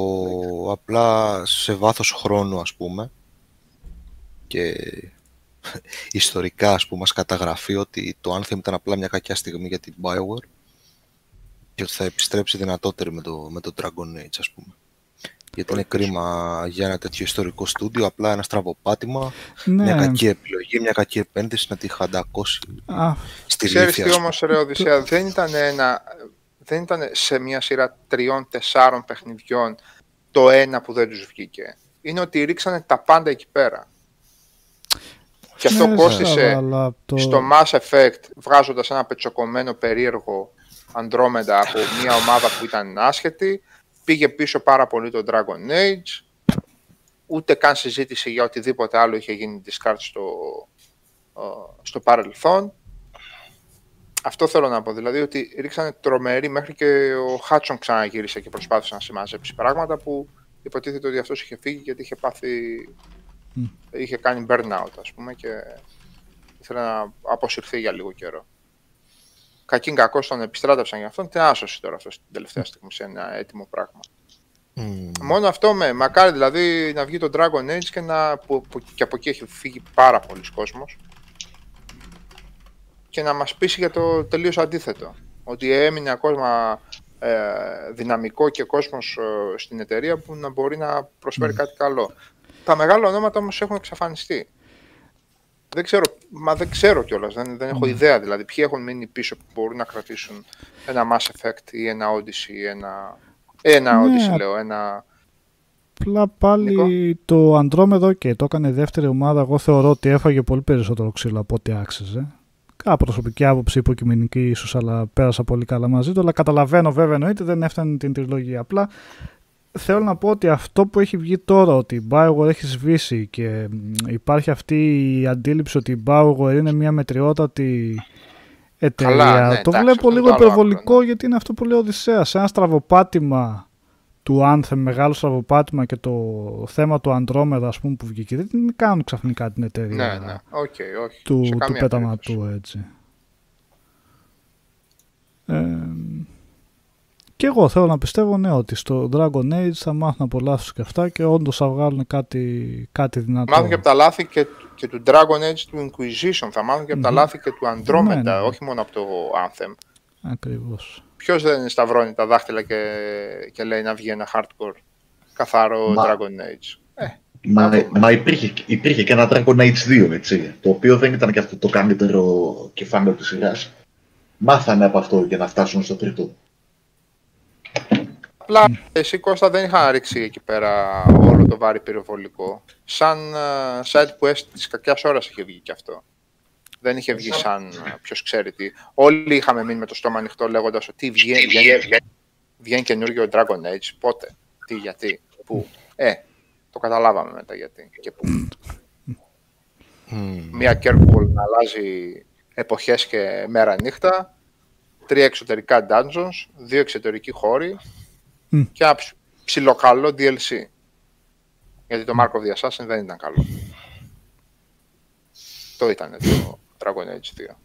απλά σε βάθος χρόνου, ας πούμε, και ιστορικά, ας πούμε, μας καταγραφεί ότι το Anthem ήταν απλά μια κακιά στιγμή για την Bioware και ότι θα επιστρέψει δυνατότερη με το, με το Dragon Age, ας πούμε. Γιατί είναι κρίμα για ένα τέτοιο ιστορικό στούντιο, απλά ένα στραβοπάτημα, μια Ναι, κακή επιλογή, μια κακή επένδυση να τη χαντακώσει α, στη Ξέρεις λύθη, τι ας πούμε. όμως ρε Οδυσσέα, δεν ήταν, ένα, δεν ήταν σε μια σειρά τριών-τεσσάρων παιχνιδιών το ένα που δεν τους βγήκε. Είναι ότι ρίξανε τα πάντα εκεί πέρα. Και αυτό Ναι, κόστισε ξέρω, αλλά το... στο Mass Effect βγάζοντας ένα πετσοκομμένο περίεργο Andromeda από μια ομάδα που ήταν άσχετη. Πήγε πίσω πάρα πολύ το Dragon Age. Ούτε καν συζήτηση για οτιδήποτε άλλο είχε γίνει discard στο, ε, στο παρελθόν. Αυτό θέλω να πω. Δηλαδή ότι ρίξανε τρομερή μέχρι και ο Χάτσον ξαναγύρισε και προσπάθησε να συμμαζέψει πράγματα που υποτίθεται ότι αυτός είχε φύγει γιατί είχε πάθει. είχε κάνει burnout, ας πούμε, και ήθελε να αποσυρθεί για λίγο καιρό. Κακήν κακό τον επιστράτευσαν για αυτόν. Τι άσωση τώρα αυτός την τελευταία στιγμή σε ένα έτοιμο πράγμα. Μμμ. Μόνο αυτό με. Μακάρι δηλαδή να βγει το Dragon Age και, να, που, που- και από εκεί έχει φύγει πάρα πολλοί κόσμος και να μας πείσει για το τελείως αντίθετο. Ότι έμεινε ακόμα ε, δυναμικό και κόσμος ε, στην εταιρεία που να μπορεί να προσφέρει κάτι καλό. Τα μεγάλα ονόματα όμως έχουν εξαφανιστεί. Δεν ξέρω, μα δεν ξέρω κιόλας. Δεν, δεν έχω ιδέα δηλαδή. Ποιοι έχουν μείνει πίσω που μπορούν να κρατήσουν ένα Mass Effect ή ένα Odyssey ή ένα. Ένα Ναι, Odyssey α- λέω. Ένα. Απλά πάλι το Andromeda και το έκανε δεύτερη ομάδα. Εγώ θεωρώ ότι έφαγε πολύ περισσότερο ξύλο από ό,τι άξιζε. Κάνα προσωπική άποψη υποκειμενική ίσως, αλλά πέρασα πολύ καλά μαζί του. Αλλά καταλαβαίνω βέβαια εννοείται δεν έφτανε την τριλογία. Απλά θέλω να πω ότι αυτό που έχει βγει τώρα, ότι η Bioware έχει σβήσει και μ, υπάρχει αυτή η αντίληψη ότι η Bioware είναι μια μετριότατη εταιρεία. Καλά, ναι, το εντάξει, βλέπω αυτό είναι λίγο το άλλο υπερβολικό άκρο, ναι. γιατί είναι αυτό που λέει ο Οδυσσέας. Ένα στραβοπάτημα του Anthem, μεγάλο στραβοπάτημα και το θέμα του Andromeda ας πούμε που βγήκε. Δεν την κάνουν ξαφνικά την εταιρεία Ναι, ναι. Οκ, όχι. του, σε του καμία πέταματού περίπτωση. έτσι. Ε, και εγώ θέλω να πιστεύω ναι ότι στο Dragon Age θα μάθουν από λάθος και αυτά και όντως θα βγάλουν κάτι, κάτι δυνατό. Μάθουν και από τα λάθη και, και του Dragon Age του Inquisition. Θα μάθουν και από τα Μμμ. λάθη και του Andromeda, Ναι, ναι. όχι μόνο από το Anthem. Ακριβώς. Ποιος δεν σταυρώνει τα δάχτυλα και, και λέει να βγει ένα hardcore καθαρό Μα- Dragon Age; Ε, Μα, Να δούμε. μα υπήρχε, υπήρχε και ένα Dragon Age 2, έτσι, το οποίο δεν ήταν και αυτό το καλύτερο κεφάλαιο της σειράς. Μάθανε από αυτό για να φτάσουν στο τρίτο. Απλά εσύ Κώστα δεν είχα ρίξει εκεί πέρα όλο το βάρη πυροβολικό. Σαν ε, side quest της κακιάς ώρας είχε βγει και αυτό. Δεν είχε βγει σαν ε, ποιος ξέρει τι. Όλοι είχαμε μείνει με το στόμα ανοιχτό λέγοντας ότι βγαίνει, βγαίνει, βγαίνει, βγαίνει καινούργιο Dragon Age. Πότε, τι, γιατί, πού. Ε, το καταλάβαμε μετά γιατί και πού. Μμμ. Μία Kerkball να αλλάζει εποχές και μέρα νύχτα. Τρία εξωτερικά dungeons, δύο εξωτερικοί χώροι Μμ. και ένα ψ- ψιλοκαλό DLC. Γιατί το Mark of the Assassin δεν ήταν καλό. Το ήταν το Dragon Age 2.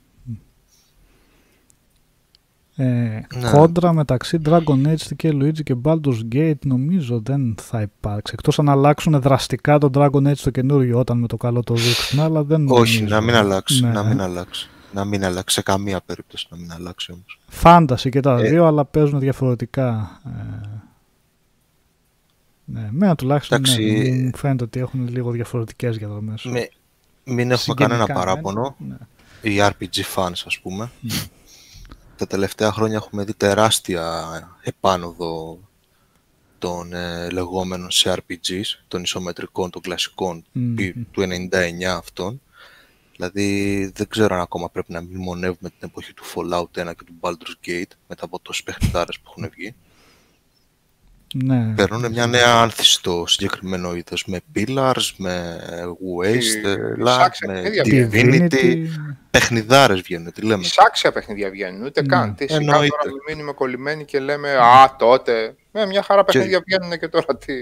Ε, Ναι. Κόντρα μεταξύ Dragon Age και Luigi και Baldur's Gate νομίζω δεν θα υπάρξει. Εκτός αν αλλάξουν δραστικά το Dragon Age το καινούριο όταν με το καλό το δείξουν, αλλά δεν Όχι, νομίζω. να μην αλλάξει. Ναι. Να μην αλλάξει. Να μην αλλάξει. Σε καμία περίπτωση να μην αλλάξει όμως. Φάνταση και τα Ε. δύο, αλλά παίζουν διαφορετικά. Ε, ναι, μένα τουλάχιστον Εντάξει. ναι, μου φαίνεται ότι έχουν λίγο διαφορετικές διαδρομές. Με, μην έχουμε Συγγενικά, κανένα ναι. παράπονο. Ναι. Οι RPG fans, ας πούμε. Τα τελευταία χρόνια έχουμε δει τεράστια επάνωδο των ε, λεγόμενων σε RPGs, των ισομετρικών, των κλασικών, Μμμ. πι- του 99 αυτών. Δηλαδή δεν ξέρω αν ακόμα πρέπει να μνημονεύουμε την εποχή του Fallout 1 και του Baldur's Gate μετά από τόσες παιχνιδάρες που έχουν βγει. Ναι. Παίρνουν μια νέα άνθηση στο συγκεκριμένο είδος με Pillars, με Wasteland, Σάξια με παιχνίδια Divinity. Παιχνιδάρες βγαίνουν, τι λέμε. Οι σάξια παιχνίδια βγαίνουν, ούτε Ναι. καν. Τι σιγά Εννοείται. τώρα μην μείνουμε κολλημένοι και λέμε Α, τότε. Ε, μια χαρά παιχνίδια βγαίνουν και τώρα τι.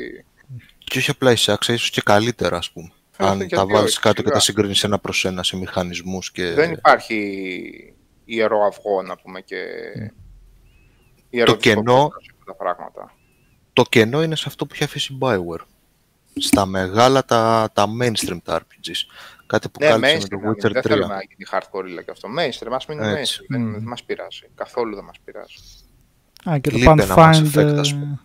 Και όχι απλά η Σάξα, ίσως και καλύτερα, ας πούμε. Ε, Αν γιατί τα βάλεις όχι, κάτω και σιγά. τα συγκρίνεις ένα προς ένα σε μηχανισμούς και... Δεν υπάρχει ιερό αυγό, να πούμε, και ιερό κενό- δυσκοπότας σε αυτά τα πράγματα. Το κενό είναι σε αυτό που έχει αφήσει η Bioware. Στα μεγάλα τα, τα mainstream τα RPGs. Κάτι που Ναι, κάλυψε με mainstream, το να μην- Witcher δεν 3. θέλουμε να γίνει hardcore και αυτό. Mainstream, ας μείνει Έτσι. mainstream. Δεν, Μμμ. δεν μας πειράζει. Καθόλου δεν μας πειράζει. Α, και το Λείπει ένα Mass Pathfinder. Effect, ας πούμε.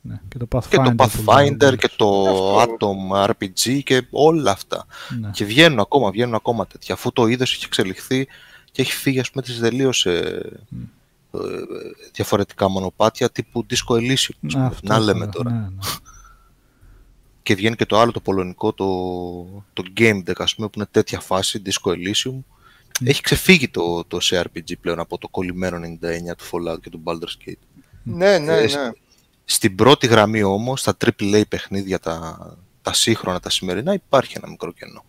Ναι, και το Pathfinder. Και το που Pathfinder λέγαμε. και το Αυτό. Atom RPG και όλα αυτά. Ναι. Και βγαίνουν ακόμα, βγαίνουν ακόμα τέτοια. Αφού το είδος έχει εξελιχθεί και έχει φύγει ας πούμε τις τελείως ε, ε, διαφορετικά μονοπάτια τύπου Disco Elysium. ας πούμε. Αυτό Να λέμε θέλω, τώρα. ναι, ναι. και βγαίνει και το άλλο το πολωνικό, το, το Game Deck, ας πούμε, που είναι τέτοια φάση, Disco Elysium. Έχει ξεφύγει το, το CRPG πλέον από το κολλημένο 99 του Fallout και του Baldur's Gate. Ναι, ναι, Ε, ναι. Στην πρώτη γραμμή όμως, στα AAA παιχνίδια, τα, τα σύγχρονα, τα σημερινά, υπάρχει ένα μικρό κενό.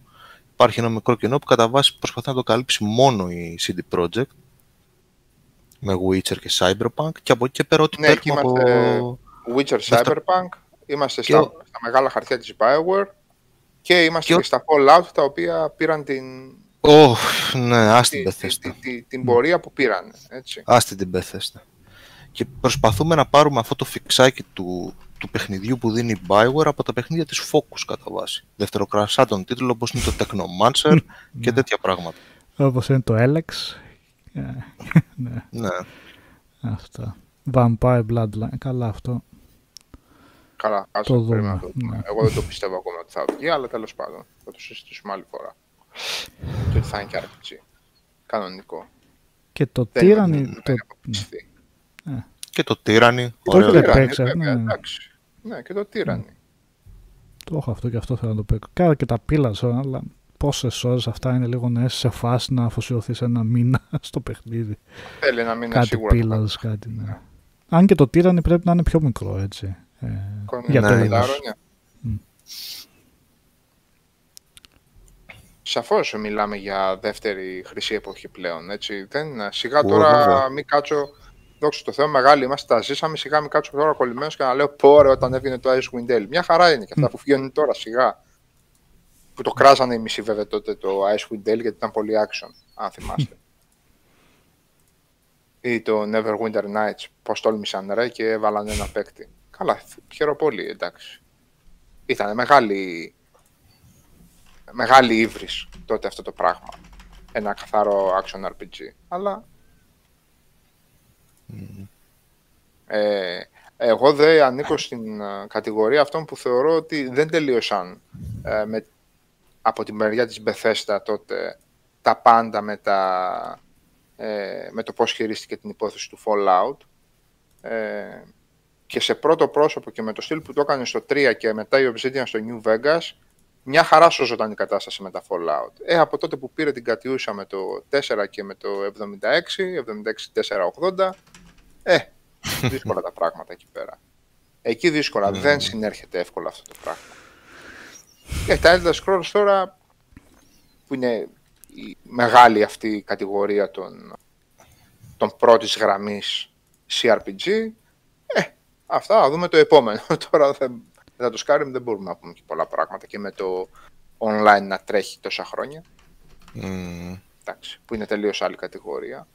Υπάρχει ένα μικρό κενό που κατά βάση προσπαθεί να το καλύψει μόνο η CD Projekt με Witcher και Cyberpunk και από εκεί και πέρα ό,τι Ναι, εκεί παίρνουμε είμαστε- από... Witcher Δεύτερο- Cyberpunk, είμαστε Και στα, ο- στα μεγάλα χαρτιά της Bioware και είμαστε Και και, ο- στα Fallout τα οποία πήραν την, Ω, ναι, ας την τη- τη- Bethesda. τη- τη- την πορεία που πήραν. Έτσι. Άστε την Bethesda. Και προσπαθούμε να πάρουμε αυτό το φιξάκι του, του παιχνιδιού που δίνει η Bioware από τα παιχνίδια της Focus κατά βάση. Δευτεροκρασάτων τίτλο όπως είναι το Technomancer *laughs* και τέτοια πράγματα. Όπως είναι το Alex. Ε, ναι, Ναι. αυτά. Vampire Bloodline. Καλά αυτό. Καλά, ας Το το δούμε, περιμένουμε να το δούμε. ναι. Εγώ δεν το πιστεύω ακόμα ότι θα βγει, αλλά τέλος πάντων θα το συζητήσουμε άλλη φορά. Και ότι θα είναι και RPG. Κανονικό. Και το Δεν είναι- Tyranny. δεν Το, είναι αποκλειστεί. Και το Tyranny. Το ωραίο. έχετε Tyranny, παίξει, βέβαια, ναι. εντάξει. Ναι, και το Tyranny. το έχω αυτό και αυτό θέλω να το παίξω. Κάρα και τα Pillars, αλλά πόσες ώρες αυτά είναι λίγο να είσαι σε φάση να αφοσιωθείς ένα μήνα *laughs* στο παιχνίδι. Θέλει να μείνει κάτι σίγουρα. το Pillars, κάτι ναι. Αν και το Tyranny πρέπει να είναι πιο μικρό έτσι. Ε, Κον- για ναι, τέλος. πεντάρο, ναι. Μμ. Σαφώς μιλάμε για δεύτερη χρυσή εποχή πλέον, έτσι. Δεν, σιγά Ω, τώρα βέβαια. μην κάτσω, δόξα τω Θεώ, μεγάλοι είμαστε, τα ζήσαμε, σιγά μην κάτσω τώρα κολλημένος και να λέω πόρε όταν έβγαινε το Icewind Dale. Μια χαρά είναι και αυτά που βγαίνουν τώρα, σιγά. Που το κράζανε οι μισοί βέβαια τότε το Icewind Dale γιατί ήταν πολύ action, αν θυμάστε. Ή το Neverwinter Nights, πώς τόλμησαν ρε και έβαλαν ένα παίκτη. Καλά, χαίρομαι πολύ, εντάξει. Ήταν μεγάλη, μεγάλη ύβρις τότε αυτό το πράγμα. Ένα καθαρό action RPG. Αλλά... Ε, εγώ δεν ανήκω στην ε, κατηγορία αυτών που θεωρώ ότι δεν τελείωσαν ε, με, από τη μεριά της Bethesda τότε τα πάντα με, τα, ε, με το πώς χειρίστηκε την υπόθεση του Fallout. Ε, και σε πρώτο πρόσωπο και με το στυλ που το έκανε στο 3 και μετά η Obsidian στο New Vegas, μια χαρά σώζονταν η κατάσταση με τα Fallout. Ε, από τότε που πήρε την κατιούσα με το 4 και με το 76, 76-480, ε, *laughs* δύσκολα τα πράγματα εκεί πέρα. Εκεί δύσκολα, δεν συνέρχεται εύκολα αυτό το πράγμα. Και τα Elder Scrolls τώρα, που είναι η μεγάλη αυτή η κατηγορία των, των πρώτης γραμμής CRPG, ε, αυτά θα δούμε το επόμενο. *laughs* Τώρα δεν, για το Skyrim δεν μπορούμε να πούμε και πολλά πράγματα και με το online να τρέχει τόσα χρόνια, Μμμ. εντάξει, που είναι τελείως άλλη κατηγορία.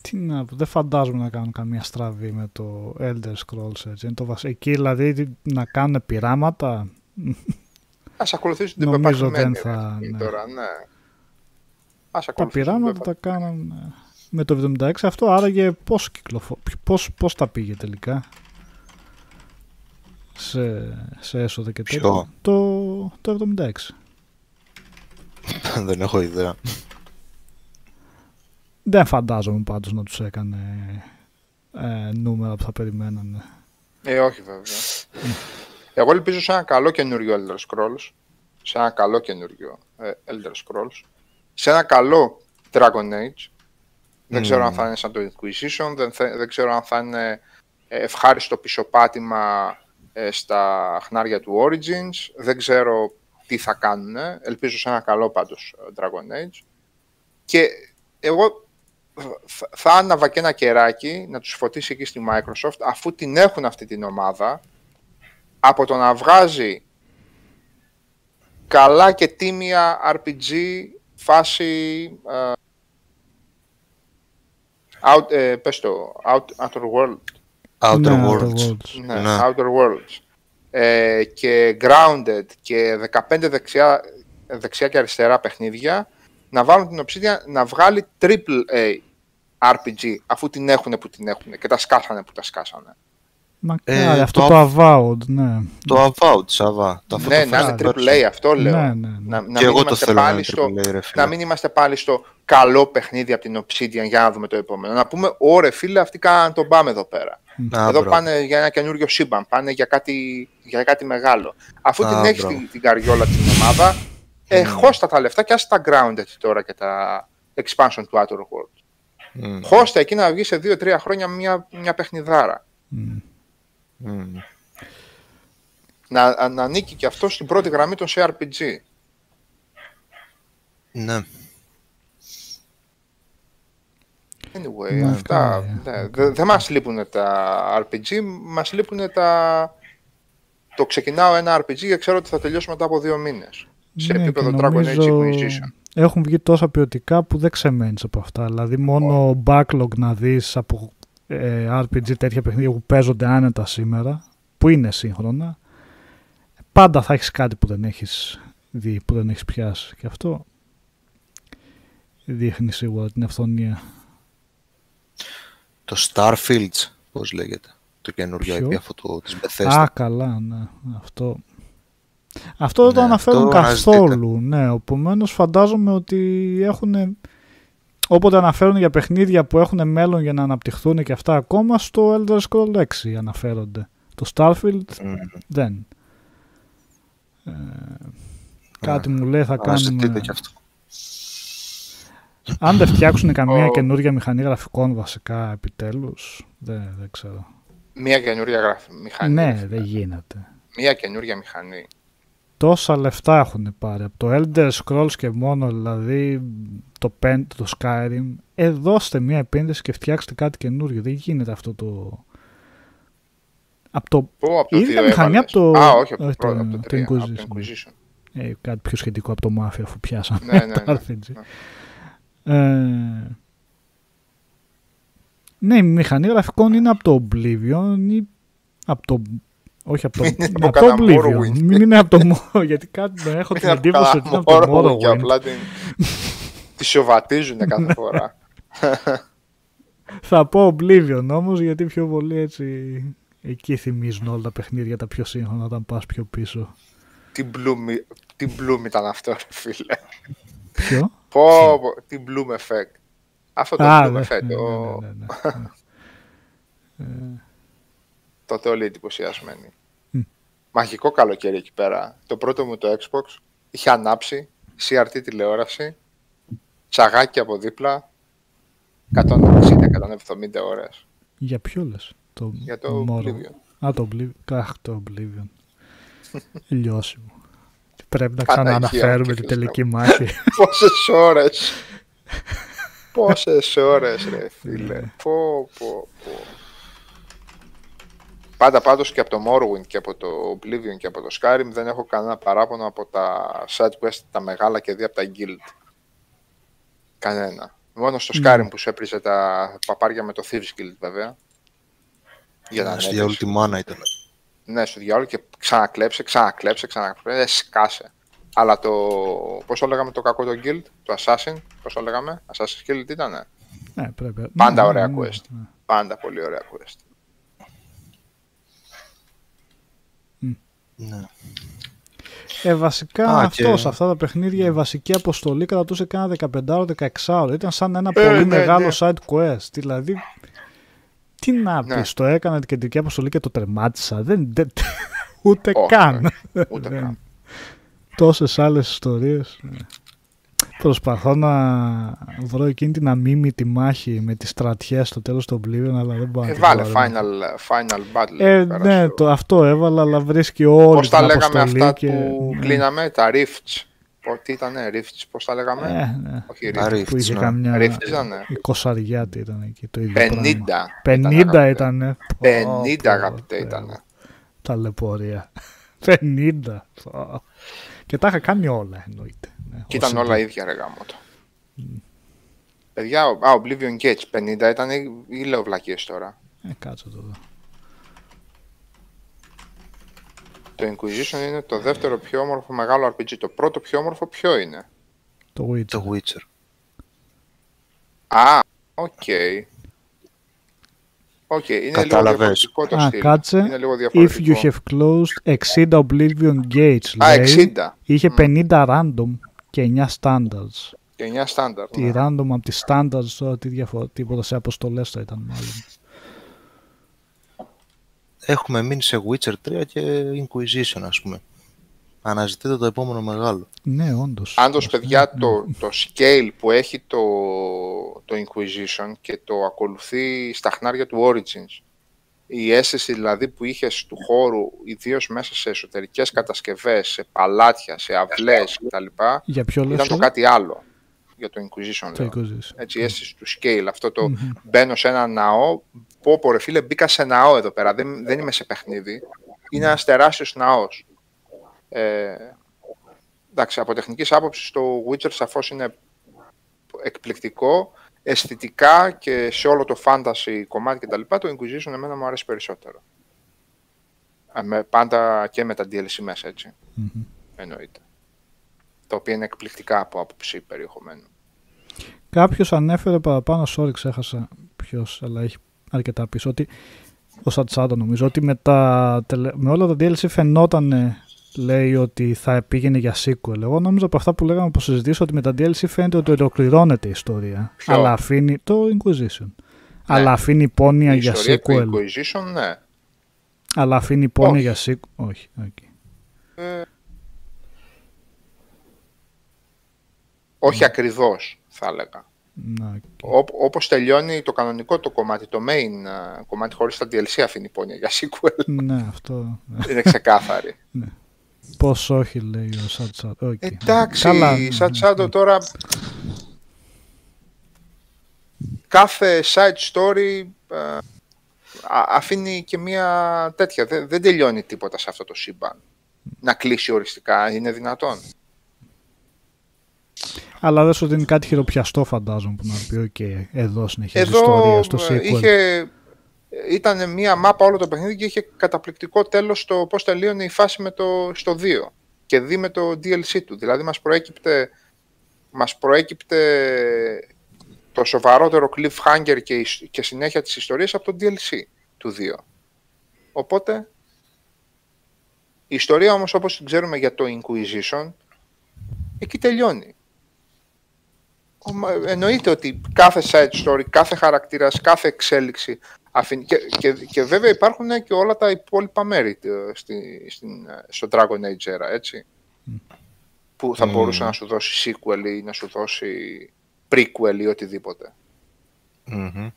Τι να πω, δεν φαντάζομαι να κάνουν καμία στραβή με το Elder Scrolls έτσι. Είναι το βασ... Εκεί δηλαδή να κάνουν πειράματα; Ας ακολουθήσουν την Νομίζω πεπατημένη, δεν θα, ρε, ναι. Τώρα, ναι. Ας Τα ακολουθήσουν την πειράματα τα πεπατημένη. κάναν ε, με το 76 αυτό, άραγε πώς, κυκλοφο... πώς, πώς τα πήγε τελικά; Σε, σε έσοδα και τέτοια. Ποιο; Το, το 76. *laughs* δεν έχω ιδέα. Δεν φαντάζομαι πάντως να τους έκανε ε, νούμερα που θα περιμένανε. Ε, όχι βέβαια. Εγώ ελπίζω σε ένα καλό καινούριο Elder Scrolls, σε ένα καλό καινούριο ε, Elder Scrolls, σε ένα καλό Dragon Age. Δεν ξέρω αν θα είναι σαν το Inquisition, δεν, θε- δεν ξέρω αν θα είναι ε, ευχάριστο πισωπάτημα ε, στα χνάρια του Origins. Δεν ξέρω τι θα κάνουν. Ελπίζω σε ένα καλό πάντως ε, Dragon Age. Και εγώ θα- θα άναβα και ένα κεράκι να τους φωτίσει εκεί στη Microsoft αφού την έχουν αυτή την ομάδα από το να βγάζει καλά και τίμια RPG φάση ε, out, ε, πες το, out, Outer World Outer Ναι, Worlds. Outer Worlds. ναι, Ναι. Outer Worlds ε, και Grounded και 15 δεξιά, δεξιά και αριστερά παιχνίδια να βάλουν την Obsidian να βγάλει triple A RPG αφού την έχουν που την έχουν και τα σκάσανε που τα σκάσανε. Μακάρι, Ε, αυτό το το, Avowed, ναι. Το Avowed, Σαββά. Το αυτό ναι, το να είναι first triple A, αυτό λέω. Ναι, ναι, ναι. Να, να Και μην εγώ το είμαστε θέλω να πάλι είναι στο, triple A, ρε φίλε. να μην είμαστε πάλι στο καλό παιχνίδι από την Obsidian για να δούμε το επόμενο. Να πούμε, ωρε φίλε, αυτοί κάναν τον πάμε εδώ πέρα. Α, Εδώ μπράβο. πάνε για ένα καινούριο σύμπαν, πάνε για κάτι, για κάτι μεγάλο. Αφού Α, την έχεις μπράβο. την, την καριόλα την ομάδα, ε, χώστα τα λεφτά και άσε τα grounded τώρα και τα expansion του Outer World. Μμ, Χώστα εκεί να βγει σε 2-3 χρόνια μια, μια παιχνιδάρα. Μμ. μμ. Να, να ανήκει και αυτό στην πρώτη γραμμή των CRPG. Ναι. Anyway, Ναι, αυτά. καλά, ναι, δε- δεν μας λείπουν τα RPG, μας λείπουν τα... Το ξεκινάω ένα RPG και ξέρω ότι θα τελειώσω μετά από δύο μήνες. Σε Ναι, επίπεδο και Dragon Age νομίζω Inquisition. Έχουν βγει τόσα ποιοτικά που δεν ξεμένεις από αυτά. Δηλαδή μόνο backlog να δεις από ε, RPG τέτοια παιχνίδια που παίζονται άνετα σήμερα, που είναι σύγχρονα, πάντα θα έχεις κάτι που δεν έχεις δει, που δεν έχεις πιάσει. Και αυτό δείχνει σίγουρα την αυθονία. Το Starfields, πώς λέγεται. Το καινούριο Ποιο; IP αυτό το, της Bethesda. Α, καλά, ναι. Αυτό, αυτό δεν το Ναι, αναφέρουν αυτό αναζητείτε. καθόλου. Ναι, επομένως φαντάζομαι ότι έχουν. Όποτε αναφέρουν για παιχνίδια που έχουν μέλλον για να αναπτυχθούν και αυτά ακόμα, στο Elder Scrolls 6 αναφέρονται. Το Starfield Μμ. δεν. Ε, κάτι μου λέει θα Αναζητείτε κάνουμε... και αυτό. Αν δεν φτιάξουν καμία Ο- καινούργια μηχανή γραφικών βασικά επιτέλους, δεν, δεν ξέρω. Μία καινούρια γραφ... μηχανή. ναι, φίλε. δεν γίνεται. Μία καινούρια μηχανή. Τόσα λεφτά έχουν πάρει από το Elder Scrolls και μόνο δηλαδή το, Pen, το Skyrim ε, δώστε μια επένδυση και φτιάξτε κάτι καινούριο δεν γίνεται αυτό το από το Πού, από το Η ίδια 2 μηχανή έβαλες. από το- Α, όχι, από το, όχι, πρώτο, το- από το το 3, από το Inquisition. Inquisition. ε, κάτι πιο σχετικό από το Mafia αφού πιάσαμε Ναι, ναι, *laughs* το ναι. RPG. Ε, ναι, η μηχανή γραφικών είναι από το Oblivion ή από το όχι από το, Μην είναι ναι, από από το κανένα Oblivion. Morrowind. Μην είναι από το Morrowind, *laughs* γιατί κάτι να έχω την Είναι από εντύπωση ότι είναι από κανένα το Morrowind και Morrowind. απλά την... *laughs* τη σοβατίζουν κάθε φορά. Θα πω Oblivion όμως γιατί πιο πολύ έτσι εκεί θυμίζουν όλα τα παιχνίδια τα πιο σύγχρονα όταν πας πιο πίσω. τι Bloom, τι Bloom ήταν αυτό, ρε φίλε. Ποιο; Πω, πω, τι Bloom Effect. Αυτό το Α, Bloom ναι, Effect, *laughs* ναι, το, ναι, ναι, ναι. Τότε όλοι εντυπωσιασμένοι. Μμ. Μαγικό καλοκαίρι εκεί πέρα. Το πρώτο μου το Xbox είχε ανάψει, CRT τηλεόραση, τσαγάκι από δίπλα, 160-170 ώρες. Για ποιο λες; Το Για το Morrowind. Oblivion. Α, το Oblivion. Αχ, το Oblivion. *laughs* Λιώσιμο. Πρέπει να Παναγία ξανααναφέρουμε μου την και τελική μάχη. *laughs* Πόσες ώρες. *laughs* Πόσες ώρες ρε Ναι. φίλε. Πω, πω, πω. Πάντα πάντως και από το Morrowind και από το Oblivion και από το Skyrim δεν έχω κανένα παράπονο από τα side quest τα μεγάλα και δύο από τα guild. Κανένα. Μόνο στο Ναι. Skyrim που σου έπριζε τα παπάρια με το Thieves Guild βέβαια. Για να Ναι, στο ανέβεις. διάολο τη μάνα ήταν. Ναι, στο διάλογο και ξανακλέψε, ξανακλέψε, ξανακλέψε, ε, σκάσε. Αλλά το, πώς το λέγαμε το κακό το guild, το Assassin, πώς το λέγαμε, Assassin's Guild ήτανε. ναι, πρέπει. Πάντα ναι, ωραία ναι, quest. ναι. Πάντα πολύ ωραία quest. Ναι. Ε, βασικά Α, αυτός, και- σε αυτά τα παιχνίδια η βασική αποστολή κρατούσε κάνα 15-16 Ήταν σαν ένα Ε, πολύ ναι, μεγάλο ναι. side quest. Δηλαδή, τι να Ναι. πεις, το έκανα την κεντρική αποστολή και το τερμάτισα. Δεν, δεν- ούτε Όχι, καν. Ούτε Δεν- καν. Τόσες άλλες ιστορίες. Ναι. Προσπαθώ να βρω εκείνη την αμήμητη μάχη με τις στρατιές στο τέλος του Oblivion, αλλά δεν μπορώ να Ε, τη βάλε βρω. final, final battle. Ε, εκεί πέρα ναι, στο- το, αυτό έβαλα, αλλά βρίσκει όλη Πώς την τα λέγαμε αποστολή αυτά και... που ναι. κλείναμε, τα rifts. Πω, τι ήτανε, rifts, πώς τα λέγαμε; Ε, ναι. Όχι Τα rifts. rifts. Που είχε ναι. καμιά Rifts ήτανε. εικοσαριάτη ήταν εκεί το ίδιο 50. πράγμα. 50 αγαπητέ. ήταν. 50 αγαπητέ ήταν. Ταλαιπωρία. *laughs* 50. Πω. Και τα είχα κάνει όλα εννοείται. Ναι, Και ήταν όσοι όλα δει- ίδια ρε γάμο το. Παιδιά, ο- α, Oblivion Gates 50 ήταν ή- ή λέω βλακίες τώρα. Ε, κάτσε το δω. Το Inquisition είναι το δεύτερο πιο όμορφο μεγάλο RPG. Το πρώτο πιο όμορφο ποιο είναι; Το Witcher. Το Witcher. Α, οκ. Οκ, είναι λίγο Κατάλαβες. διαφορετικό το Α, στυλ. κάτσε. Είναι λίγο If διαφορετικό. you have closed 60 Oblivion Gates, Α, λέει, 60. είχε 50 random και 9 standards. Και 9 στάνταρ. Τι ναι. random από τις standards τώρα, τι διαφορά, τίποτα σε αποστολές θα ήταν μάλλον. έχουμε μείνει σε Witcher 3 και Inquisition, ας πούμε. Αναζητείτε το επόμενο μεγάλο. Ναι, όντως. Πάντως, παιδιά, το, το scale που έχει το, το Inquisition και το ακολουθεί στα χνάρια του Origins, η αίσθηση δηλαδή που είχε του χώρου, ιδίως μέσα σε εσωτερικές κατασκευές, σε παλάτια, σε αυλές κτλ. Για ποιο λες, Ήταν το ρε; κάτι άλλο για το Inquisition. Το λέω. Inquisition. Έτσι, η αίσθηση του scale. Αυτό το μπαίνω σε ένα ναό. Πω, πω ρε φίλε, μπήκα σε ναό εδώ πέρα. Δεν, δεν είμαι σε παιχνίδι. Είναι ένας τεράστιος ναός. Ε, εντάξει, από τεχνικής άποψης το Witcher σαφώς είναι εκπληκτικό. Αισθητικά και σε όλο το fantasy κομμάτι κτλ. Το Inquisition εμένα μου αρέσει περισσότερο. Ε, με, πάντα και με τα DLC μέσα, έτσι. Εννοείται. Τα οποία είναι εκπληκτικά από άποψη περιεχομένου. Κάποιος ανέφερε παραπάνω, sorry, ξέχασα ποιος, αλλά έχει αρκετά πίσω. Ότι ο Σατσάντα νομίζω ότι με, τα, τελε- με όλα τα DLC φαινόταν, λέει, ότι θα πήγαινε για sequel. Εγώ νόμιζα από αυτά που λέγαμε που συζητήσω ότι με τα DLC φαίνεται ότι ολοκληρώνεται η ιστορία. Ποιο; Αλλά αφήνει το Inquisition. Αλλά αφήνει πόνοια Η για ιστορία sequel. του Inquisition, ναι. Αλλά αφήνει πόνοια Όχι. για sequel. Όχι, okay. Όχι ακριβώς, θα έλεγα. Να, οκ. Ό, όπως τελειώνει το κανονικό το κομμάτι, το main α, κομμάτι χωρίς τα DLC αφήνει πόνια για sequel. ναι, αυτό. ναι. είναι ξεκάθαρη. Πώς όχι, λέει ο Σατσάντα. Okay. Εντάξει, Καλά, ναι, σαν ναι, Τσάντο τώρα κάθε side story α, α- αφήνει και μία τέτοια. Δεν, δεν τελειώνει τίποτα σε αυτό το σύμπαν. Να κλείσει οριστικά, είναι δυνατόν. Αλλά δεν σου δίνει κάτι χειροπιαστό, φαντάζομαι, που να πει: OK, εδώ συνεχίζει η Εδώ ιστορία στο ε, sequel. είχε, ήταν μία μάπα όλο το παιχνίδι και είχε καταπληκτικό τέλος το πώς τελείωνε η φάση με το, στο 2 και δει με το DLC του. Δηλαδή μας προέκυπτε, μας προέκυπτε το σοβαρότερο cliffhanger και, η- και συνέχεια της ιστορίας από το DLC του 2. Οπότε, η ιστορία όμως όπως την ξέρουμε για το Inquisition, εκεί τελειώνει. Ο- μα- Εννοείται ότι κάθε side story, κάθε χαρακτήρας, κάθε εξέλιξη αφήνει... Και, και, και βέβαια υπάρχουν και όλα τα υπόλοιπα μέρη ε, στη, στην, ε, στο Dragon Age era, έτσι. Που θα Μμμ. μπορούσε να σου δώσει sequel ή να σου δώσει prequel ή οτιδήποτε. Μμμ.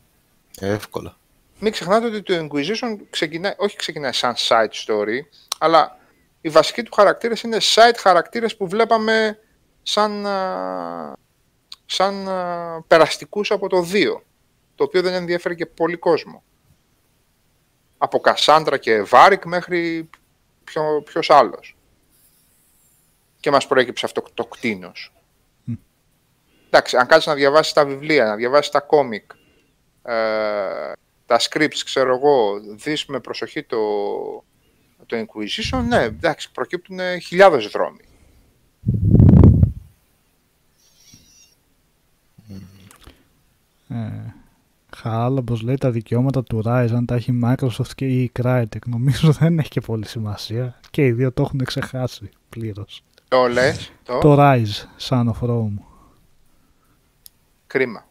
Εύκολα. Μην ξεχνάτε ότι το Inquisition ξεκινάει, όχι ξεκινάει σαν side story, αλλά οι βασικοί του χαρακτήρες είναι side χαρακτήρες που βλέπαμε σαν, α, σαν α, περαστικούς από το 2, το οποίο δεν ενδιαφέρει και πολύ κόσμο. Από Κασάντρα και Βάρικ μέχρι ποιο, ποιος άλλος. Και μας προέκυψε αυτό το κτίνος. Εντάξει, αν κάτσεις να διαβάσεις τα βιβλία, να διαβάσεις τα κόμικ, ε, τα scripts, ξέρω εγώ, δεις με προσοχή το, το Inquisition, ναι, εντάξει, προκύπτουν χιλιάδες δρόμοι. Ε, Χάλαμπος λέει τα δικαιώματα του Rise αν τα έχει Microsoft και η Crytek. Νομίζω δεν έχει και πολύ σημασία. Και οι δύο το έχουν ξεχάσει πλήρως. Το λες, το, Το Rise, Son of Rome. κρίμα.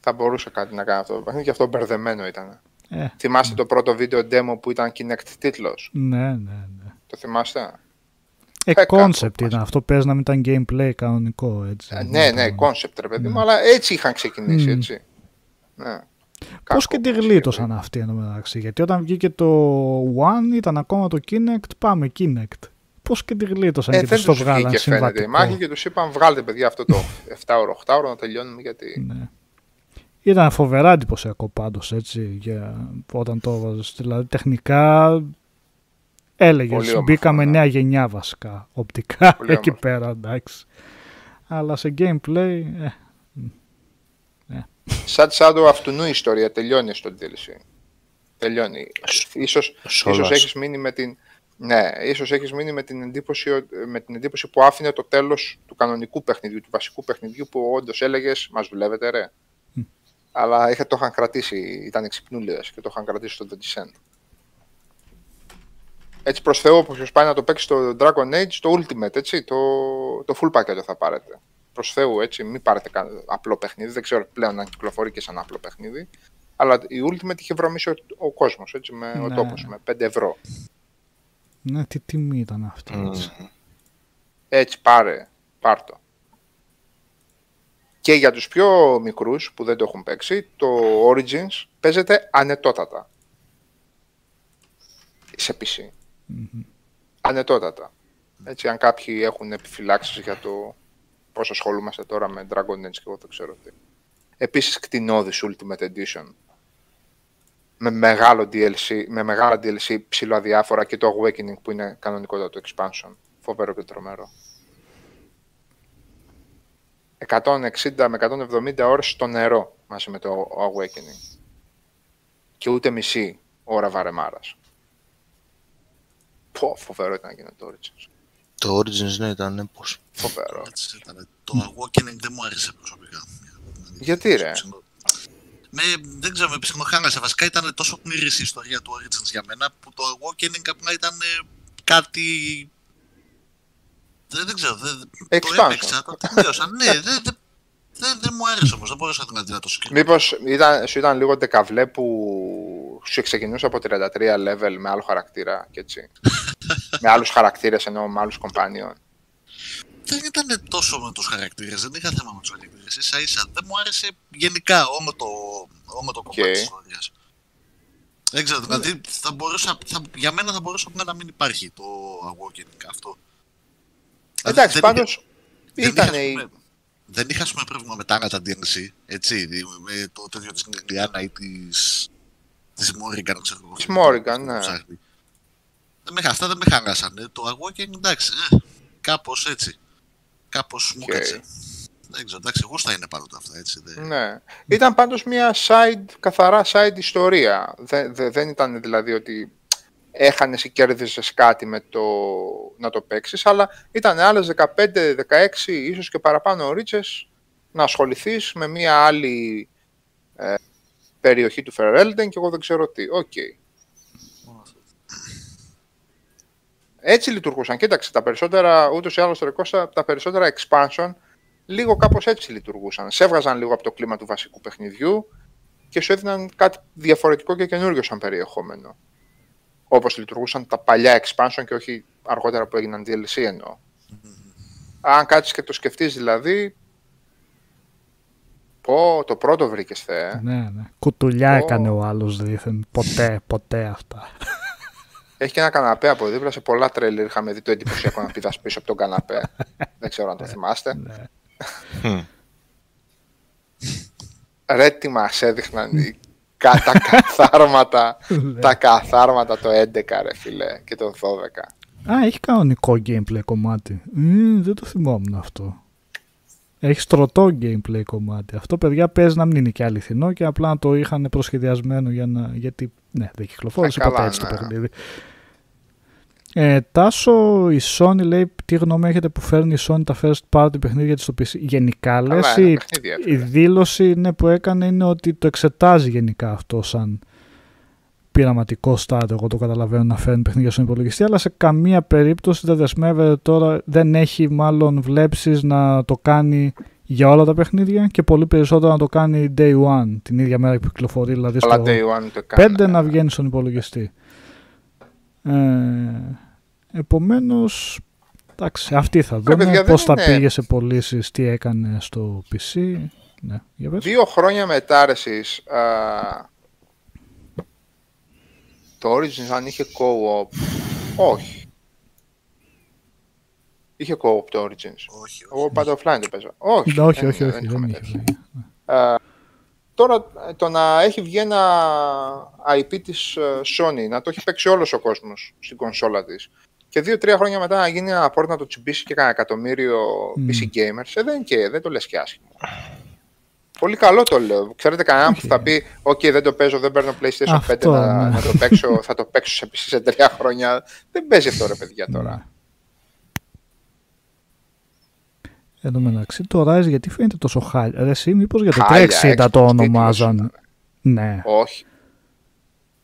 Θα μπορούσε κάτι να κάνει αυτό το παιχνίδι και αυτό μπερδεμένο ήταν. Ε, Θυμάστε το πρώτο βίντεο demo που ήταν Kinect τίτλος; ναι, ναι, ναι. Το θυμάστε; Ε, Ε, concept κάπου, ήταν. Αυτό παίζει να μην ήταν gameplay κανονικό, έτσι. Ε, ναι, ναι, concept ρε παιδί μου, αλλά έτσι είχαν ξεκινήσει, Μμ. έτσι. Ναι. Πώς Κακό και τη που γλίτωσαν αυτοί εν τω μεταξύ. Γιατί όταν βγήκε το One ήταν ακόμα το Kinect, πάμε Kinect. Πώς και τη γλίτωσαν Ε, και δεν τους το τους βγάλαν βγήκε φαίνεται η συμβατικό. μάχη και τους είπαν βγάλτε παιδιά αυτό το 7ωρο, 8ωρο να τελειώνουμε γιατί... Ναι. Ήταν φοβερά εντυπωσιακό πάντως έτσι για όταν το έβαζες. Δηλαδή τεχνικά έλεγες Πολύ όμορφο, μπήκαμε ναι. νέα γενιά βασικά οπτικά Πολύ εκεί όμορφο. πέρα εντάξει. Αλλά σε gameplay ε, Σαν Shadow αυτουνού η ιστορία τελειώνει στο DLC. Τελειώνει. Ίσως, Σόλας. ίσως έχεις μείνει με την... Ναι, ίσως έχεις μείνει με την, εντύπωση, ο- με την εντύπωση που άφηνε το τέλος του κανονικού παιχνιδιού, του βασικού παιχνιδιού που όντως έλεγες μας δουλεύετε ρε. Αλλά είχα, το είχαν κρατήσει, ήταν ξυπνούλιδες και το είχαν κρατήσει στο The Descent. Έτσι προς Θεού, όποιος πάει να το παίξεις στο Dragon Age, το Ultimate, έτσι, το, το full package θα πάρετε. Προς Θεού, έτσι, μην πάρετε κα- απλό παιχνίδι, δεν ξέρω πλέον αν κυκλοφορεί και σαν απλό παιχνίδι, Αλλά η Ultimate είχε βρωμίσει ο, ο κόσμος, έτσι, με ο Ναι. τόπος, με 5 ευρώ. Ναι, τι τιμή ήταν αυτή. Μμμ. έτσι. Έτσι, πάρε, πάρ' το. Και για τους πιο μικρούς που δεν το έχουν παίξει, το Origins παίζεται ανετότατα. Σε PC. Ανετότατα. Έτσι, αν κάποιοι έχουν επιφυλάξεις για το πώς ασχολούμαστε τώρα με Dragon Age και εγώ δεν ξέρω τι. Επίσης, κτηνώδης Ultimate Edition. Με μεγάλο DLC, με μεγάλα DLC ψηλό αδιάφορα και το Awakening που είναι κανονικότατο expansion. Φοβερό και τρομερό. 160 με 170 ώρες στο νερό μαζί με το Awakening. Και ούτε μισή ώρα βαρεμάρας. Πω, φοβερό ήταν εκείνο το Origins. Το Origins ναι ήταν πώς. Φοβερό. Έτσι ήταν. Το Awakening δεν μου άρεσε προσωπικά. Γιατί, ρε; Με, δεν ξέρω, με ψυχνοχάλασε. Βασικά ήταν τόσο πλήρης η ιστορία του Origins για μένα που το Awakening απλά ήταν ε, κάτι. Δεν, δεν ξέρω. Δεν, το Expansion. έπαιξα, το τελείωσα. ναι, δεν, δεν, δεν, δεν μου άρεσε όμως. Δεν μπορούσα να την τόσο σκηνή. Μήπως ήταν, σου ήταν λίγο ντεκαβλέ που σου ξεκινούσε από 33 level με άλλο χαρακτήρα και έτσι. *laughs* με άλλους χαρακτήρες ενώ με άλλους κομπάνιων. Δεν ήταν τόσο με τους χαρακτήρες, δεν είχα θέμα με τους χαρακτήρες. ίσα ίσα δεν μου άρεσε γενικά όλο το, όλο το κομμάτι Οκ. της ιστορίας. Δεν ξέρω, δηλαδή θα μπορούσα, θα, για μένα θα μπορούσε απλά να μην υπάρχει το Awakening αυτό. Δηλαδή, Εντάξει, δεν πάντως είχα- ήταν δεν είχα, η... ας πούμε, δεν είχα ας πούμε, πρόβλημα με τα άλλα τα DLC, έτσι, με το τέτοιο της Leliana ή της, της Morrigan, ξέρω εγώ. Της Morrigan, αυτό που ναι. ψάχνει. Δεν με, αυτά δεν με χαλάσανε. Το Awakening, εντάξει, ε, κάπως έτσι. Κάπως μου Οκ. κάτσε. Δεν ξέρω, εντάξει, γούστα είναι παρ' όλα αυτά, έτσι. Δεν... Ναι. Ήταν πάντως μια side, καθαρά side ιστορία. Δεν, δεν, δεν ήταν δηλαδή ότι έχανες ή κέρδιζες κάτι με το να το παίξεις, αλλά ήταν άλλες 15, 16, ίσως και παραπάνω ώρες να ασχοληθείς με μια άλλη ε, περιοχή του Ferelden και εγώ δεν ξέρω τι. Οκ. Έτσι λειτουργούσαν. Κοίταξε, τα περισσότερα, ούτως ή άλλως ρε Κώστα, τα περισσότερα expansion λίγο κάπως έτσι λειτουργούσαν. Σε έβγαζαν λίγο από το κλίμα του βασικού παιχνιδιού και σου έδιναν κάτι διαφορετικό και καινούριο σαν περιεχόμενο. Όπως λειτουργούσαν τα παλιά expansion και όχι αργότερα που έγιναν DLC εννοώ. Αν κάτσεις και το σκεφτείς δηλαδή, πω, το πρώτο βρήκες θεέ. Ναι, ναι. Κουτουλιά Ω. έκανε ο άλλος δίθεν. Ποτέ, ποτέ αυτά. Έχει και ένα καναπέ από δίπλα. Σε πολλά τρέλερ είχαμε δει το εντυπωσιακό να πηδάς πίσω από τον καναπέ. *laughs* Δεν ξέρω αν το θυμάστε. Ναι. Μμ. Ρε τι μας έδειχναν οι κα- τα *laughs* καθάρματα, Ναι. τα καθάρματα το 11 ρε φίλε και το 12. Α, έχει κανονικό gameplay κομμάτι. Μμμ, δεν το θυμόμουν αυτό. Έχει στρωτό gameplay κομμάτι. Αυτό, παιδιά, παίζει να μην είναι και αληθινό και απλά να το είχαν προσχεδιασμένο για να. Γιατί ναι, δεν κυκλοφόρησε Ε, ποτέ καλά, έτσι το ναι. παιχνίδι. Ε, Τάσο, η Sony λέει τι γνώμη έχετε που φέρνει η Sony τα first party παιχνίδια της στο PC. Γενικά λες είναι η, παιχνίδια, η φίλε. δήλωση ναι, που έκανε είναι ότι το εξετάζει γενικά αυτό σαν πειραματικό στάδιο. Εγώ το καταλαβαίνω να φέρνει παιχνίδια στον υπολογιστή, αλλά σε καμία περίπτωση δεν δεσμεύεται τώρα, δεν έχει μάλλον βλέψεις να το κάνει για όλα τα παιχνίδια και πολύ περισσότερο να το κάνει day one, την ίδια μέρα που κυκλοφορεί, δηλαδή Αλλά στο day one το έκανε. 5 να βγαίνει στον υπολογιστή. Ε, επομένως, εντάξει, αυτή θα δούμε παιδιά, δεν πώς θα είναι- πήγε σε πωλήσεις, τι έκανε στο PC. Ναι, για πες. Δύο χρόνια μετά ρε εσείς, α, το Origins αν είχε co-op, όχι. Είχε co-op το Origins. Όχι, όχι. Εγώ πάντα offline το παίζω. Όχι, Ναι, όχι, δεν- όχι, όχι, δεν δεν είχαμε είχε. τέτοιο. δεν είχε. Τώρα ε, το να έχει βγει ένα IP της ε, Sony, να το έχει παίξει όλος ο κόσμος στην κονσόλα της και δύο-τρία χρόνια μετά να γίνει ένα port να το τσιμπήσει και κανένα εκατομμύριο Μμ. PC gamers, ε, δεν, και, δεν το λες και άσχημο. Πολύ καλό το λέω. Ξέρετε κανέναν που θα πει «Οκ, δεν το παίζω, δεν παίρνω PlayStation 5 Αυτό, να, ναι. να το παίξω, θα το παίξω σε PC σε τρία χρόνια». Δεν παίζει αυτό ρε παιδιά τώρα. Ναι. Εν τω μεταξύ το Rise γιατί φαίνεται τόσο χάλια. Ρε εσύ μήπως για το Χάλια, 360 το Xbox ονομάζαν; τίτλος Ναι. Όχι.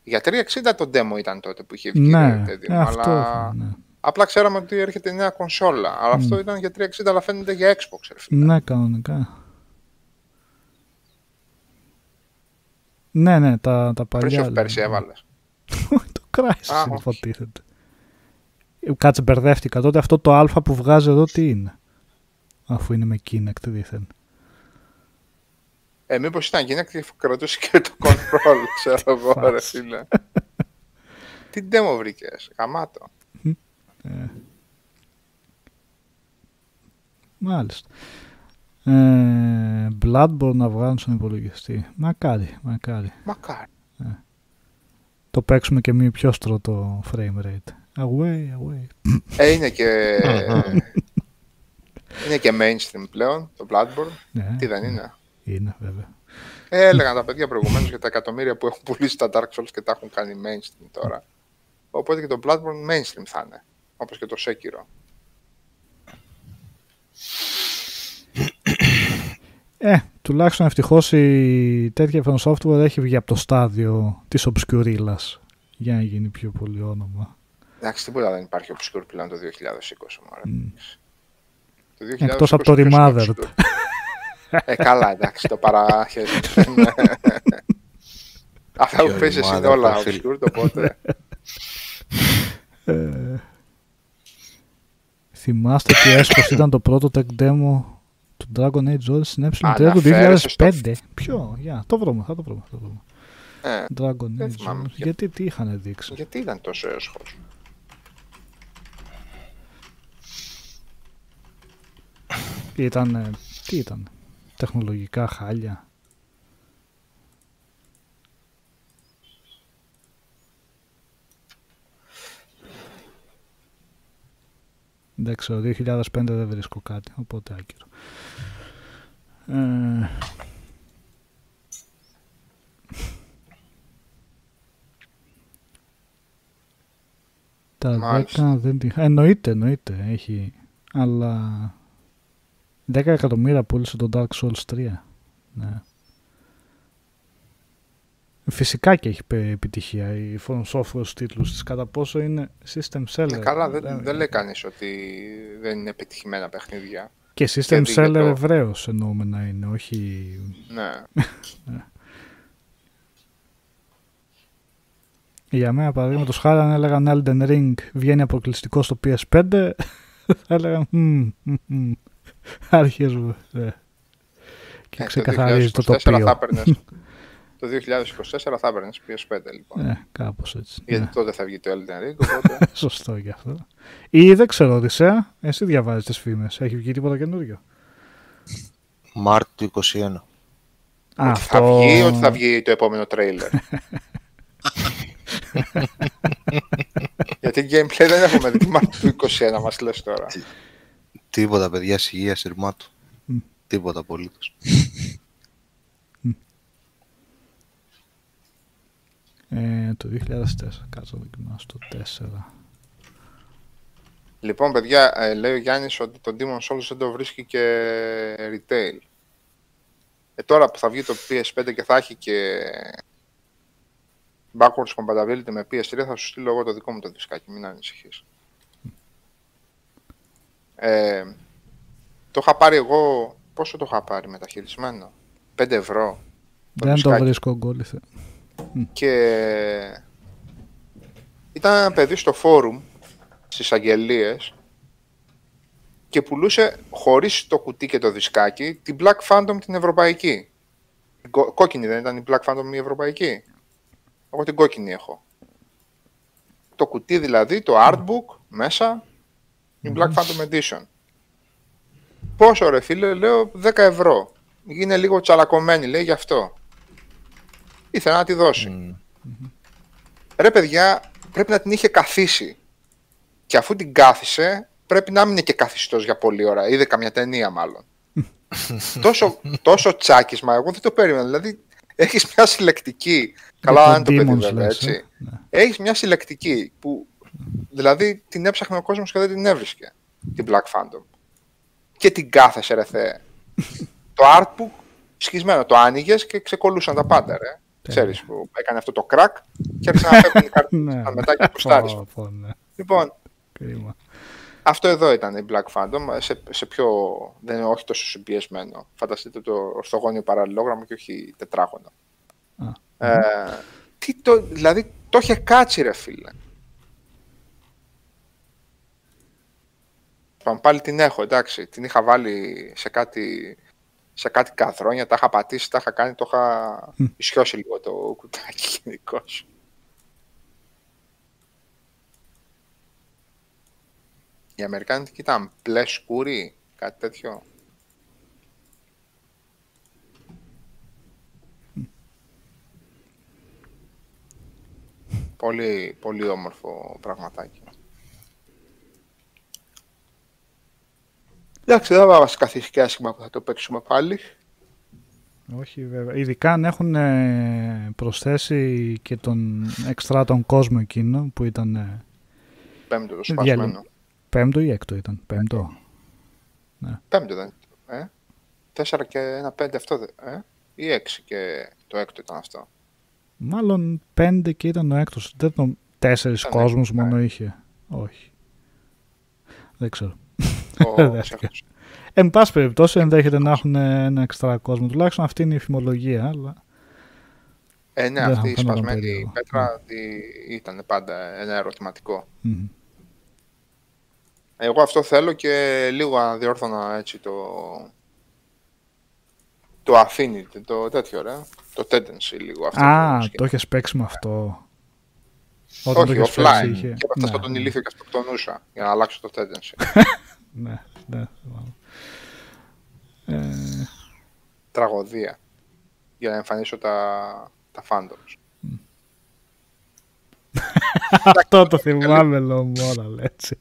Για 360 το demo ήταν τότε που είχε βγει, Ναι, ρε παιδί μου, ε, αυτό. αλλά... Ναι. Απλά ξέραμε ότι έρχεται η νέα κονσόλα. Αλλά αυτό ήταν για 360, αλλά φαίνεται για Xbox. Ρε, φίλε. ναι, κανονικά. Ναι, ναι, τα, τα παλιά. Prince of Persia έβαλες. *laughs* το Crysis Α, είναι όχι. υποτίθεται. Ε, Κάτσε, μπερδεύτηκα. Τότε αυτό το α που βγάζει εδώ τι είναι; Αφού είναι με Kinect δίθεν. Ε, μήπως ήταν γυναίκα και κρατούσε και το control, *laughs* ξέρω εγώ, ρε Φας. φίλε. Τι demo βρήκες, γαμάτο. Μάλιστα. Ε, Bloodborne να βγάλουν στον υπολογιστή. Μακάρι, μακάρι. Μακάρι. Το παίξουμε και μη πιο στρωτό frame rate. Away, away. Ε, είναι και... *laughs* είναι και mainstream πλέον, το Bloodborne. Ναι, Τι δεν είναι; είναι βέβαια. Ε, έλεγαν τα παιδιά προηγουμένως για τα εκατομμύρια που έχουν πουλήσει τα Dark Souls και τα έχουν κάνει mainstream τώρα. Οπότε και το Bloodborne mainstream θα είναι. Όπως και το Sekiro. Ε, τουλάχιστον ευτυχώς η τέτοια From Software έχει βγει από το στάδιο της Obscurilla για να γίνει πιο πολύ όνομα. Εντάξει, τίποτα δεν υπάρχει obscure πλέον το 2020. Μωρέ. Το 2020 Εκτός από το ποιος είναι Remothered. obscure? ε, καλά, εντάξει, το παράχες. Αυτά που Ποιο πες εσύ είναι Remothered, όλα προφίλ. obscure, οπότε... Ε, θυμάστε τι έσπος ήταν το πρώτο tech demo του Dragon Age Origins στην ε3 του Αναφέρεσαι στο- 2005. Ποιο, για, το βρούμε, θα το βρούμε. Θα το βρούμε. Ε, Dragon δεν Age θυμάμαι. Origins. Γιατί τι είχαν δείξει; γιατί ήταν τόσο έσχος; Ήταν, τι ήταν, τεχνολογικά χάλια. Δεν ξέρω, 2005 δεν βρίσκω κάτι, οπότε άκυρο. Ε, τα Μάλιστα. 10 δεν τη... Εννοείται, εννοείται, έχει, αλλά 10 εκατομμύρια πούλησε το Dark Souls 3. Ναι. Φυσικά και έχει πε- επιτυχία η From Software στους τίτλους της. Κατά πόσο είναι system seller; Ε, καλά, δεν, λέμε. δεν λέει κανείς ότι δεν είναι επιτυχημένα παιχνίδια. Και system και δίκαιο seller το- ευρέως εννοούμε να είναι, όχι... Ναι. *laughs* Για μένα παραδείγματος χάρη αν έλεγαν Elden Ring βγαίνει αποκλειστικό στο PS5 *laughs* θα έλεγαν «Μμμ, μμμ, μμμ». Αρχίζουμε. ναι. Και Ε, ξεκαθαρίζει το, 2024 τοπίο. θα έπαιρνες, το 2024 θα έπαιρνες PS5 λοιπόν. Ναι, κάπως έτσι. Γιατί ναι. τότε θα βγει το Elden Ring, *laughs* οπότε... Σωστό γι' αυτό. Ή δεν ξέρω, Οδυσσέα, εσύ διαβάζεις τις φήμες. Έχει βγει τίποτα καινούριο; Μάρτιο του 21. Α, ότι θα βγει ή ότι θα βγει το επόμενο τρέιλερ. *laughs* Γιατί gameplay δεν έχουμε δει. Τι Μάρτιο του 21 μας λες τώρα. Τίποτα, παιδιά, υγεία, σειρμάτου. Μμ. Τίποτα απολύτως. Ε, το 2004. Κάτσε να δοκιμάσω το 4. Λοιπόν, παιδιά, ε, λέει ο Γιάννης ότι το Demon Souls δεν το βρίσκει και retail. Ε, τώρα που θα βγει το PS5 και θα έχει και backwards compatibility με PS3, θα σου στείλω εγώ το δικό μου το δισκάκι, μην ανησυχείς. Ε, το είχα πάρει εγώ, πόσο το είχα πάρει μεταχειρισμένο, 5 ευρώ. Δεν το δισκάκι. βρίσκω γκόλιθε. και ήταν ένα παιδί στο φόρουμ στις αγγελίες και πουλούσε χωρίς το κουτί και το δισκάκι την Black Phantom την ευρωπαϊκή. Την κο- Κόκκινη δεν ήταν η Black Phantom η ευρωπαϊκή. Εγώ την κόκκινη έχω. Το κουτί δηλαδή, το artbook μέσα, η Black Phantom Edition. Πόσο ρε φίλε, λέω 10 ευρώ. Είναι λίγο τσαλακωμένη, λέει γι' αυτό. Ήθελα να τη δώσει. Μμ. Ρε παιδιά, πρέπει να την είχε καθίσει. Και αφού την κάθισε, πρέπει να μην είναι και καθιστός για πολλή ώρα. Είδε καμιά ταινία μάλλον. *laughs* τόσο, τόσο τσάκισμα, εγώ δεν το περίμενα. Δηλαδή, έχεις μια συλλεκτική. Καλά, Για αν το παιδί Demons βέβαια, λες, έτσι. ε; Ναι. Έχεις μια συλλεκτική που, δηλαδή, την έψαχνε ο κόσμος και δεν την έβρισκε. Την Black Phantom. Και την κάθεσε, ρε Θεέ. το artbook, σχισμένο, το άνοιγες και ξεκολούσαν τα πάντα, ρε. Ξέρεις που έκανε αυτό το crack και άρχισαν να φεύγουν οι *laughs* κάρτες Ναι. μετά και προστάρεις. Πω, πω, ναι. Λοιπόν, Κρίμα. αυτό εδώ ήταν η Black Phantom, σε, σε πιο, δεν είναι όχι τόσο συμπιεσμένο. Φανταστείτε το ορθογώνιο παραλληλόγραμμο και όχι τετράγωνο. Α. Ε, τι το, δηλαδή, το είχε κάτσει ρε φίλε. Πάμε, Πάλι την έχω, εντάξει. Την είχα βάλει σε κάτι, σε κάτι καθρόνια, τα είχα πατήσει, τα είχα κάνει, το είχα ισιώσει λίγο το κουτάκι γενικώς. Η Αμερικάνικη ήταν μπλε σκούρι, κάτι τέτοιο. Πολύ, πολύ όμορφο πραγματάκι. Εντάξει, δεν θα μας καθίσει και άσχημα που θα το παίξουμε πάλι. Όχι βέβαια. Ειδικά αν έχουν ε, προσθέσει και τον εξτρά τον κόσμο εκείνο που ήταν ε, Πέμπτο το Διάλειμμα. σπασμένο. πέμπτο ή έκτο ήταν. Πέμπτο. Πέμπτο δεν ήταν. Ε; Τέσσερα και ένα πέντε αυτό δεν. Ε; Ή έξι και το έκτο ήταν αυτό. Μάλλον πέντε και ήταν ο έκτος. Δεν ήταν τέσσερις Ήταν κόσμους έκτος, μόνο είχε. Όχι. Δεν ξέρω. Ο Δεν ξέχασα. Εν πάση περιπτώσει ενδέχεται να έχουν ένα εξτρά κόσμο. Τουλάχιστον αυτή είναι η φημολογία. Αλλά... Ε, ναι, Δεν αυτή η θα κάνω σπασμένη περίεργο. πέτρα τι ήταν πάντα ένα ερωτηματικό. μμμ. Εγώ αυτό θέλω και λίγο αναδιόρθωνα έτσι το... Το affinity, το τέτοιο ρε. Το tendency λίγο αυτό. Α, το το σκηνικό. είχε παίξει με αυτό. Όταν το Όχι, είχες παίξει, offline. είχε- Και έπαθα Ναι, στον ηλίθιο και αυτοκτονούσα για να αλλάξω το tendency. *laughs* Ναι, ναι. θυμάμαι. Ε, Τραγωδία. Για να εμφανίσω τα, τα fandoms. *laughs* αυτό το θυμάμαι λόγω moral, έτσι.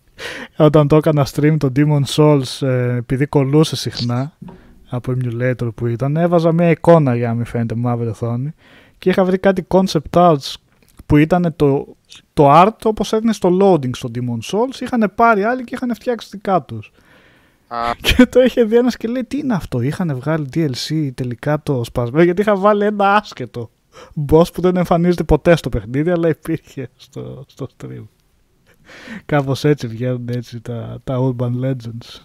Όταν το έκανα stream το Demon Souls, ε, επειδή κολούσε συχνά από emulator που ήταν, έβαζα μια εικόνα για να μην φαίνεται μαύρη οθόνη και είχα βρει κάτι concept arts που ήταν το, το art όπως έδινε στο loading στο Demon Souls, είχαν πάρει άλλοι και είχαν φτιάξει δικά τους. Α, Και το είχε δει ένας και λέει: Τι είναι αυτό, είχαν βγάλει DLC τελικά το σπασμένο. Γιατί είχα βάλει ένα άσχετο boss που δεν εμφανίζεται ποτέ στο παιχνίδι, αλλά υπήρχε στο, στο stream. Κάπως έτσι βγαίνουν έτσι τα, τα Urban Legends.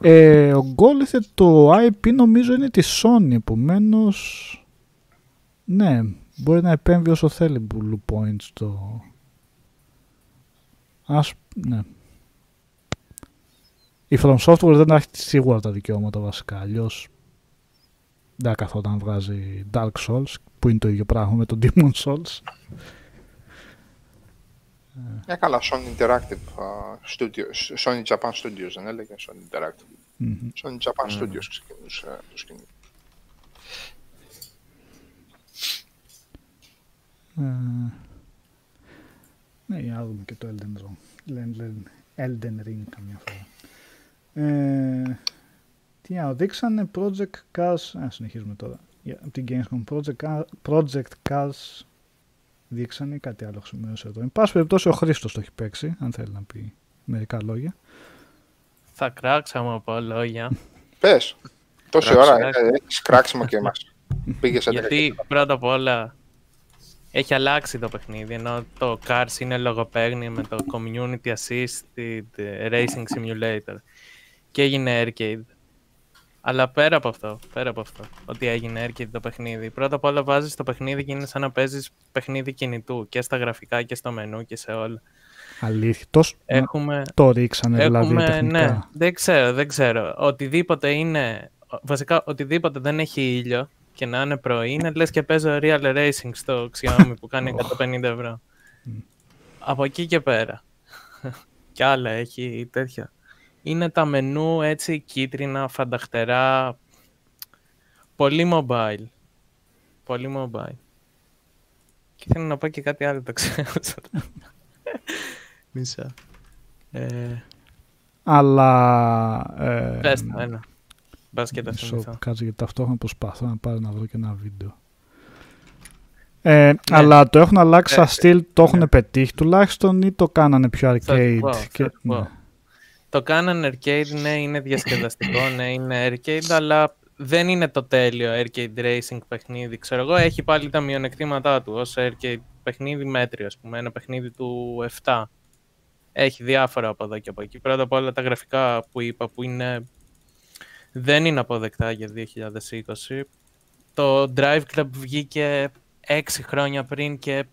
Ε, ο Γκόλιθε το IP νομίζω είναι τη Sony, επομένω. Ναι, μπορεί να επέμβει όσο θέλει Blue Point στο, Ας, ναι. Η From Software δεν έχει σίγουρα τα δικαιώματα βασικά. Αλλιώς δεν θα καθόταν να βγάζει Dark Souls που είναι το ίδιο πράγμα με το Demon Souls. Μια καλά, Sony Interactive α, Studios. Sony Japan Studios δεν έλεγε, Sony Interactive. Μμμ. Sony Japan Studios ξεκινούσε το σκηνικό. Ε, ναι, για να δούμε και το Elden Ring. Elden, Elden Ring καμιά φορά. Ε, τι άλλο, δείξανε Project Cars, α, συνεχίζουμε τώρα, για, από την Gamescom, Project, Car- Project Cars δείξανε ή κάτι άλλο σημείωσε εδώ. Εν πάση περιπτώσει ο Χρήστος το έχει παίξει, αν θέλει να πει μερικά λόγια. Θα κράξαμε από λόγια. Πες, τόση Κράξιμο, ώρα ε, έχεις κράξιμο και εμάς. Πήγες 11 Γιατί πρώτα απ' όλα έχει αλλάξει το παιχνίδι, ενώ το Cars είναι λογοπαίγνιο με το Community Assisted Racing Simulator και έγινε arcade. Αλλά πέρα από αυτό, πέρα από αυτό, ότι έγινε arcade το παιχνίδι, πρώτα απ' όλα βάζεις το παιχνίδι και είναι σαν να παίζεις παιχνίδι κινητού και στα γραφικά και στο μενού και σε όλα. Αλήθεια, τόσο Έχουμε, το ρίξανε δηλαδή Έχουμε, τεχνικά. ναι, δεν ξέρω, δεν ξέρω. Οτιδήποτε είναι, βασικά οτιδήποτε δεν έχει ήλιο και να είναι πρωί, είναι λες και παίζω real racing στο Xiaomi που κάνει 150 ευρώ. Από εκεί και πέρα. *laughs* Κι άλλα έχει τέτοια. Είναι τα μενού έτσι κίτρινα, φανταχτερά, πολύ mobile. Πολύ mobile. Και θέλω να πω και κάτι άλλο, το ξέρω. Μισά. Ε, Αλλά... Ε, Πες το ένα. Μπας και τα Μισό, θυμηθώ. κάτσε γιατί ταυτόχρονα προσπαθώ να πάρω να βρω και ένα βίντεο. Ε, Αλλά το έχουν αλλάξει Ναι. Ε, σαν στυλ, το έχουν ναι. πετύχει τουλάχιστον ή το κάνανε πιο Θα σου arcade. πω, θα και, σου πω. ναι. Το κάνανε arcade, ναι, είναι διασκεδαστικό, *laughs* ναι, είναι arcade, αλλά δεν είναι το τέλειο arcade racing παιχνίδι. Ξέρω εγώ, έχει πάλι τα μειονεκτήματά του ως arcade παιχνίδι μέτριο, ας πούμε, ένα παιχνίδι του 7. Έχει διάφορα από εδώ και από εκεί. Πρώτα απ' όλα τα γραφικά που είπα, που είναι δεν είναι αποδεκτά για 2020. Το Drive Club βγήκε 6 χρόνια πριν και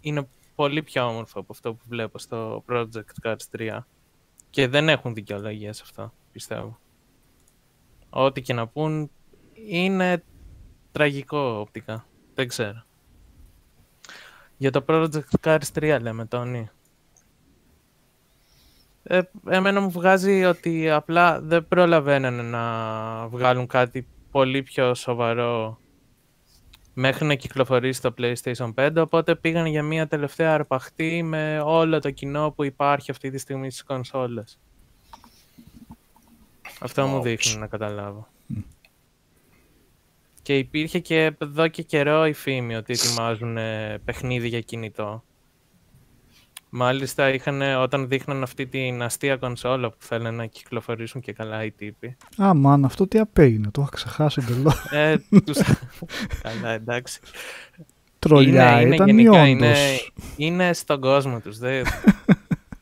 είναι πολύ πιο όμορφο από αυτό που βλέπω στο Project Cars 3. Και δεν έχουν δικαιολογία σε αυτό, πιστεύω. Ό,τι και να πούν είναι τραγικό οπτικά. Δεν ξέρω. Για το Project Cars 3 λέμε, Τόνι. Ε, εμένα μου βγάζει ότι απλά δεν προλαβαίνουν να βγάλουν κάτι πολύ πιο σοβαρό μέχρι να κυκλοφορήσει το PlayStation 5, οπότε πήγαν για μια τελευταία αρπαχτή με όλο το κοινό που υπάρχει αυτή τη στιγμή στις κονσόλες. Αυτό μου δείχνει να καταλάβω. Και υπήρχε και εδώ και καιρό η φήμη ότι ετοιμάζουν ε, παιχνίδι για κινητό. Μάλιστα είχαν, όταν δείχναν αυτή την αστεία κονσόλα που θέλουν να κυκλοφορήσουν και καλά οι τύποι. Α, μαν, αυτό τι απέγινε, το είχα ξεχάσει εντελώς. Ε, τους... καλά, εντάξει. Τρολιά είναι, ήταν είναι, ή γενικά, όντως. είναι, είναι στον κόσμο τους. Δεν,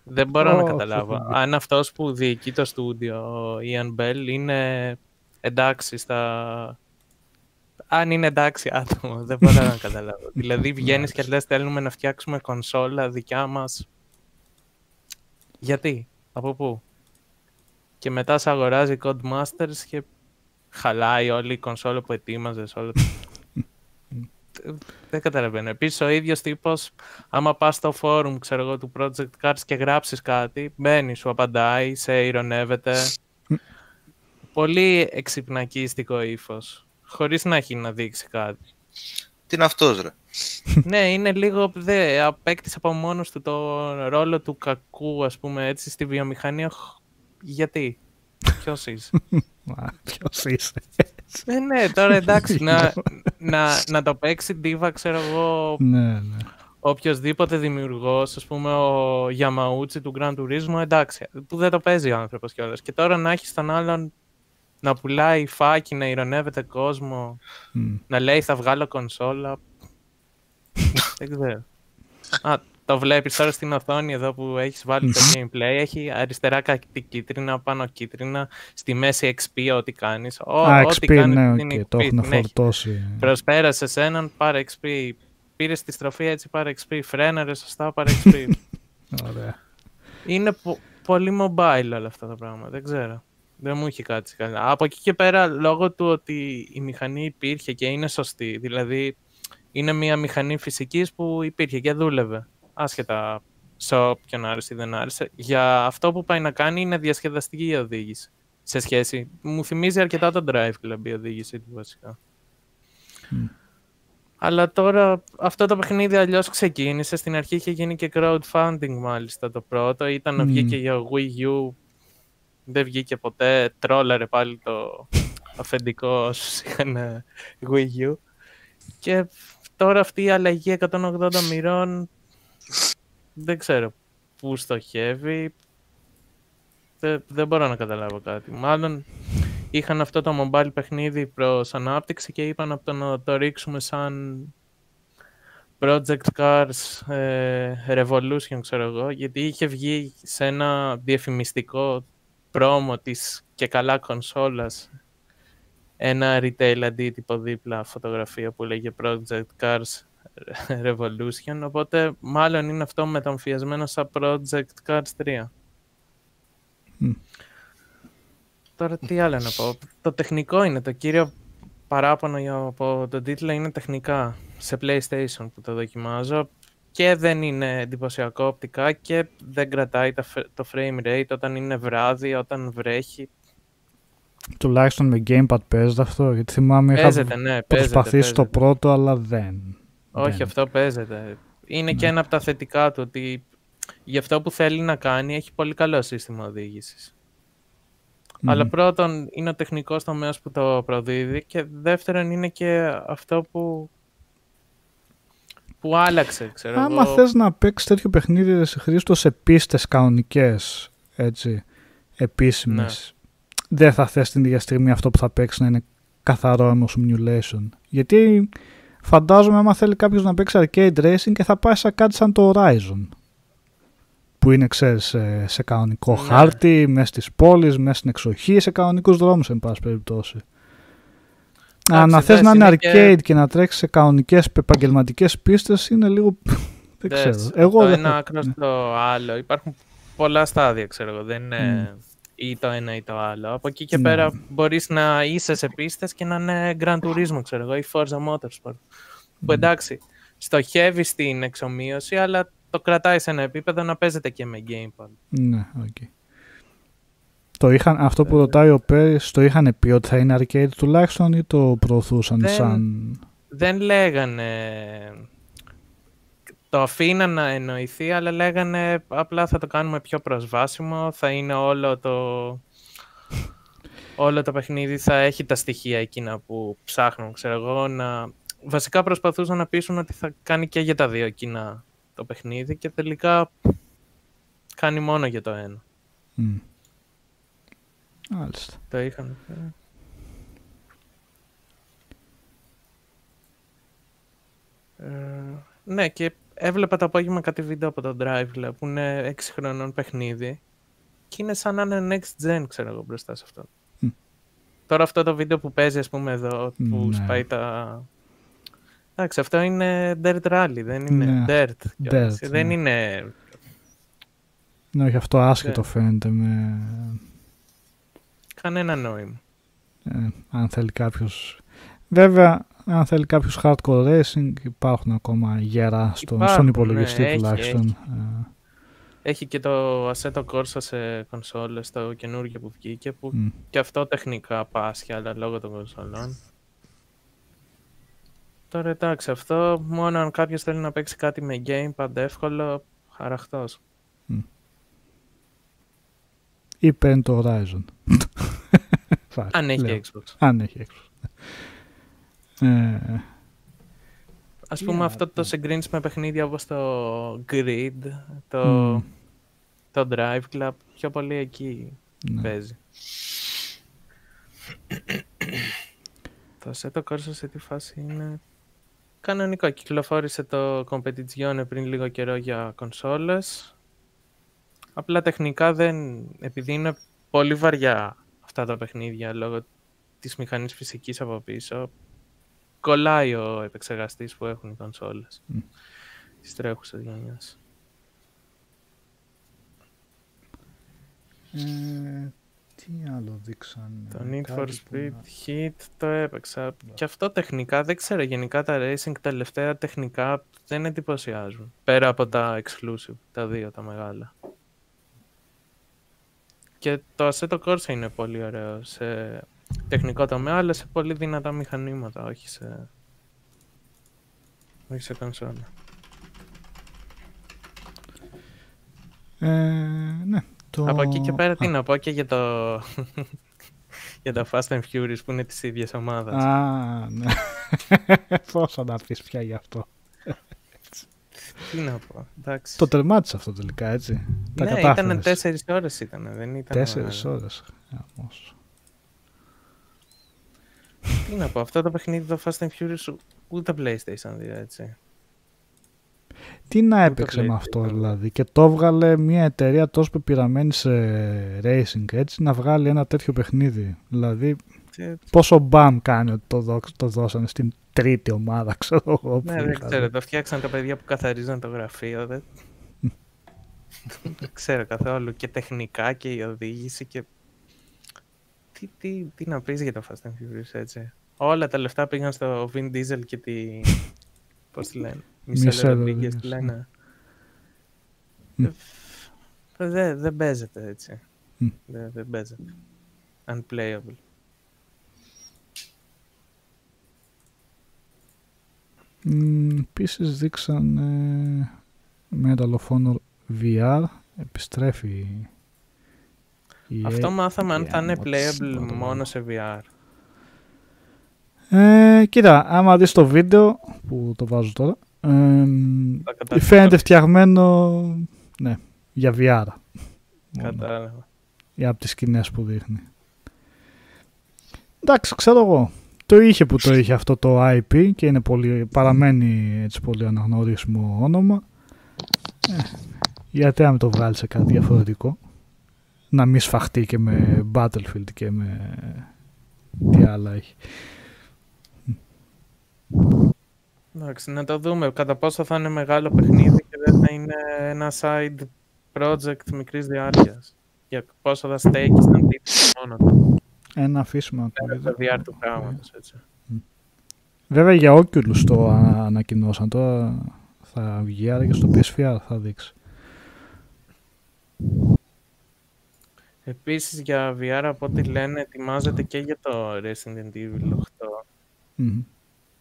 δεν μπορώ να Ω, καταλάβω. Θεέ. Αν αυτός που διοικεί το στούντιο, ο Ian Bell, είναι εντάξει στα... Αν είναι εντάξει άτομο, δεν μπορώ να καταλάβω. *laughs* δηλαδή βγαίνεις και λες θέλουμε να φτιάξουμε κονσόλα δικιά μας. Γιατί, από πού; Και μετά σε αγοράζει Codemasters και χαλάει όλη η κονσόλα που ετοίμαζες. Όλο... το- δεν καταλαβαίνω. Επίσης ο ίδιος τύπος, άμα πας στο forum ξέρω εγώ, του Project Cars και γράψεις κάτι, μπαίνεις, σου απαντάει, σε ηρωνεύεται. *laughs* Πολύ εξυπνακίστικο ύφος. Χωρίς να έχει να δείξει κάτι. Τι είναι αυτός ρε; *laughs* ναι, είναι λίγο. Δε, απέκτησε από μόνος του το ρόλο του κακού, ας πούμε, έτσι, στη βιομηχανία. Χ- Γιατί; Ποιος είσαι; *laughs* Μα, ποιος είσαι; ε, ναι, τώρα εντάξει, να, *laughs* να, να το παίξει ντίβα, ξέρω εγώ, ναι, ναι. οποιοδήποτε δημιουργός, ας πούμε ο Γιαμαούτσι του Grand Turismo, εντάξει, που δεν το παίζει ο άνθρωπος κιόλας. Και τώρα να έχεις τον άλλον να πουλάει φάκι, να ειρωνεύεται κόσμο, Μμ. να λέει θα βγάλω κονσόλα. *laughs* δεν ξέρω. Α, το βλέπεις τώρα στην οθόνη εδώ που έχεις βάλει το gameplay. Έχει αριστερά κάτι κίτρινα, πάνω κίτρινα, στη μέση XP ό,τι κάνεις. Α, Ό,τι XP, κάνεις ναι, στην οκ, XP το έχουν την έχει. φορτώσει. Προσπέρασες έναν, πάρε XP. Πήρες τη στροφή έτσι, πάρε XP. Φρέναρες σωστά, πάρε XP. *laughs* Ωραία. Είναι πο- πολύ mobile όλα αυτά τα πράγματα. Δεν ξέρω. Δεν μου είχε κάτσει καλά. Από εκεί και πέρα, λόγω του ότι η μηχανή υπήρχε και είναι σωστή, δηλαδή είναι μια μηχανή φυσικής που υπήρχε και δούλευε. Άσχετα σε όποιον άρεσε ή δεν άρεσε. Για αυτό που πάει να κάνει είναι διασκεδαστική η οδήγηση. Σε σχέση. Μου θυμίζει αρκετά το Drive Club η οδήγηση του βασικά. Αλλά τώρα αυτό το παιχνίδι αλλιώς ξεκίνησε. Στην αρχή είχε γίνει και crowdfunding μάλιστα το πρώτο. Ήταν να Μμμ. βγήκε για Wii U. Δεν βγήκε ποτέ. Τρόλαρε πάλι το αφεντικό όσους είχαν ε, Wii U. Και τώρα αυτή η αλλαγή 180 μοιρών δεν ξέρω πού στοχεύει. Δεν, δεν μπορώ να καταλάβω κάτι. Μάλλον είχαν αυτό το mobile παιχνίδι προς ανάπτυξη και είπαν από το να το ρίξουμε σαν Project Cars ε, Revolution, ξέρω εγώ, γιατί είχε βγει σε ένα διαφημιστικό πρόμο της και καλά κονσόλας ένα retail αντίτυπο δίπλα φωτογραφία που λέγε Project Cars Revolution, οπότε μάλλον είναι αυτό μεταμφιασμένο σαν Project Cars 3. Μμ. Τώρα τι άλλο να πω. Το τεχνικό είναι το κύριο παράπονο για- από τον τίτλο είναι τεχνικά σε PlayStation που το δοκιμάζω και δεν είναι εντυπωσιακό οπτικά και δεν κρατάει τα φ- το frame rate όταν είναι βράδυ, όταν βρέχει. Τουλάχιστον με gamepad παίζεται αυτό, γιατί θυμάμαι είχα Παίζεται, ναι, παίζεται. προσπαθήσει το παίζεται. πρώτο, αλλά δεν. Όχι, δεν. αυτό παίζεται. Είναι και ένα από τα θετικά του ότι για αυτό που θέλει να κάνει έχει πολύ καλό σύστημα οδήγησης. Μμμ. Αλλά πρώτον είναι ο τεχνικός τομέας που το προδίδει και δεύτερον είναι και αυτό που, που άλλαξε, ξέρω Άμα εγώ. θες να παίξεις τέτοιο παιχνίδι ρε σε Χρήστο σε πίστες κανονικές, έτσι, επίσημες, δεν θα θες την ίδια στιγμή αυτό που θα παίξεις να είναι καθαρό έμο simulation. Γιατί φαντάζομαι άμα θέλει κάποιος να παίξει arcade racing και θα πάει σε κάτι σαν το Horizon. που είναι ξέρεις, σε, σε κανονικό Ναι. χάρτη, μέσα στις πόλεις, μέσα στην εξοχή, σε κανονικούς δρόμους εν πάση περιπτώσει. Α, να θες να είναι εντάξει, είναι arcade και... να τρέξεις σε κανονικές επαγγελματικές πίστες είναι λίγο... *laughs* δεν ξέρω. Δες, Εγώ το δεν ένα θα- άκρο ναι. στο άλλο. Υπάρχουν πολλά στάδια, ξέρω εγώ. Δεν είναι ή το ένα ή το άλλο. Από εκεί και Ναι. πέρα μπορείς να είσαι σε πίστες και να είναι Gran Turismo, ξέρω εγώ, ή Forza Motorsport. Που εντάξει, στοχεύεις στην εξομοίωση, αλλά το κρατάει σε ένα επίπεδο να παίζεται και με gamepad. Ναι, οκ. Το είχαν, αυτό που ρωτάει ο Πέρις, το είχαν πει ότι θα είναι arcade τουλάχιστον ή το προωθούσαν Δεν- σαν... Δεν λέγανε... Το αφήναν να εννοηθεί, αλλά λέγανε απλά θα το κάνουμε πιο προσβάσιμο, θα είναι όλο το... Όλο το παιχνίδι θα έχει τα στοιχεία εκείνα που ψάχνουν, ξέρω εγώ, να... Βασικά προσπαθούσαν να πείσουν ότι θα κάνει και για τα δύο εκείνα το παιχνίδι και τελικά κάνει μόνο για το ένα. Μμ. Μάλιστα. Το είχαν. ε. Ε, ναι, και έβλεπα το απόγευμα κάτι βίντεο από το Drive Club που είναι 6 χρονών παιχνίδι και είναι σαν να είναι next gen, ξέρω εγώ, μπροστά σε αυτό. Μμ. Τώρα αυτό το βίντεο που παίζει, ας πούμε, εδώ, που Ναι. σπάει τα... Εντάξει, αυτό είναι Dirt Rally, δεν είναι Ναι. Dirt. κιόλας. Dirt, δεν ναι. είναι... Ναι, όχι αυτό άσχετο Ναι. φαίνεται με... Κανένα νόημα. ε, αν θέλει κάποιος... Βέβαια, αν θέλει κάποιος hardcore racing υπάρχουν ακόμα γερά στον, Υπάρχουν, στον υπολογιστή ναι, έχει, τουλάχιστον. έχει. Ε, Έχει και το Assetto Corsa σε κονσόλες, το καινούργιο που βγήκε, που μ. και αυτό τεχνικά πάσχει, αλλά λόγω των κονσολών. Τώρα εντάξει, αυτό μόνο αν κάποιος θέλει να παίξει κάτι με gamepad εύκολο, χαραχτός. Ή παίρνει το Horizon. Φάει, Αν έχει λέω. Xbox. Αν έχει Xbox. Ε, Ας Τι πούμε άλλο αυτό το να συγκρίνεις με παιχνίδια όπως το Grid, το, Μμμ. το Drive Club, πιο πολύ εκεί ναι. παίζει. το Assetto Corsa σε τι φάση είναι... Κανονικό, κυκλοφόρησε το Competizione πριν λίγο καιρό για κονσόλες. Απλά τεχνικά δεν... Επειδή είναι πολύ βαριά αυτά τα παιχνίδια λόγω της μηχανής φυσικής από πίσω, κολλάει ο επεξεργαστής που έχουν οι κονσόλες. Μμ. Της τρέχουσας γενιάς. Ε, τι άλλο δείξαν. Το ε, Need for κάτι που Speed να- Heat το έπαιξα. Και αυτό τεχνικά δεν ξέρω. Γενικά τα racing τελευταία τεχνικά δεν εντυπωσιάζουν. Πέρα από τα exclusive, τα δύο τα μεγάλα. Και το Assetto Corsa είναι πολύ ωραίο σε τεχνικό τομέα, αλλά σε πολύ δυνατά μηχανήματα, όχι σε, όχι σε κονσόλα. Ε, ναι, το... Από εκεί και πέρα τι Α, να πω και για το, *laughs* για τα Fast and Furious που είναι της ίδιας ομάδας. Α, ναι. *laughs* Πώς θα τα πεις πια γι' αυτό. Τι να πω, εντάξει. Το τερμάτισε αυτό τελικά, έτσι. Τα ναι, κατάφερες. ήταν τέσσερις ώρες ήταν, δεν ήταν... Τέσσερις μεγάλο. ώρες. Γαμώς. Τι να πω, αυτό το παιχνίδι το Fast and Furious ούτε PlayStation 2, έτσι. Τι να Ούτε έπαιξε με PlayStation. αυτό δηλαδή και το έβγαλε μια εταιρεία τόσο πεπειραμένη σε racing έτσι να βγάλει ένα τέτοιο παιχνίδι. Δηλαδή Τι- πόσο μπαμ κάνει ότι το, δώ- το δώσανε στην τρίτη ομάδα *laughs* ξέρω εγώ. που Ναι, δεν είχαν. ξέρω, το φτιάξαν τα παιδιά που καθαρίζαν το γραφείο, δεν... *laughs* δεν ξέρω καθόλου και τεχνικά και η οδήγηση και... Τι, τι, τι να πεις για το Fast and Furious, έτσι. Όλα τα λεφτά πήγαν στο Vin Diesel και τη... *laughs* Πώς τη λένε, Μισελ Michelle Rodriguez, Rodriguez, τη λένε. Μμ. Ε, Δεν δεν παίζεται έτσι. Μμ. Δεν δεν παίζεται. Unplayable. Μ, Επίσης δείξαν ε, Medal of Honor VR επιστρέφει η Αυτό EA. μάθαμε αν η θα είναι Amox, playable τώρα το μόνο σε VR. Ε, κοίτα, άμα δεις το βίντεο που το βάζω τώρα, ε, Τα κατάλαβα. φαίνεται φτιαγμένο ναι, για VR. Μόνο, Κατάλαβα. για από τις σκηνές που δείχνει. Εντάξει, ξέρω εγώ. Το είχε που το είχε αυτό το IP και είναι πολύ, παραμένει έτσι πολύ αναγνωρίσιμο όνομα. Ε, Γιατί να μην το βγάλει σε κάτι διαφορετικό. Να μην σφαχτεί και με Battlefield και με... Τι άλλα έχει. Εντάξει, να το δούμε κατά πόσο θα είναι μεγάλο παιχνίδι και δεν θα είναι ένα side project μικρής διάρκειας. Για πόσο θα στέκεις στον τίτλο μόνο του. Ένα αφήσιμο ακούγεται. Το VR του πράγματος, έτσι. Βέβαια για Oculus το α- ανακοινώσαν. Τώρα θα βγει άρα και στο PSVR θα δείξει. Επίσης για VR από ό,τι λένε ετοιμάζεται και για το Resident Evil 8 Μμμ.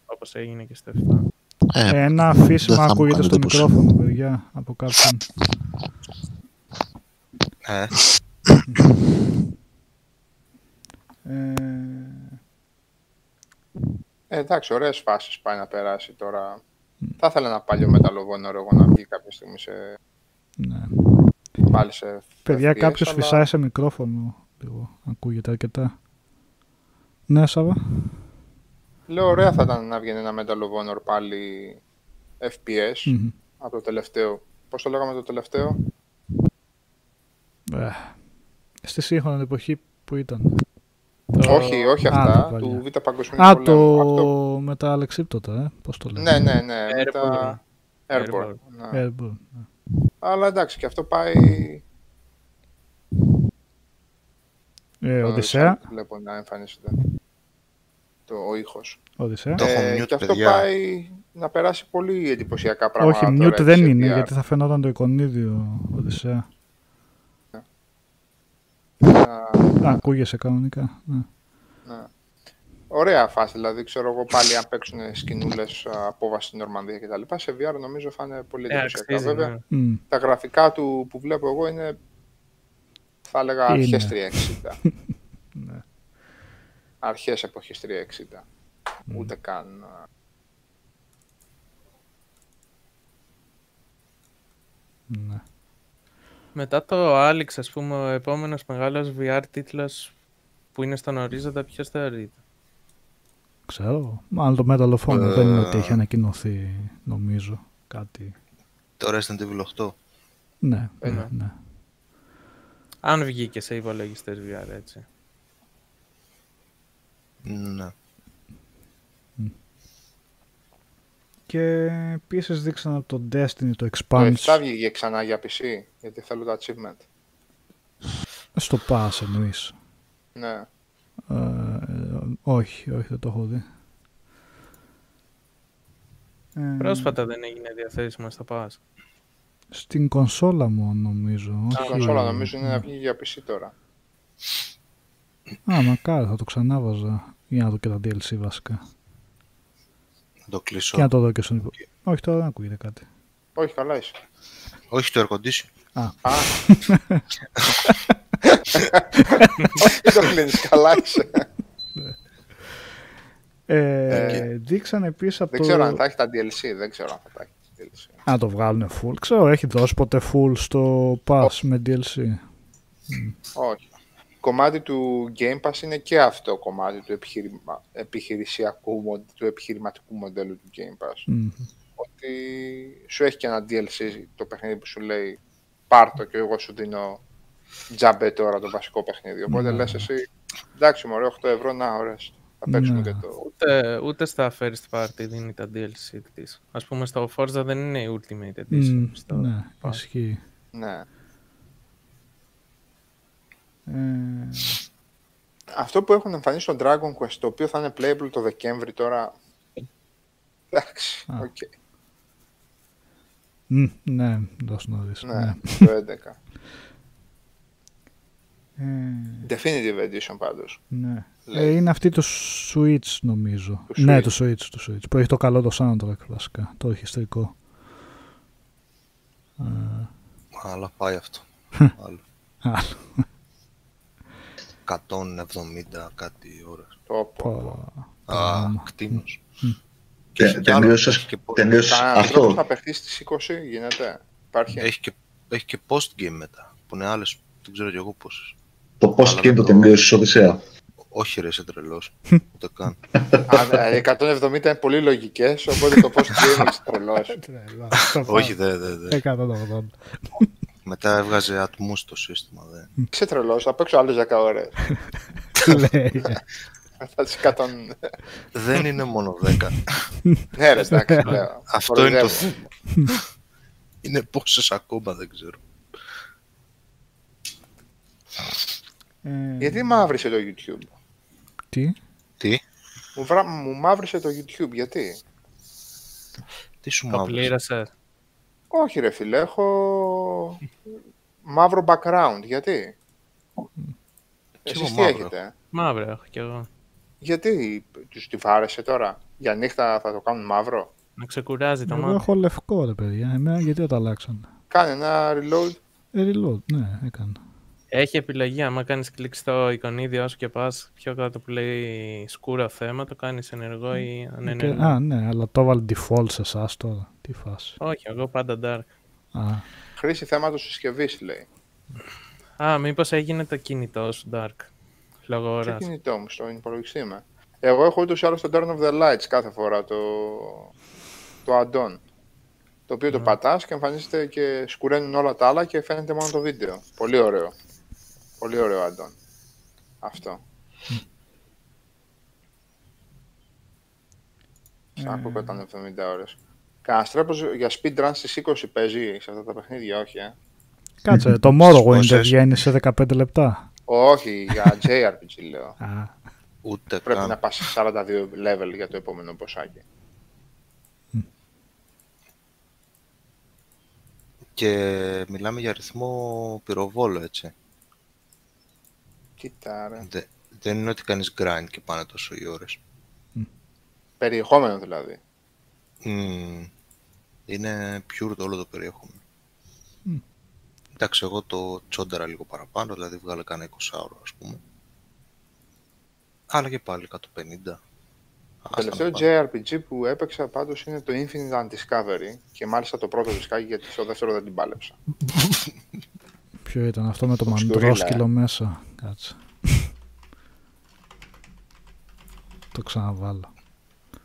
όπως έγινε και στο 7. Ε, Ένα δεν αφήσιμο θα μου ακούγεται κάνει στο εντύπωση. μικρόφωνο, παιδιά, από κάποιον. Ε, Ε, Ε, εντάξει, ωραίες φάσεις πάει να περάσει τώρα. Θα ήθελα ένα παλιό μεταλλοβόνωρο εγώ να βγει κάποια στιγμή σε, ναι. πάλι σε Παιδιά, FPS, κάποιος αλλά- φυσάει σε μικρόφωνο. Λίγο. Ακούγεται αρκετά. Ναι, Σάβα. Λέω ωραία θα ήταν να βγαίνει ένα Medal of Honor πάλι FPS Μμμ. από το τελευταίο. Πώς το λέγαμε το τελευταίο; Ε, Στη σύγχρονη εποχή που ήταν. Το- Όχι, όχι Α, αυτά, τα παλιά. του Β' Παγκοσμίου Α, Πολέμου. το Αυτό... με τα αλεξίπτωτα, ε. Πώς το λένε. Ναι, ναι, ναι, με Airborne. τα... Airborne. Airborne. ναι. Airborne. Αλλά εντάξει, και αυτό πάει... Ε, το Οδυσσέα. site Βλέπω να εμφανίζεται το, ο ήχος. Οδυσσέα. Το έχω Ε, mute, και αυτό παιδιά. πάει να περάσει πολύ εντυπωσιακά πράγματα. Όχι, τώρα mute δεν σε είναι, VR. γιατί θα φαινόταν το εικονίδιο Οδυσσέα. Να- Α, ακούγεσαι κανονικά. Ναι. ναι. Ωραία φάση, δηλαδή ξέρω εγώ πάλι αν παίξουν σκηνούλες απόβαση στην Νορμανδία κτλ. Σε VR νομίζω θα είναι πολύ Ε, εντυπωσιακά. αξίζει, Βέβαια, ναι. Μμ. τα γραφικά του που βλέπω εγώ είναι θα έλεγα Είναι. αρχές 360. *laughs* Ναι. αρχές εποχής 360. Ούτε καν. α, Ναι. Μετά το Alex, ας πούμε, ο επόμενος μεγάλος VR τίτλος που είναι στον ορίζοντα, ποιος θεωρείται; Ξέρω. Μάλλον το Metal of Honor Ε, δεν είναι ότι έχει ανακοινωθεί, νομίζω. Κάτι. το Resident Evil 8. Ναι, Ε, ναι, ναι. ναι. Αν βγήκε σε υπολογιστές VR, έτσι. Ναι. Και επίση δείξανε το Destiny το Το Expanse 7 βγήκε ξανά για PC, γιατί θέλω το achievement. στο Pass εννοείς. Ναι. Ε, ε, όχι, όχι, δεν το έχω δει. Ε, Πρόσφατα δεν έγινε διαθέσιμο στο Pass. Στην κονσόλα μου νομίζω. Στην όχι- κονσόλα νομίζω είναι ναι. να βγει για PC τώρα. Α, μακάρι, θα το ξανάβαζα. Για να δω και τα DLC βασικά. Να το κλείσω. Και να το δω και στον υπο... Όχι, τώρα δεν ακούγεται κάτι. Όχι, καλά είσαι. Όχι το air condition. Α. το κλείνεις, καλά είσαι. Ε, δείξανε επίσης από Δεν το... ξέρω αν θα έχει τα DLC, δεν ξέρω αν θα τα έχει τα DLC. Να το βγάλουν full. Ξέρω, έχει δώσει ποτέ full στο Pass με DLC. Όχι. Κομμάτι του Game Pass είναι και αυτό κομμάτι του επιχειρημα... επιχειρησιακού, μο- του επιχειρηματικού μοντέλου του Game Pass. Μμμ. Ότι σου έχει και ένα DLC το παιχνίδι που σου λέει πάρ' το και εγώ σου δίνω τζαμπέ τώρα το βασικό παιχνίδι. Οπότε Ναι. λες εσύ, εντάξει μωρέ, 8 ευρώ, να ωραίες. Θα παίξουμε Ναι. και το... Ούτε, ούτε στα first party δίνει τα DLC της. Ας πούμε στο Forza δεν είναι η Ultimate Edition. Μμ, στο ναι, Pass. ισχύει. Ναι. Ε, Αυτό που έχουν εμφανίσει στο Dragon Quest, το οποίο θα είναι playable το Δεκέμβρη τώρα. Εντάξει, Α. οκ. μ, ναι, δώσ' νωρίς. Ναι, Ναι. το 11. Ε, Definitive Edition πάντως. ναι. Λέει. Ε, είναι αυτή το Switch νομίζω. Το Ναι, Switch. το Switch, το Switch. Που έχει το καλό το soundtrack βασικά. Το ορχιστρικό. Ε, Αλλά πάει αυτό. Άλλο. άλλο. 170 κάτι ώρα. Το πω. πω. Α, Πράγμα. κτίνος. Μμ. Και Τε- έχει κι άλλο. τελείωσες- Έχει και πο- τελείωσες Κανένα τρόπο αυτό. να παιχτεί στις 20 γίνεται; Υπάρχει. Έχει και, έχει και post-game μετά, που είναι άλλες, δεν ξέρω κι εγώ πόσες. Το post Αλλά game το το- τελείωσες Οδυσσέα. Όχι ρε, είσαι τρελός. Ούτε καν. Α, ε, 170 είναι πολύ λογικές, οπότε το post game *laughs* είσαι τρελός. Τρελά. Όχι, δε, δε, δε. 180. Μετά έβγαζε ατμούς το σύστημα. Δεν. Είσαι τρελός, θα παίξω άλλες 10 ώρες. Λέει. Θα τις κατον... δεν είναι μόνο 10. ναι ρε, εντάξει, λέω. Αυτό είναι το Κοροϊδεύω. θέμα. είναι πόσες ακόμα δεν ξέρω. Ε, Γιατί μαύρισε το YouTube; Τι; Τι, Μου, βρα... μου μαύρισε το YouTube, γιατί; τι σου Το μαύρησε. Πλήρωσε. Όχι ρε φίλε, έχω μαύρο background. Γιατί; Εσείς εγώ τι μαύρο έχετε; Μαύρο έχω κι εγώ. Γιατί τους τη βάρεσε τώρα; Για νύχτα θα το κάνουν μαύρο; Να ξεκουράζει το Εγώ μάτι. έχω λευκό ρε παιδιά. Εμένα γιατί δεν τα αλλάξανε. Κάνε ένα reload. Ε, reload, ναι, έκανα. Έχει επιλογή. Άμα κάνεις κλικ στο εικονίδιο όσο και πας πιο κάτω που λέει σκούρο θέμα, το κάνεις ενεργό ή Και- ανενεργό. α, ναι, αλλά το έβαλε default σε εσάς τώρα. Τι φάση. Όχι, εγώ πάντα dark. Α, Χρήση θέματος συσκευής λέει. Α, μήπως έγινε το κινητό σου dark. Λόγω Ποιο ώρας. κινητό μου, στο υπολογιστή με. Εγώ έχω ούτως ή άλλως το Turn of the Lights κάθε φορά το, το add-on. Το οποίο το πατάς και εμφανίζεται και σκουραίνουν όλα τα άλλα και φαίνεται μόνο το βίντεο. Πολύ ωραίο. Πολύ ωραίο add-on. Αυτό. Σαν που ήταν 70 ώρες. Κανένα τρέπος για speedrun στις 20 παίζει σε αυτά τα παιχνίδια, όχι, ε. Κάτσε, το Morrowind δεν πόσες; βγαίνει σε 15 λεπτά. Όχι, για *laughs* JRPG λέω. Α, Ούτε Πρέπει καν. να πας σε 42 level για το επόμενο ποσάκι. Και μιλάμε για αριθμό πυροβόλο, έτσι. Κοίτα ρε. Δε- δεν είναι ότι κάνεις grind και πάνε τόσο οι ώρες. Περιεχόμενο δηλαδή. Μμμ. είναι pure το όλο το περιεχόμενο. Μμ. Εντάξει, εγώ το τσόνταρα λίγο παραπάνω, δηλαδή βγάλε κάνα 20 ώρο, ας πούμε. Αλλά και πάλι 150. Το Άστα τελευταίο να πάνε. JRPG που έπαιξα πάντως είναι το Infinite Undiscovery και μάλιστα το πρώτο δισκάκι γιατί στο δεύτερο δεν την πάλεψα. *laughs* ποιο ήταν αυτό με το Οξυδουρίλα, μαντρόσκυλο μέσα; Κάτσε. το ξαναβάλω.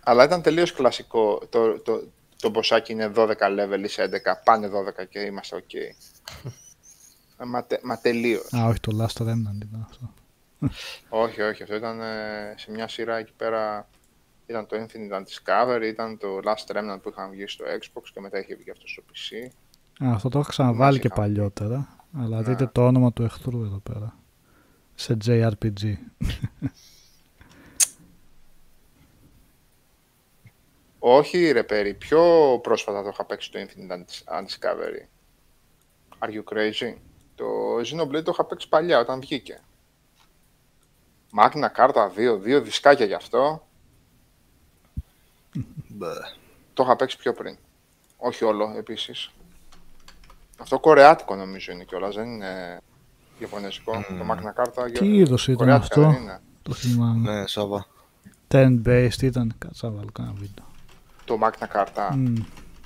Αλλά ήταν τελείως κλασικό. Το, το, το μποσάκι είναι 12 level, είσαι 11, πάνε 12 και είμαστε ok. Ε, μα, τε- μα τελείως. Α, όχι, το Last Remnant ήταν αυτό. Όχι, όχι, αυτό ήταν ε, σε μια σειρά εκεί πέρα. Ήταν το Infinite Undiscovery, ήταν το Last Remnant που είχαν βγει στο Xbox και μετά είχε βγει αυτό στο PC. Α, αυτό το έχω ξαναβάλει Μας και είχαμε. παλιότερα. Αλλά Ναι. δείτε το όνομα του εχθρού εδώ πέρα. Σε JRPG. Όχι ρε Πέρι, πιο πρόσφατα το είχα παίξει το Infinite Undis- Undiscovery. Are you crazy? Το Xenoblade το είχα παίξει παλιά όταν βγήκε. Magna κάρτα 2, δύο δισκάκια γι' αυτό. Μπε. Το είχα παίξει πιο πριν. Όχι όλο επίσης. Αυτό κορεάτικο νομίζω είναι κιόλας, δεν είναι ιαπωνέζικο. Το Magna κάρτα Τι είδος ήταν κορεάτικα αυτό; δεν είναι. Το θυμάμαι. Ναι, Σάβα. 10-based ήταν. Κάτσε να βάλω κάνα βίντεο. Το Magna κάρτα. Μμ.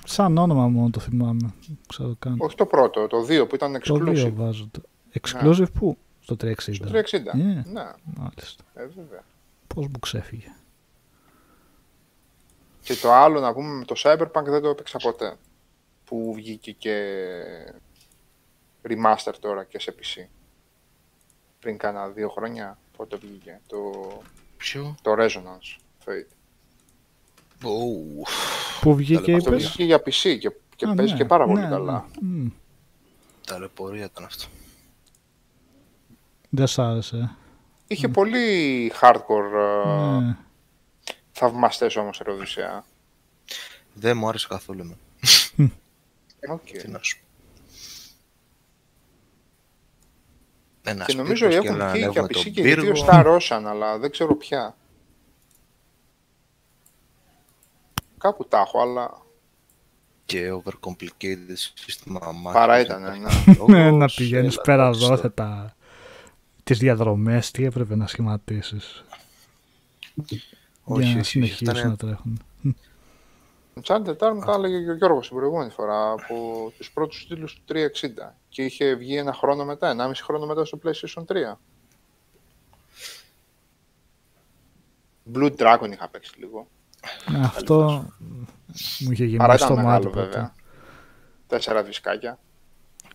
Σαν όνομα μόνο το θυμάμαι. Δεν Ξέρω καν. Όχι το πρώτο, το 2 που ήταν Το exclusive. 2 βάζω. το- Exclusive πού; Στο 360. Στο 360. Ε, Ναι, Μάλιστα. ε, βέβαια. Πώς μου ξέφυγε. Και το άλλο να πούμε με το Cyberpunk δεν το έπαιξα ποτέ. Που βγήκε και remaster τώρα και σε PC. Πριν κάνα δύο χρόνια πότε βγήκε το, Ποιο; το Resonance Fate. Ου, Πού βγήκε Αυτό είπες; βγήκε για PC και, και Α, παίζει ναι. και πάρα πολύ Ναι, καλά. ναι. Μμ. ταλαιπωρία ήταν αυτό. Δεν σ' άρεσε. ε. Είχε πολύ hardcore ε, Ναι. θαυμαστές όμως η Οδυσσέα. Δεν μου άρεσε καθόλου εμένα. Οκ. Τι να σου πω. Ένας Και νομίζω πύργος έχουν να βγει και ανέβουμε από PC τον και πύργο. δύο στα Roshan, αλλά δεν ξέρω ποια. Κάπου τα έχω, αλλά Και overcomplicated σύστημα μάχης. παρά ήταν. Ναι. Ναι, να Όπως, πηγαίνεις έλα, πέρα εντάξει, τώρα. δόθετα τις διαδρομές, τι έπρεπε να σχηματίσεις Όχι, για να όχι, συνεχίσουν αυτά είναι- να τρέχουν. Uncharted Town τα έλεγε και ο Γιώργος την προηγούμενη φορά από τους πρώτους στήλους του 360 και είχε βγει ένα χρόνο μετά, 1,5 χρόνο μετά στο PlayStation 3. Blue Dragon είχα παίξει λίγο. Αυτό μου είχε Παρά γεμίσει ήταν το μάτι μεγάλο ποτέ. βέβαια. Τέσσερα δισκάκια.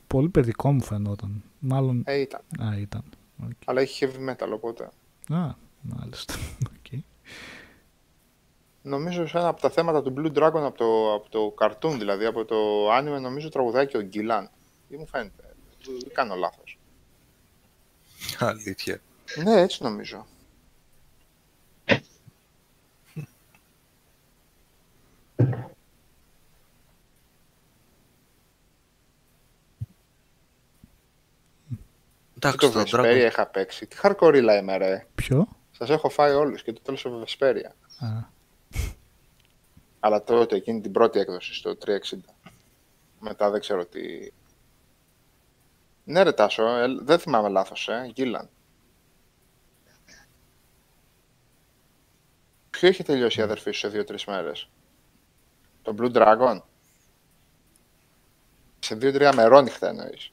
πολύ παιδικό μου φαινόταν. Μάλλον, Ε, ήταν. α, ήταν. Οκ. Αλλά έχει heavy metal, οπότε. Α, μάλιστα. *laughs* Οκ. Νομίζω σε ένα από τα θέματα του Blue Dragon από το, από το cartoon, δηλαδή από το anime, νομίζω τραγουδάει και ο Γκίλαν. Ή μου φαίνεται. Δεν κάνω λάθος. Αλήθεια. Ναι, έτσι νομίζω. Και Εντάξει, το το Vesperia Dragon. είχα παίξει. Τι χαρκορίλα είμαι, ρε. Ποιο; Σας έχω φάει όλους και το τέλος το Vesperia. Α, Αλλά τότε εκείνη την πρώτη έκδοση στο 360. Μετά δεν ξέρω τι... Ναι ρε Τάσο, ε, δεν θυμάμαι λάθος, ε, Γκίλαν. Ποιο έχει τελειώσει η αδερφή σου σε δύο-τρεις μέρες; Το Blue Dragon; Σε δύο-τρία μερόνυχτα εννοείς.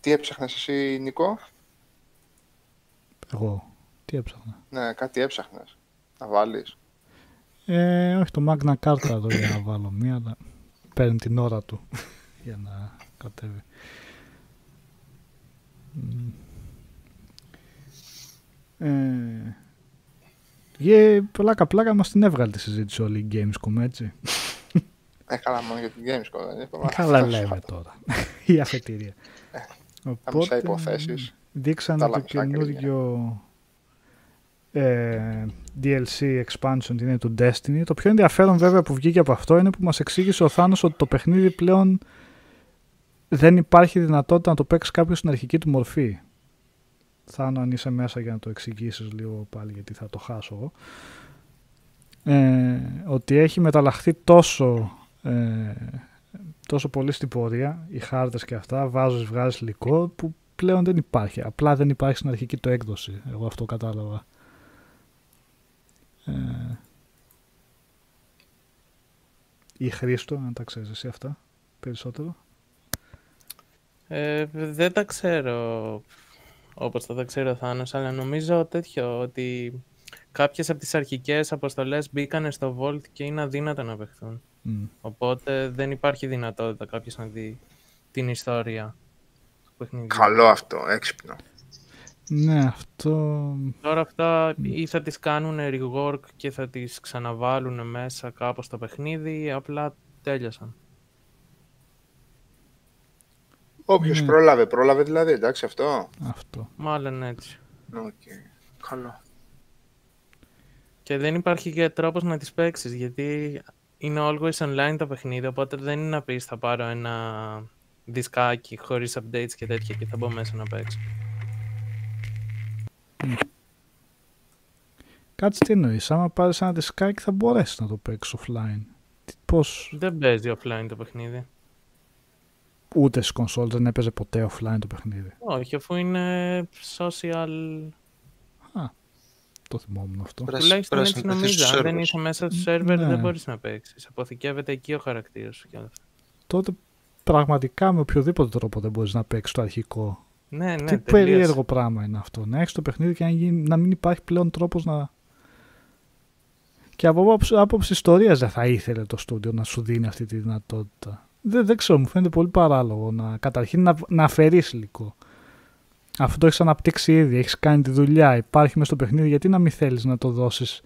Τι έψαχνες εσύ, Νικό; Εγώ. Τι έψαχνα. Ναι, κάτι έψαχνες. Να βάλεις. Ε, όχι το Magna Carta εδώ για να βάλω μία, αλλά παίρνει την ώρα του *laughs* για να κατέβει. Μ. Ε, ε, πλάκα πλάκα μας την έβγαλε τη συζήτηση όλη η Gamescom, έτσι. Ε, καλά, μόνο για την Gamescom δεν είπαμε. Καλά λέμε τώρα. *laughs* η αφετηρία. τα μισά υποθέσεις. Δείξανε τα το άλλα μισά καινούργιο ε, DLC expansion είναι του Destiny. Το πιο ενδιαφέρον βέβαια που βγήκε από αυτό είναι που μας εξήγησε ο Θάνος ότι το παιχνίδι πλέον δεν υπάρχει δυνατότητα να το παίξει κάποιος στην αρχική του μορφή. Θάνο αν είσαι μέσα για να το εξηγήσεις λίγο πάλι γιατί θα το χάσω εγώ. Ε, ότι έχει μεταλλαχθεί τόσο ε, τόσο πολύ στην πορεία, οι χάρτες και αυτά, βάζεις, βγάζεις υλικό που πλέον δεν υπάρχει. Απλά δεν υπάρχει στην αρχική του έκδοση. Εγώ αυτό κατάλαβα. Ε, ή Χρήστο, αν τα ξέρεις εσύ αυτά περισσότερο. Ε, δεν τα ξέρω όπως θα τα ξέρει ο Θάνος, αλλά νομίζω τέτοιο ότι κάποιες από τις αρχικές αποστολές μπήκανε στο Vault και είναι αδύνατο να παιχθούν. Μμ. Οπότε δεν υπάρχει δυνατότητα κάποιος να δει την ιστορία του παιχνιδιού. Καλό αυτό, έξυπνο. Ναι, αυτό... Τώρα αυτά ή θα τις κάνουν rework και θα τις ξαναβάλουν μέσα κάπως στο παιχνίδι ή απλά τέλειωσαν. Όποιος Ναι. πρόλαβε, πρόλαβε δηλαδή, εντάξει αυτό. αυτό. Μάλλον έτσι. Οκ. Καλό. Και δεν υπάρχει και τρόπος να τις παίξεις γιατί είναι always online το παιχνίδι οπότε δεν είναι να πεις θα πάρω ένα δισκάκι χωρίς updates και τέτοια και θα μπω μέσα να παίξω. Κάτσε τι εννοείς, άμα πάρεις ένα δισκάκι θα μπορέσεις να το παίξεις offline. Τι- Πώς, Δεν παίζει offline το παιχνίδι. ούτε στις κονσόλες δεν έπαιζε ποτέ offline το παιχνίδι. Όχι, αφού είναι social. Το θυμόμουν αυτό. Πρέπει να- Τουλάχιστον πρέπει να έτσι συνδεθεί στους νομίζω. Αν δεν servers. είσαι μέσα στο σερβερ, Ναι. δεν μπορείς να παίξεις. Αποθηκεύεται εκεί ο χαρακτήρας σου κι όλα αυτά. Τότε πραγματικά με οποιοδήποτε τρόπο δεν μπορείς να παίξεις το αρχικό. Ναι, ναι, Τι τελείως. περίεργο πράγμα είναι αυτό. Να έχεις το παιχνίδι και να, γίνει- να μην υπάρχει πλέον τρόπος να... Και από άποψη, άποψη ιστορίας δεν θα ήθελε το στούντιο να σου δίνει αυτή τη δυνατότητα. Δεν, δεν ξέρω, μου φαίνεται πολύ παράλογο να καταρχήν να, να αφαιρείς υλικό. Αυτό το έχεις αναπτύξει ήδη, έχεις κάνει τη δουλειά, υπάρχει μέσα στο παιχνίδι, γιατί να μην θέλεις να το δώσεις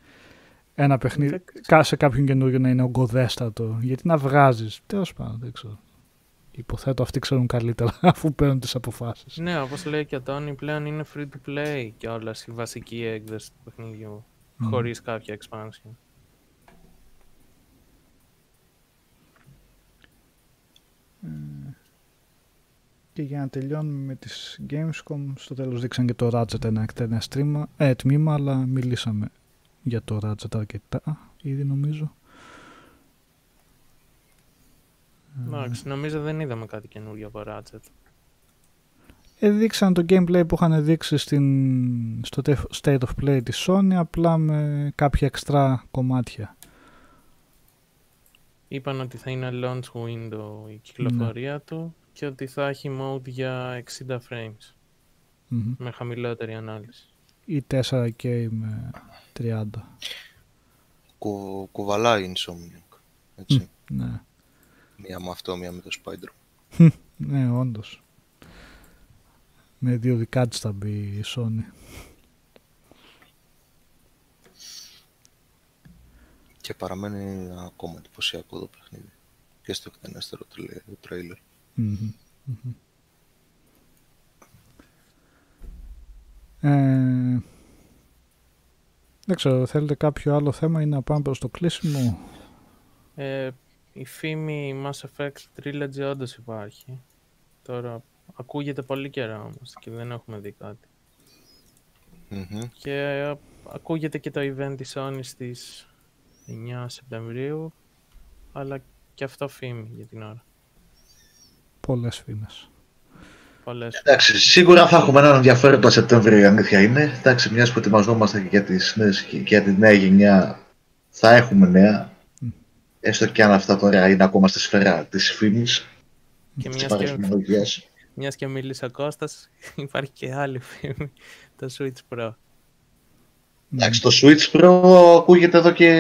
ένα παιχνίδι Δεν κα- σε κάποιον καινούριο να είναι ογκοδέστατο; Γιατί να βγάζεις, τέλος πάντων, δεν ξέρω. Υποθέτω αυτοί ξέρουν καλύτερα *laughs* αφού παίρνουν τις αποφάσεις. Ναι, όπως λέει και ο Τόνι, πλέον είναι free to play και όλα η βασική έκδοση του παιχνιδιού. Μμ. Χωρίς κάποια expansion. Και για να τελειώνουμε με τις Gamescom, στο τέλος δείξαν και το Ratchet ένα εκτενές τρίμα, ε, τμήμα, αλλά μιλήσαμε για το Ratchet αρκετά ήδη νομίζω. Εντάξει, νομίζω δεν είδαμε κάτι καινούριο από Ratchet. Ε, δείξαν το gameplay που είχαν δείξει στην, στο τε- State of Play της Sony, απλά με κάποια εξτρά κομμάτια. Είπαν ότι θα είναι launch window η κυκλοφορία του και ότι θα έχει mode για 60 frames Μμμ. με χαμηλότερη ανάλυση. Ή 4K με 30. Κου, κουβαλάει Insomniac. Έτσι. Ναι, Μία με αυτό, μία με το Spider. ναι όντως. Με δύο δικά της θα μπει η Sony. Και παραμένει ακόμα εντυπωσιακό το παιχνίδι. Και στο εκτενέστερο τριλε- τρέιλερ. Μμμ, μμμ. Ε, δεν ξέρω, θέλετε κάποιο άλλο θέμα ή να πάμε προς το κλείσιμο; Ε, η φήμη Mass Effect Trilogy όντως υπάρχει. Τώρα ακούγεται πολύ καιρό όμως και δεν έχουμε δει κάτι. Μμμ. Και ε, ακούγεται και το event της Sony στις 9 Σεπτεμβρίου, αλλά και αυτό φήμη για την ώρα. Πολλές φήμες. Πολλές. Εντάξει, σίγουρα θα έχουμε έναν ενδιαφέρον το Σεπτέμβριο, η αλήθεια είναι. Εντάξει, μιας που ετοιμαζόμαστε και για, τις νέες, και για τη νέα γενιά, θα έχουμε νέα. Έστω και αν αυτά τώρα είναι ακόμα στη σφαίρα της φήμης, Και της μιας και, παρασμολογία. μιας και μίλησε ο Κώστας, *laughs* υπάρχει και άλλη φήμη, το Switch Pro. Εντάξει, το Switch Pro ακούγεται εδώ και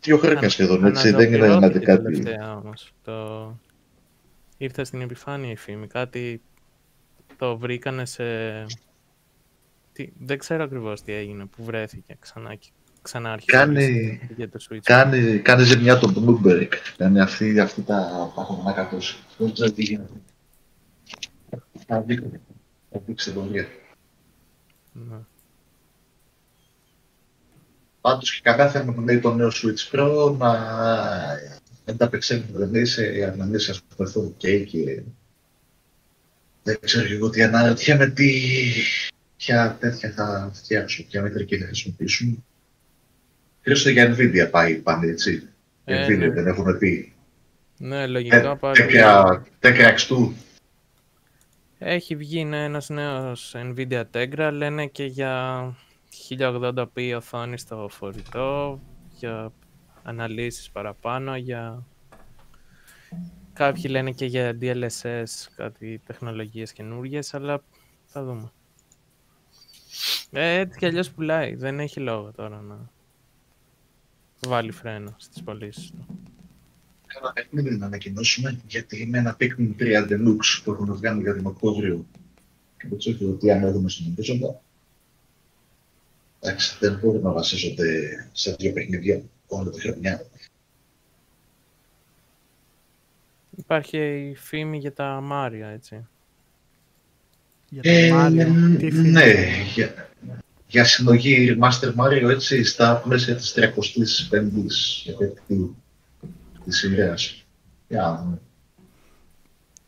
δύο χρόνια Ανα- σχεδόν, έτσι. Δεν είναι δηλαδή αναζωπηρώθηκε κάτι. τελευταία όμως. Το... Ήρθε στην επιφάνεια η φήμη. Κάτι το βρήκανε σε... Τι... Δεν ξέρω ακριβώς τι έγινε που βρέθηκε ξανά και ξανά άρχισε Κάνει- να λύσει για το Switch. Κάνει, κάνει ζημιά το Bloomberg. Κάνει αυτή, αυτή τα παγωμένα κατός. Δεν ξέρω τι γίνεται. Θα δείξει. Θα δείξει την πορεία. Ναι. Πάντως και καλά θέλουμε που λέει το νέο Switch Pro να ανταπεξέλθουμε δηλαδή σε αναλύσεις ας πούμε αυτό και και δεν ξέρω και εγώ τι αναρωτιέμαι τι ποια τέτοια θα φτιάξουν, ποια μετρική θα χρησιμοποιήσουν. Χρήστο για Nvidia πάει πάνε έτσι. Ε, Nvidia ναι. δεν έχουν πει. ναι, Ε, λογικά πάρει... Τέτοια τέτοια X2. Έχει βγει ναι, ένας νέος Nvidia Tegra, λένε και για 1080p οθόνη στο φορητό, για αναλύσεις παραπάνω, για... Κάποιοι λένε και για DLSS, κάτι τεχνολογίες καινούργιες, αλλά θα δούμε. Ε, έτσι κι αλλιώς πουλάει, δεν έχει λόγο τώρα να βάλει φρένο στις πωλήσεις του. Κάνα παιχνίδι να ανακοινώσουμε γιατί είναι ένα Pikmin 3 Deluxe που έχουν βγάλει για τον Οκτώβριο και δεν ξέρω τι αν έχουμε στον ορίζοντα. Εντάξει, δεν μπορούν να βασίζονται σε δύο παιχνίδια όλη τη χρονιά. Υπάρχει η φήμη για τα Μάρια, έτσι. Για το Ε, Mario, τι φήμη. ναι, για, για συλλογή Master Mario έτσι στα πλαίσια της 35ης επέτειο της σειράς. Για να δούμε.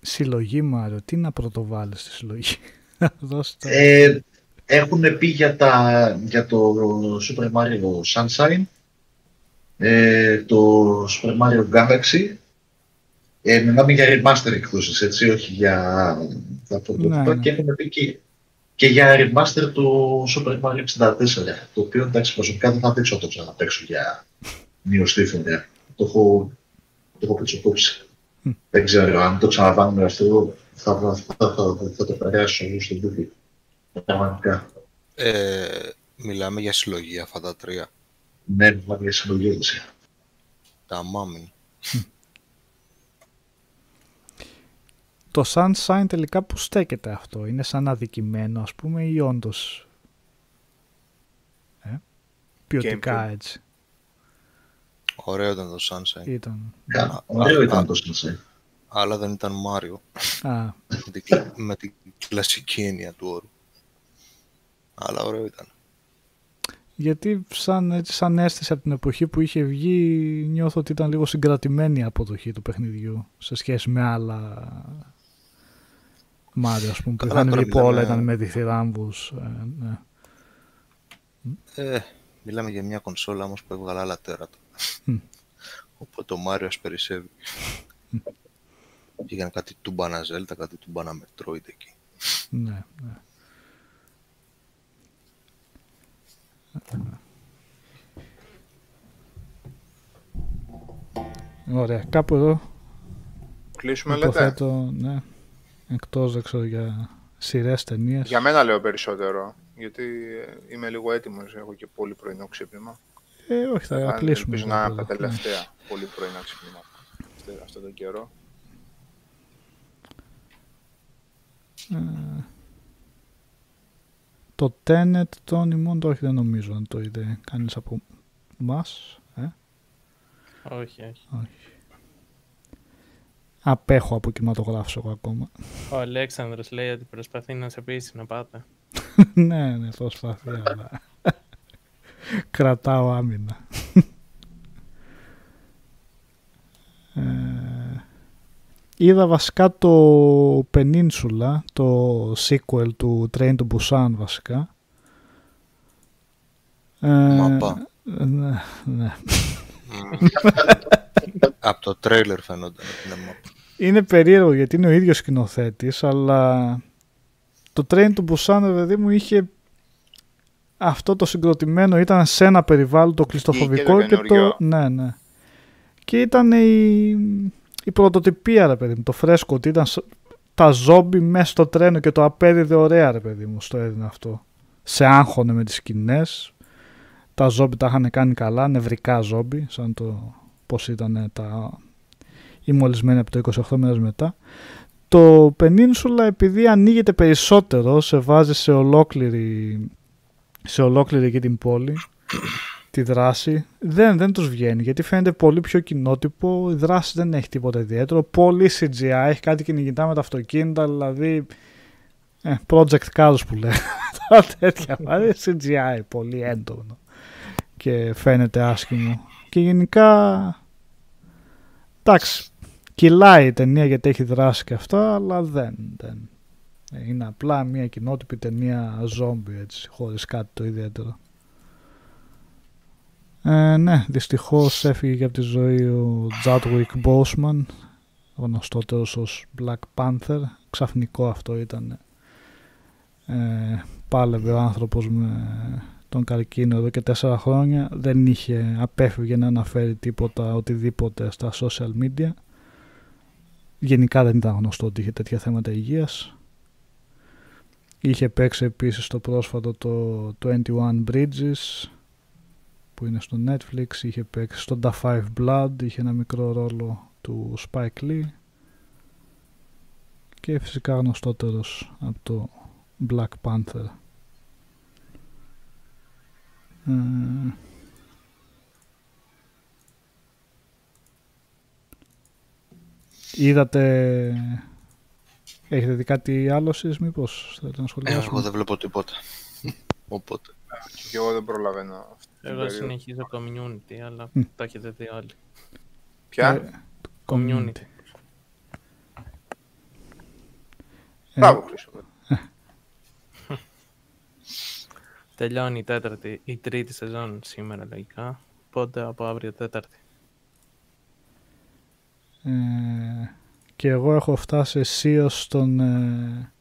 Συλλογή Μάριο, τι να πρωτοβάλει στη συλλογή; *laughs* Δώστε το. Ε, έχουν πει για, τα, για το Super Mario Sunshine, ε, το Super Mario Galaxy. Ε, μιλάμε για remaster εκδόσεις, έτσι, όχι για τα πρωτότυπα. Ναι, ναι. Και έχουν πει και, και για remaster του Super Mario 64, το οποίο εντάξει προσωπικά δεν θα δείξω να το ξαναπαίξω για μειωστή φορά. Το έχω, το έχω πετσοκόψει. Δεν ξέρω αν το ξαναβάλουμε αυτό, θα, θα, θα, θα, θα το περάσω στο Google. Πραγματικά. Ε, μιλάμε για συλλογή αυτά τα τρία. Ναι, μιλάμε για συλλογή έτσι. Τα μάμιν. Το Sunshine τελικά που στέκεται αυτό, είναι σαν αδικημένο ας πούμε ή όντως ε, ποιοτικά Gameplay. έτσι; Ωραίο ήταν το Sunshine. ήταν. Κα- Ωραίο α, ήταν α. το Sunshine. Αλλά δεν ήταν Μάριο. Α, με, την, κλα- με την κλασική έννοια του όρου. Αλλά ωραίο ήταν. γιατί σαν, έτσι, σαν αίσθηση από την εποχή που είχε βγει νιώθω ότι ήταν λίγο συγκρατημένη η αποδοχή του παιχνιδιού σε σχέση με άλλα Μάριο ας πούμε που Καλά, είχαν τώρα βγει που όλα μιλάμε- ήταν με διθυράμβους ε, ναι. Ε, μιλάμε για μια κονσόλα όμως που έβγαλε άλλα τέρατα. Μμ. Οπότε το Μάριος περισσεύει. Πήγαν κάτι τούμπανα Zelda, κάτι τούμπανα Metroid εκεί. ναι, ναι. Ωραία, κάπου εδώ Κλείσουμε λέτε; υποθέτω, ναι, εκτός δεν ξέρω για σειρές ταινίες. Για μένα λέω περισσότερο. Γιατί ε, είμαι λίγο έτοιμος, έχω και πολύ πρωινό ξύπνημα. Ε, όχι, θα Αν κλείσουμε. Ελπίζω να είναι εδώ. από τα τελευταία. Πολύ πρωί να ξυπνούμε αυτό- αυτόν τον καιρό. Το Tenet, το ημών το όχι, δεν νομίζω αν το είδε κανείς από μας. Ε; Όχι, όχι. Απέχω από κινηματογράφους εγώ ακόμα. Ο Αλέξανδρος λέει ότι προσπαθεί να σε πείσει να πάτε. *laughs* ναι, ναι, προσπαθεί, αλλά *laughs* κρατάω άμυνα. *laughs* ε, είδα βασικά το Peninsula, το sequel του Train to Busan βασικά. Ε, Μαπά. ναι, ναι. *laughs* Από το τρέιλερ φαίνονταν ότι είναι map. Είναι περίεργο γιατί είναι ο ίδιος σκηνοθέτης, αλλά το Train to Busan, ρε παιδί μου, είχε αυτό το συγκροτημένο, ήταν σε ένα περιβάλλον το κλειστοφοβικό και το και το... καινούριο. Ναι, ναι. Και ήταν η, η πρωτοτυπία, ρε παιδί μου, το φρέσκο, ότι ήταν σ- τα ζόμπι μέσα στο τρένο και το απέδιδε ωραία, ρε παιδί μου, στο έδινε αυτό. Σε άγχωνε με τις σκηνές, τα ζόμπι τα είχαν κάνει καλά, νευρικά ζόμπι, σαν το πώς ήταν τα ή μολυσμένοι από το 28 μέρες μετά. Το Peninsula επειδή ανοίγεται περισσότερο, σε βάζει σε ολόκληρη, σε ολόκληρη εκεί την πόλη, τη δράση, δεν, δεν τους βγαίνει γιατί φαίνεται πολύ πιο κοινότυπο, η δράση δεν έχει τίποτα ιδιαίτερο, πολύ CGI, έχει κάτι κυνηγητά με τα αυτοκίνητα, δηλαδή ε, Project Cars που λέει, *laughs* τα τέτοια, *laughs* δηλαδή CGI, πολύ έντονο και φαίνεται άσχημο. Και γενικά, εντάξει, κυλάει η ταινία γιατί έχει δράση και αυτά, αλλά δεν, δεν. Ε, Είναι απλά μια κοινότυπη ταινία ζόμπι έτσι, χωρίς κάτι το ιδιαίτερο. Ε, ναι, δυστυχώς έφυγε και από τη ζωή ο Chadwick Boseman, γνωστότερος ως Black Panther. Ξαφνικό αυτό ήταν. Ε, πάλευε ο άνθρωπος με τον καρκίνο εδώ και τέσσερα χρόνια. Δεν είχε, απέφυγε να αναφέρει τίποτα, οτιδήποτε στα social media. Γενικά δεν ήταν γνωστό ότι είχε τέτοια θέματα υγείας. Είχε παίξει επίσης το πρόσφατο το 21 Bridges που είναι στο Netflix. Είχε παίξει στο Da 5 Blood, είχε ένα μικρό ρόλο του Spike Lee. Και φυσικά γνωστότερος από το Black Panther. Ε, Είδατε... Έχετε δει κάτι άλλο εσείς μήπως θέλετε να Ε, σχολιάσουμε; εγώ δεν βλέπω τίποτα. *laughs* Οπότε. Και εγώ δεν προλαβαίνω αυτή την Εγώ περίοδο. συνεχίζω community, αλλά Μμ. το έχετε δει όλοι. Ποια; Ε, Community. Ε, Μπράβο, Χρήστο. Τελειώνει η τέταρτη, η τρίτη σεζόν σήμερα λογικά. Οπότε από αύριο τέταρτη. Ε, και εγώ έχω φτάσει αισίως στον ε,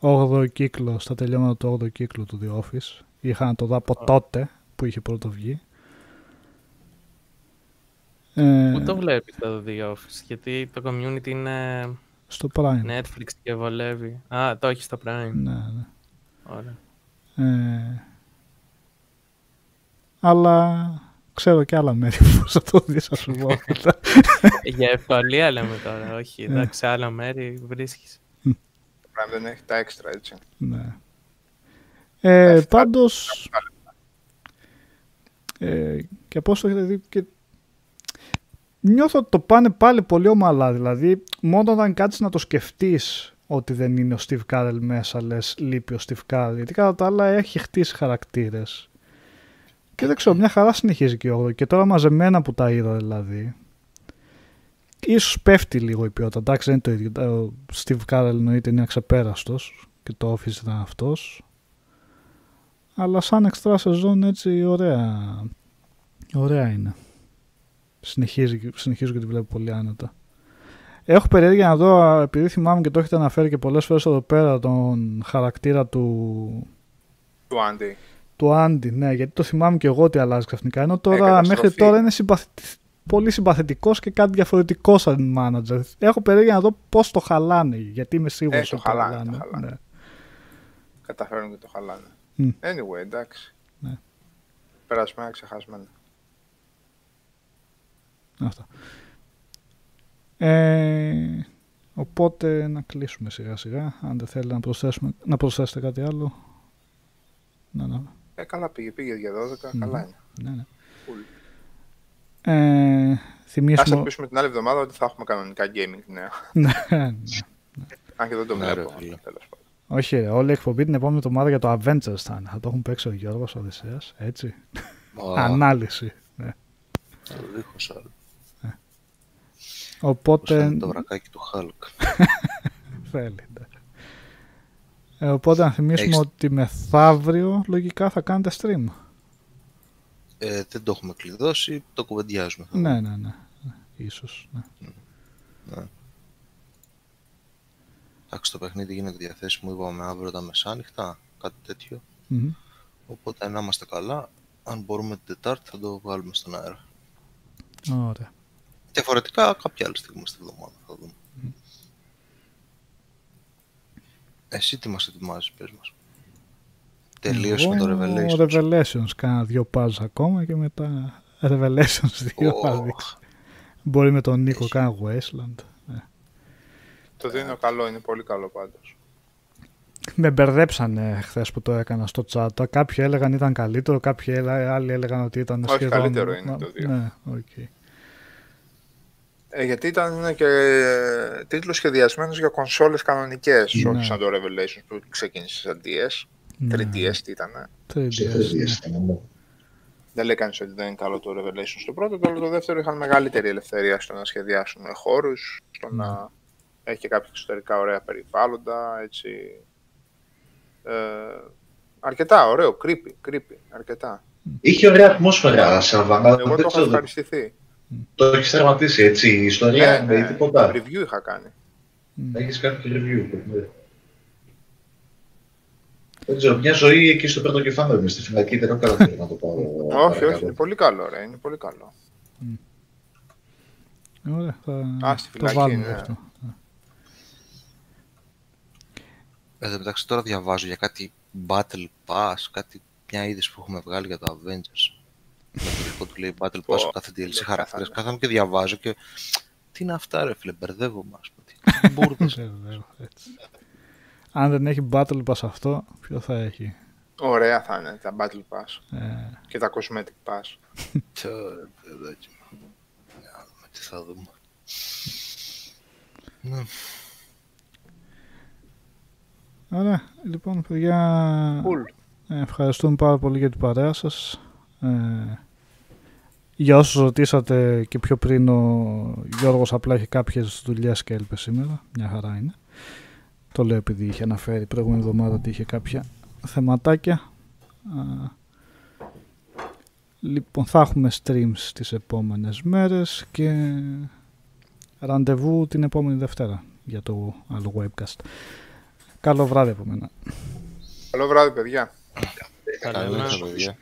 8ο κύκλο, στα τελειώματα του 8ου κύκλου του The Office. Είχα να το δω από Α. τότε που είχε πρώτο βγει. Ε, Πού το βλέπεις το The Office, γιατί το community είναι στο Prime. Netflix και βολεύει. Α, το έχει στο Prime. Ναι, ναι. Ωραία. Ε, αλλά ξέρω και άλλα μέρη που θα το δεις, ας σου πω. *laughs* Για ευκολία λέμε τώρα, όχι. Ε. Εντάξει, άλλα μέρη βρίσκεις. Το Prime δεν έχει τα έξτρα, έτσι. Ναι. Ε, Αυτά. πάντως, ε, και πώς το έχετε δει και νιώθω ότι το πάνε πάλι πολύ ομαλά. Δηλαδή, μόνο όταν κάτσεις να το σκεφτείς ότι δεν είναι ο Steve Carell μέσα, λες λείπει ο Steve Carell. Γιατί κατά τα άλλα έχει χτίσει χαρακτήρες. Και δεν ξέρω, μια χαρά συνεχίζει και ο 8. Και τώρα μαζεμένα που τα είδα δηλαδή. Ίσως πέφτει λίγο η ποιότητα. Εντάξει, δεν είναι το ίδιο. Ο Steve Carell εννοείται είναι αξεπέραστος και το Office ήταν αυτός. Αλλά σαν εξτρά σεζόν έτσι ωραία, ωραία είναι. Συνεχίζει, συνεχίζω και τη βλέπω πολύ άνετα. Έχω περιέργεια να δω, α, επειδή θυμάμαι και το έχετε αναφέρει και πολλές φορές εδώ πέρα, τον χαρακτήρα του, Του Άντι. Του Άντι, ναι, γιατί το θυμάμαι και εγώ ότι αλλάζει ξαφνικά. Ενώ τώρα, καταστροφή. μέχρι τώρα είναι συμπαθη- πολύ συμπαθητικός και κάτι διαφορετικός σαν manager. Έχω περιέργεια να δω πώς το χαλάνε, γιατί είμαι σίγουρος Ε, το χαλάνε, το χαλάνε. Ναι. Καταφέρουν και το χαλάνε. Μμ. Anyway, εντάξει. Ναι. Περασμένα ξεχασμένα. αυτά. Ε, οπότε να κλείσουμε σιγά σιγά. Αν δεν θέλετε να, προσθέσουμε, να προσθέσετε κάτι άλλο. Να, να. Ε, καλά πήγε, πήγε για 12, Μμμ. καλά είναι. Ναι, ναι. Cool. Ε, Ας θυμίσουμε... ελπίσουμε την άλλη εβδομάδα ότι θα έχουμε κανονικά gaming νέα. *laughs* Ναι, ναι. Αν και δεν το Ναι, ρε βλέπω. φίλε. τέλος πάντων. Όχι, ρε, όλη η εκπομπή την επόμενη εβδομάδα για το Avengers θα είναι. Θα το έχουν παίξει ο Γιώργος Οδυσσέας, έτσι. Α, *laughs* Ανάλυση. Ναι. Το δίχως άλλο. Πώς Οπότε φαίνεται το βρακάκι του Hulk. *laughs* θέλει. ναι. Ε, οπότε να θυμίσουμε Έχεις- ότι μεθαύριο λογικά θα κάνετε stream. Ε, δεν το έχουμε κλειδώσει, το κουβεντιάζουμε. θα Ναι, δούμε. ναι, ναι. ναι. Ίσως. Ναι. Εντάξει, το παιχνίδι γίνεται διαθέσιμο, είπαμε αύριο τα μεσάνυχτα, κάτι τέτοιο. Μμμ. Οπότε να είμαστε καλά, αν μπορούμε την Τετάρτη θα το βγάλουμε στον αέρα. Ωραία. Διαφορετικά κάποια άλλη στιγμή στη βδομάδα θα δούμε. Εσύ τι μας ετοιμάζεις, πες μας. Τελείωσε με το Εγώ, Revelations. Revelations. Κάνα δυο πάζ ακόμα και μετά Revelations 2 θα Οχ, δείξει. Μπορεί με τον Νίκο Έχει. κάνα Wasteland. Ναι. Το δίνω καλό, είναι πολύ καλό πάντως. Με μπερδέψανε χθες που το έκανα στο chat. Κάποιοι έλεγαν ήταν καλύτερο, κάποιοι έλα- άλλοι έλεγαν ότι ήταν Όχι, σχεδόν... καλύτερο είναι το δύο. Ναι, οκ. Ε, γιατί ήταν και ε, τίτλος σχεδιασμένος για κονσόλες κανονικές, Ναι. όχι σαν το Revelations που ξεκίνησε σαν DS. Ναι. 3DS τι ήταν. 3DS, Σε ναι. τρεις ήταν, ναι. Δεν λέει κανείς ότι δεν είναι καλό το Revelations το πρώτο, το, το δεύτερο είχαν μεγαλύτερη ελευθερία στο να σχεδιάσουν χώρους, στο Ναι. να έχει και κάποια εξωτερικά ωραία περιβάλλοντα, έτσι. Ε, αρκετά ωραίο, creepy, creepy, αρκετά. Είχε ωραία ατμόσφαιρα, Σαββάνα. Εγώ Δεν το έχω ξέρω, ευχαριστηθεί. Το έχεις τερματίσει έτσι. Η ιστορία Ναι, με ναι, τίποτα. review είχα κάνει. Έχεις κάποιο review. ναι. Δεν ξέρω, μια ζωή εκεί στο πρώτο κεφάλαιο είμαι στη φυλακή. Δεν έχω καταφέρει να το πάρω. όχι, όχι, παρακάτω. είναι πολύ καλό, ρε, είναι πολύ καλό. Ωραία, θα Α, στη το φυλακή, βάλουμε ναι. αυτό. Εν τω μεταξύ τώρα διαβάζω για κάτι Battle Pass, κάτι μια είδηση που έχουμε βγάλει για το Avengers. Με το δικό του λέει Battle Pass, Πω, κάθε DLC δεν χαρακτήρες. κάθαμε. Κάθομαι και διαβάζω και τι είναι αυτά ρε φίλε, μπερδεύομαι ας πούμε. Τι- Τι *laughs* μπουρδες. Βεβαίως, έτσι. Αν δεν έχει Battle Pass αυτό, ποιο θα έχει; Ωραία θα είναι τα Battle Pass Ε, και τα Cosmetic Pass. *laughs* Τσα, ρε παιδάκι μου. Για να δούμε τι θα δούμε. Ναι. Ωραία, λοιπόν, παιδιά, Cool. ε, ευχαριστούμε πάρα πολύ για την παρέα σας. Ε, για όσους ρωτήσατε και πιο πριν, ο Γιώργος απλά έχει κάποιες δουλειές και έλειπες σήμερα. Μια χαρά είναι. Το λέω επειδή είχε αναφέρει προηγούμενη εβδομάδα ότι είχε κάποια θεματάκια. Α, λοιπόν, θα έχουμε streams τις επόμενες μέρες και ραντεβού την επόμενη Δευτέρα για το άλλο webcast. Καλό βράδυ από μένα. Καλό βράδυ, παιδιά. Καλά, Καλή ναι. νύχτα, παιδιά.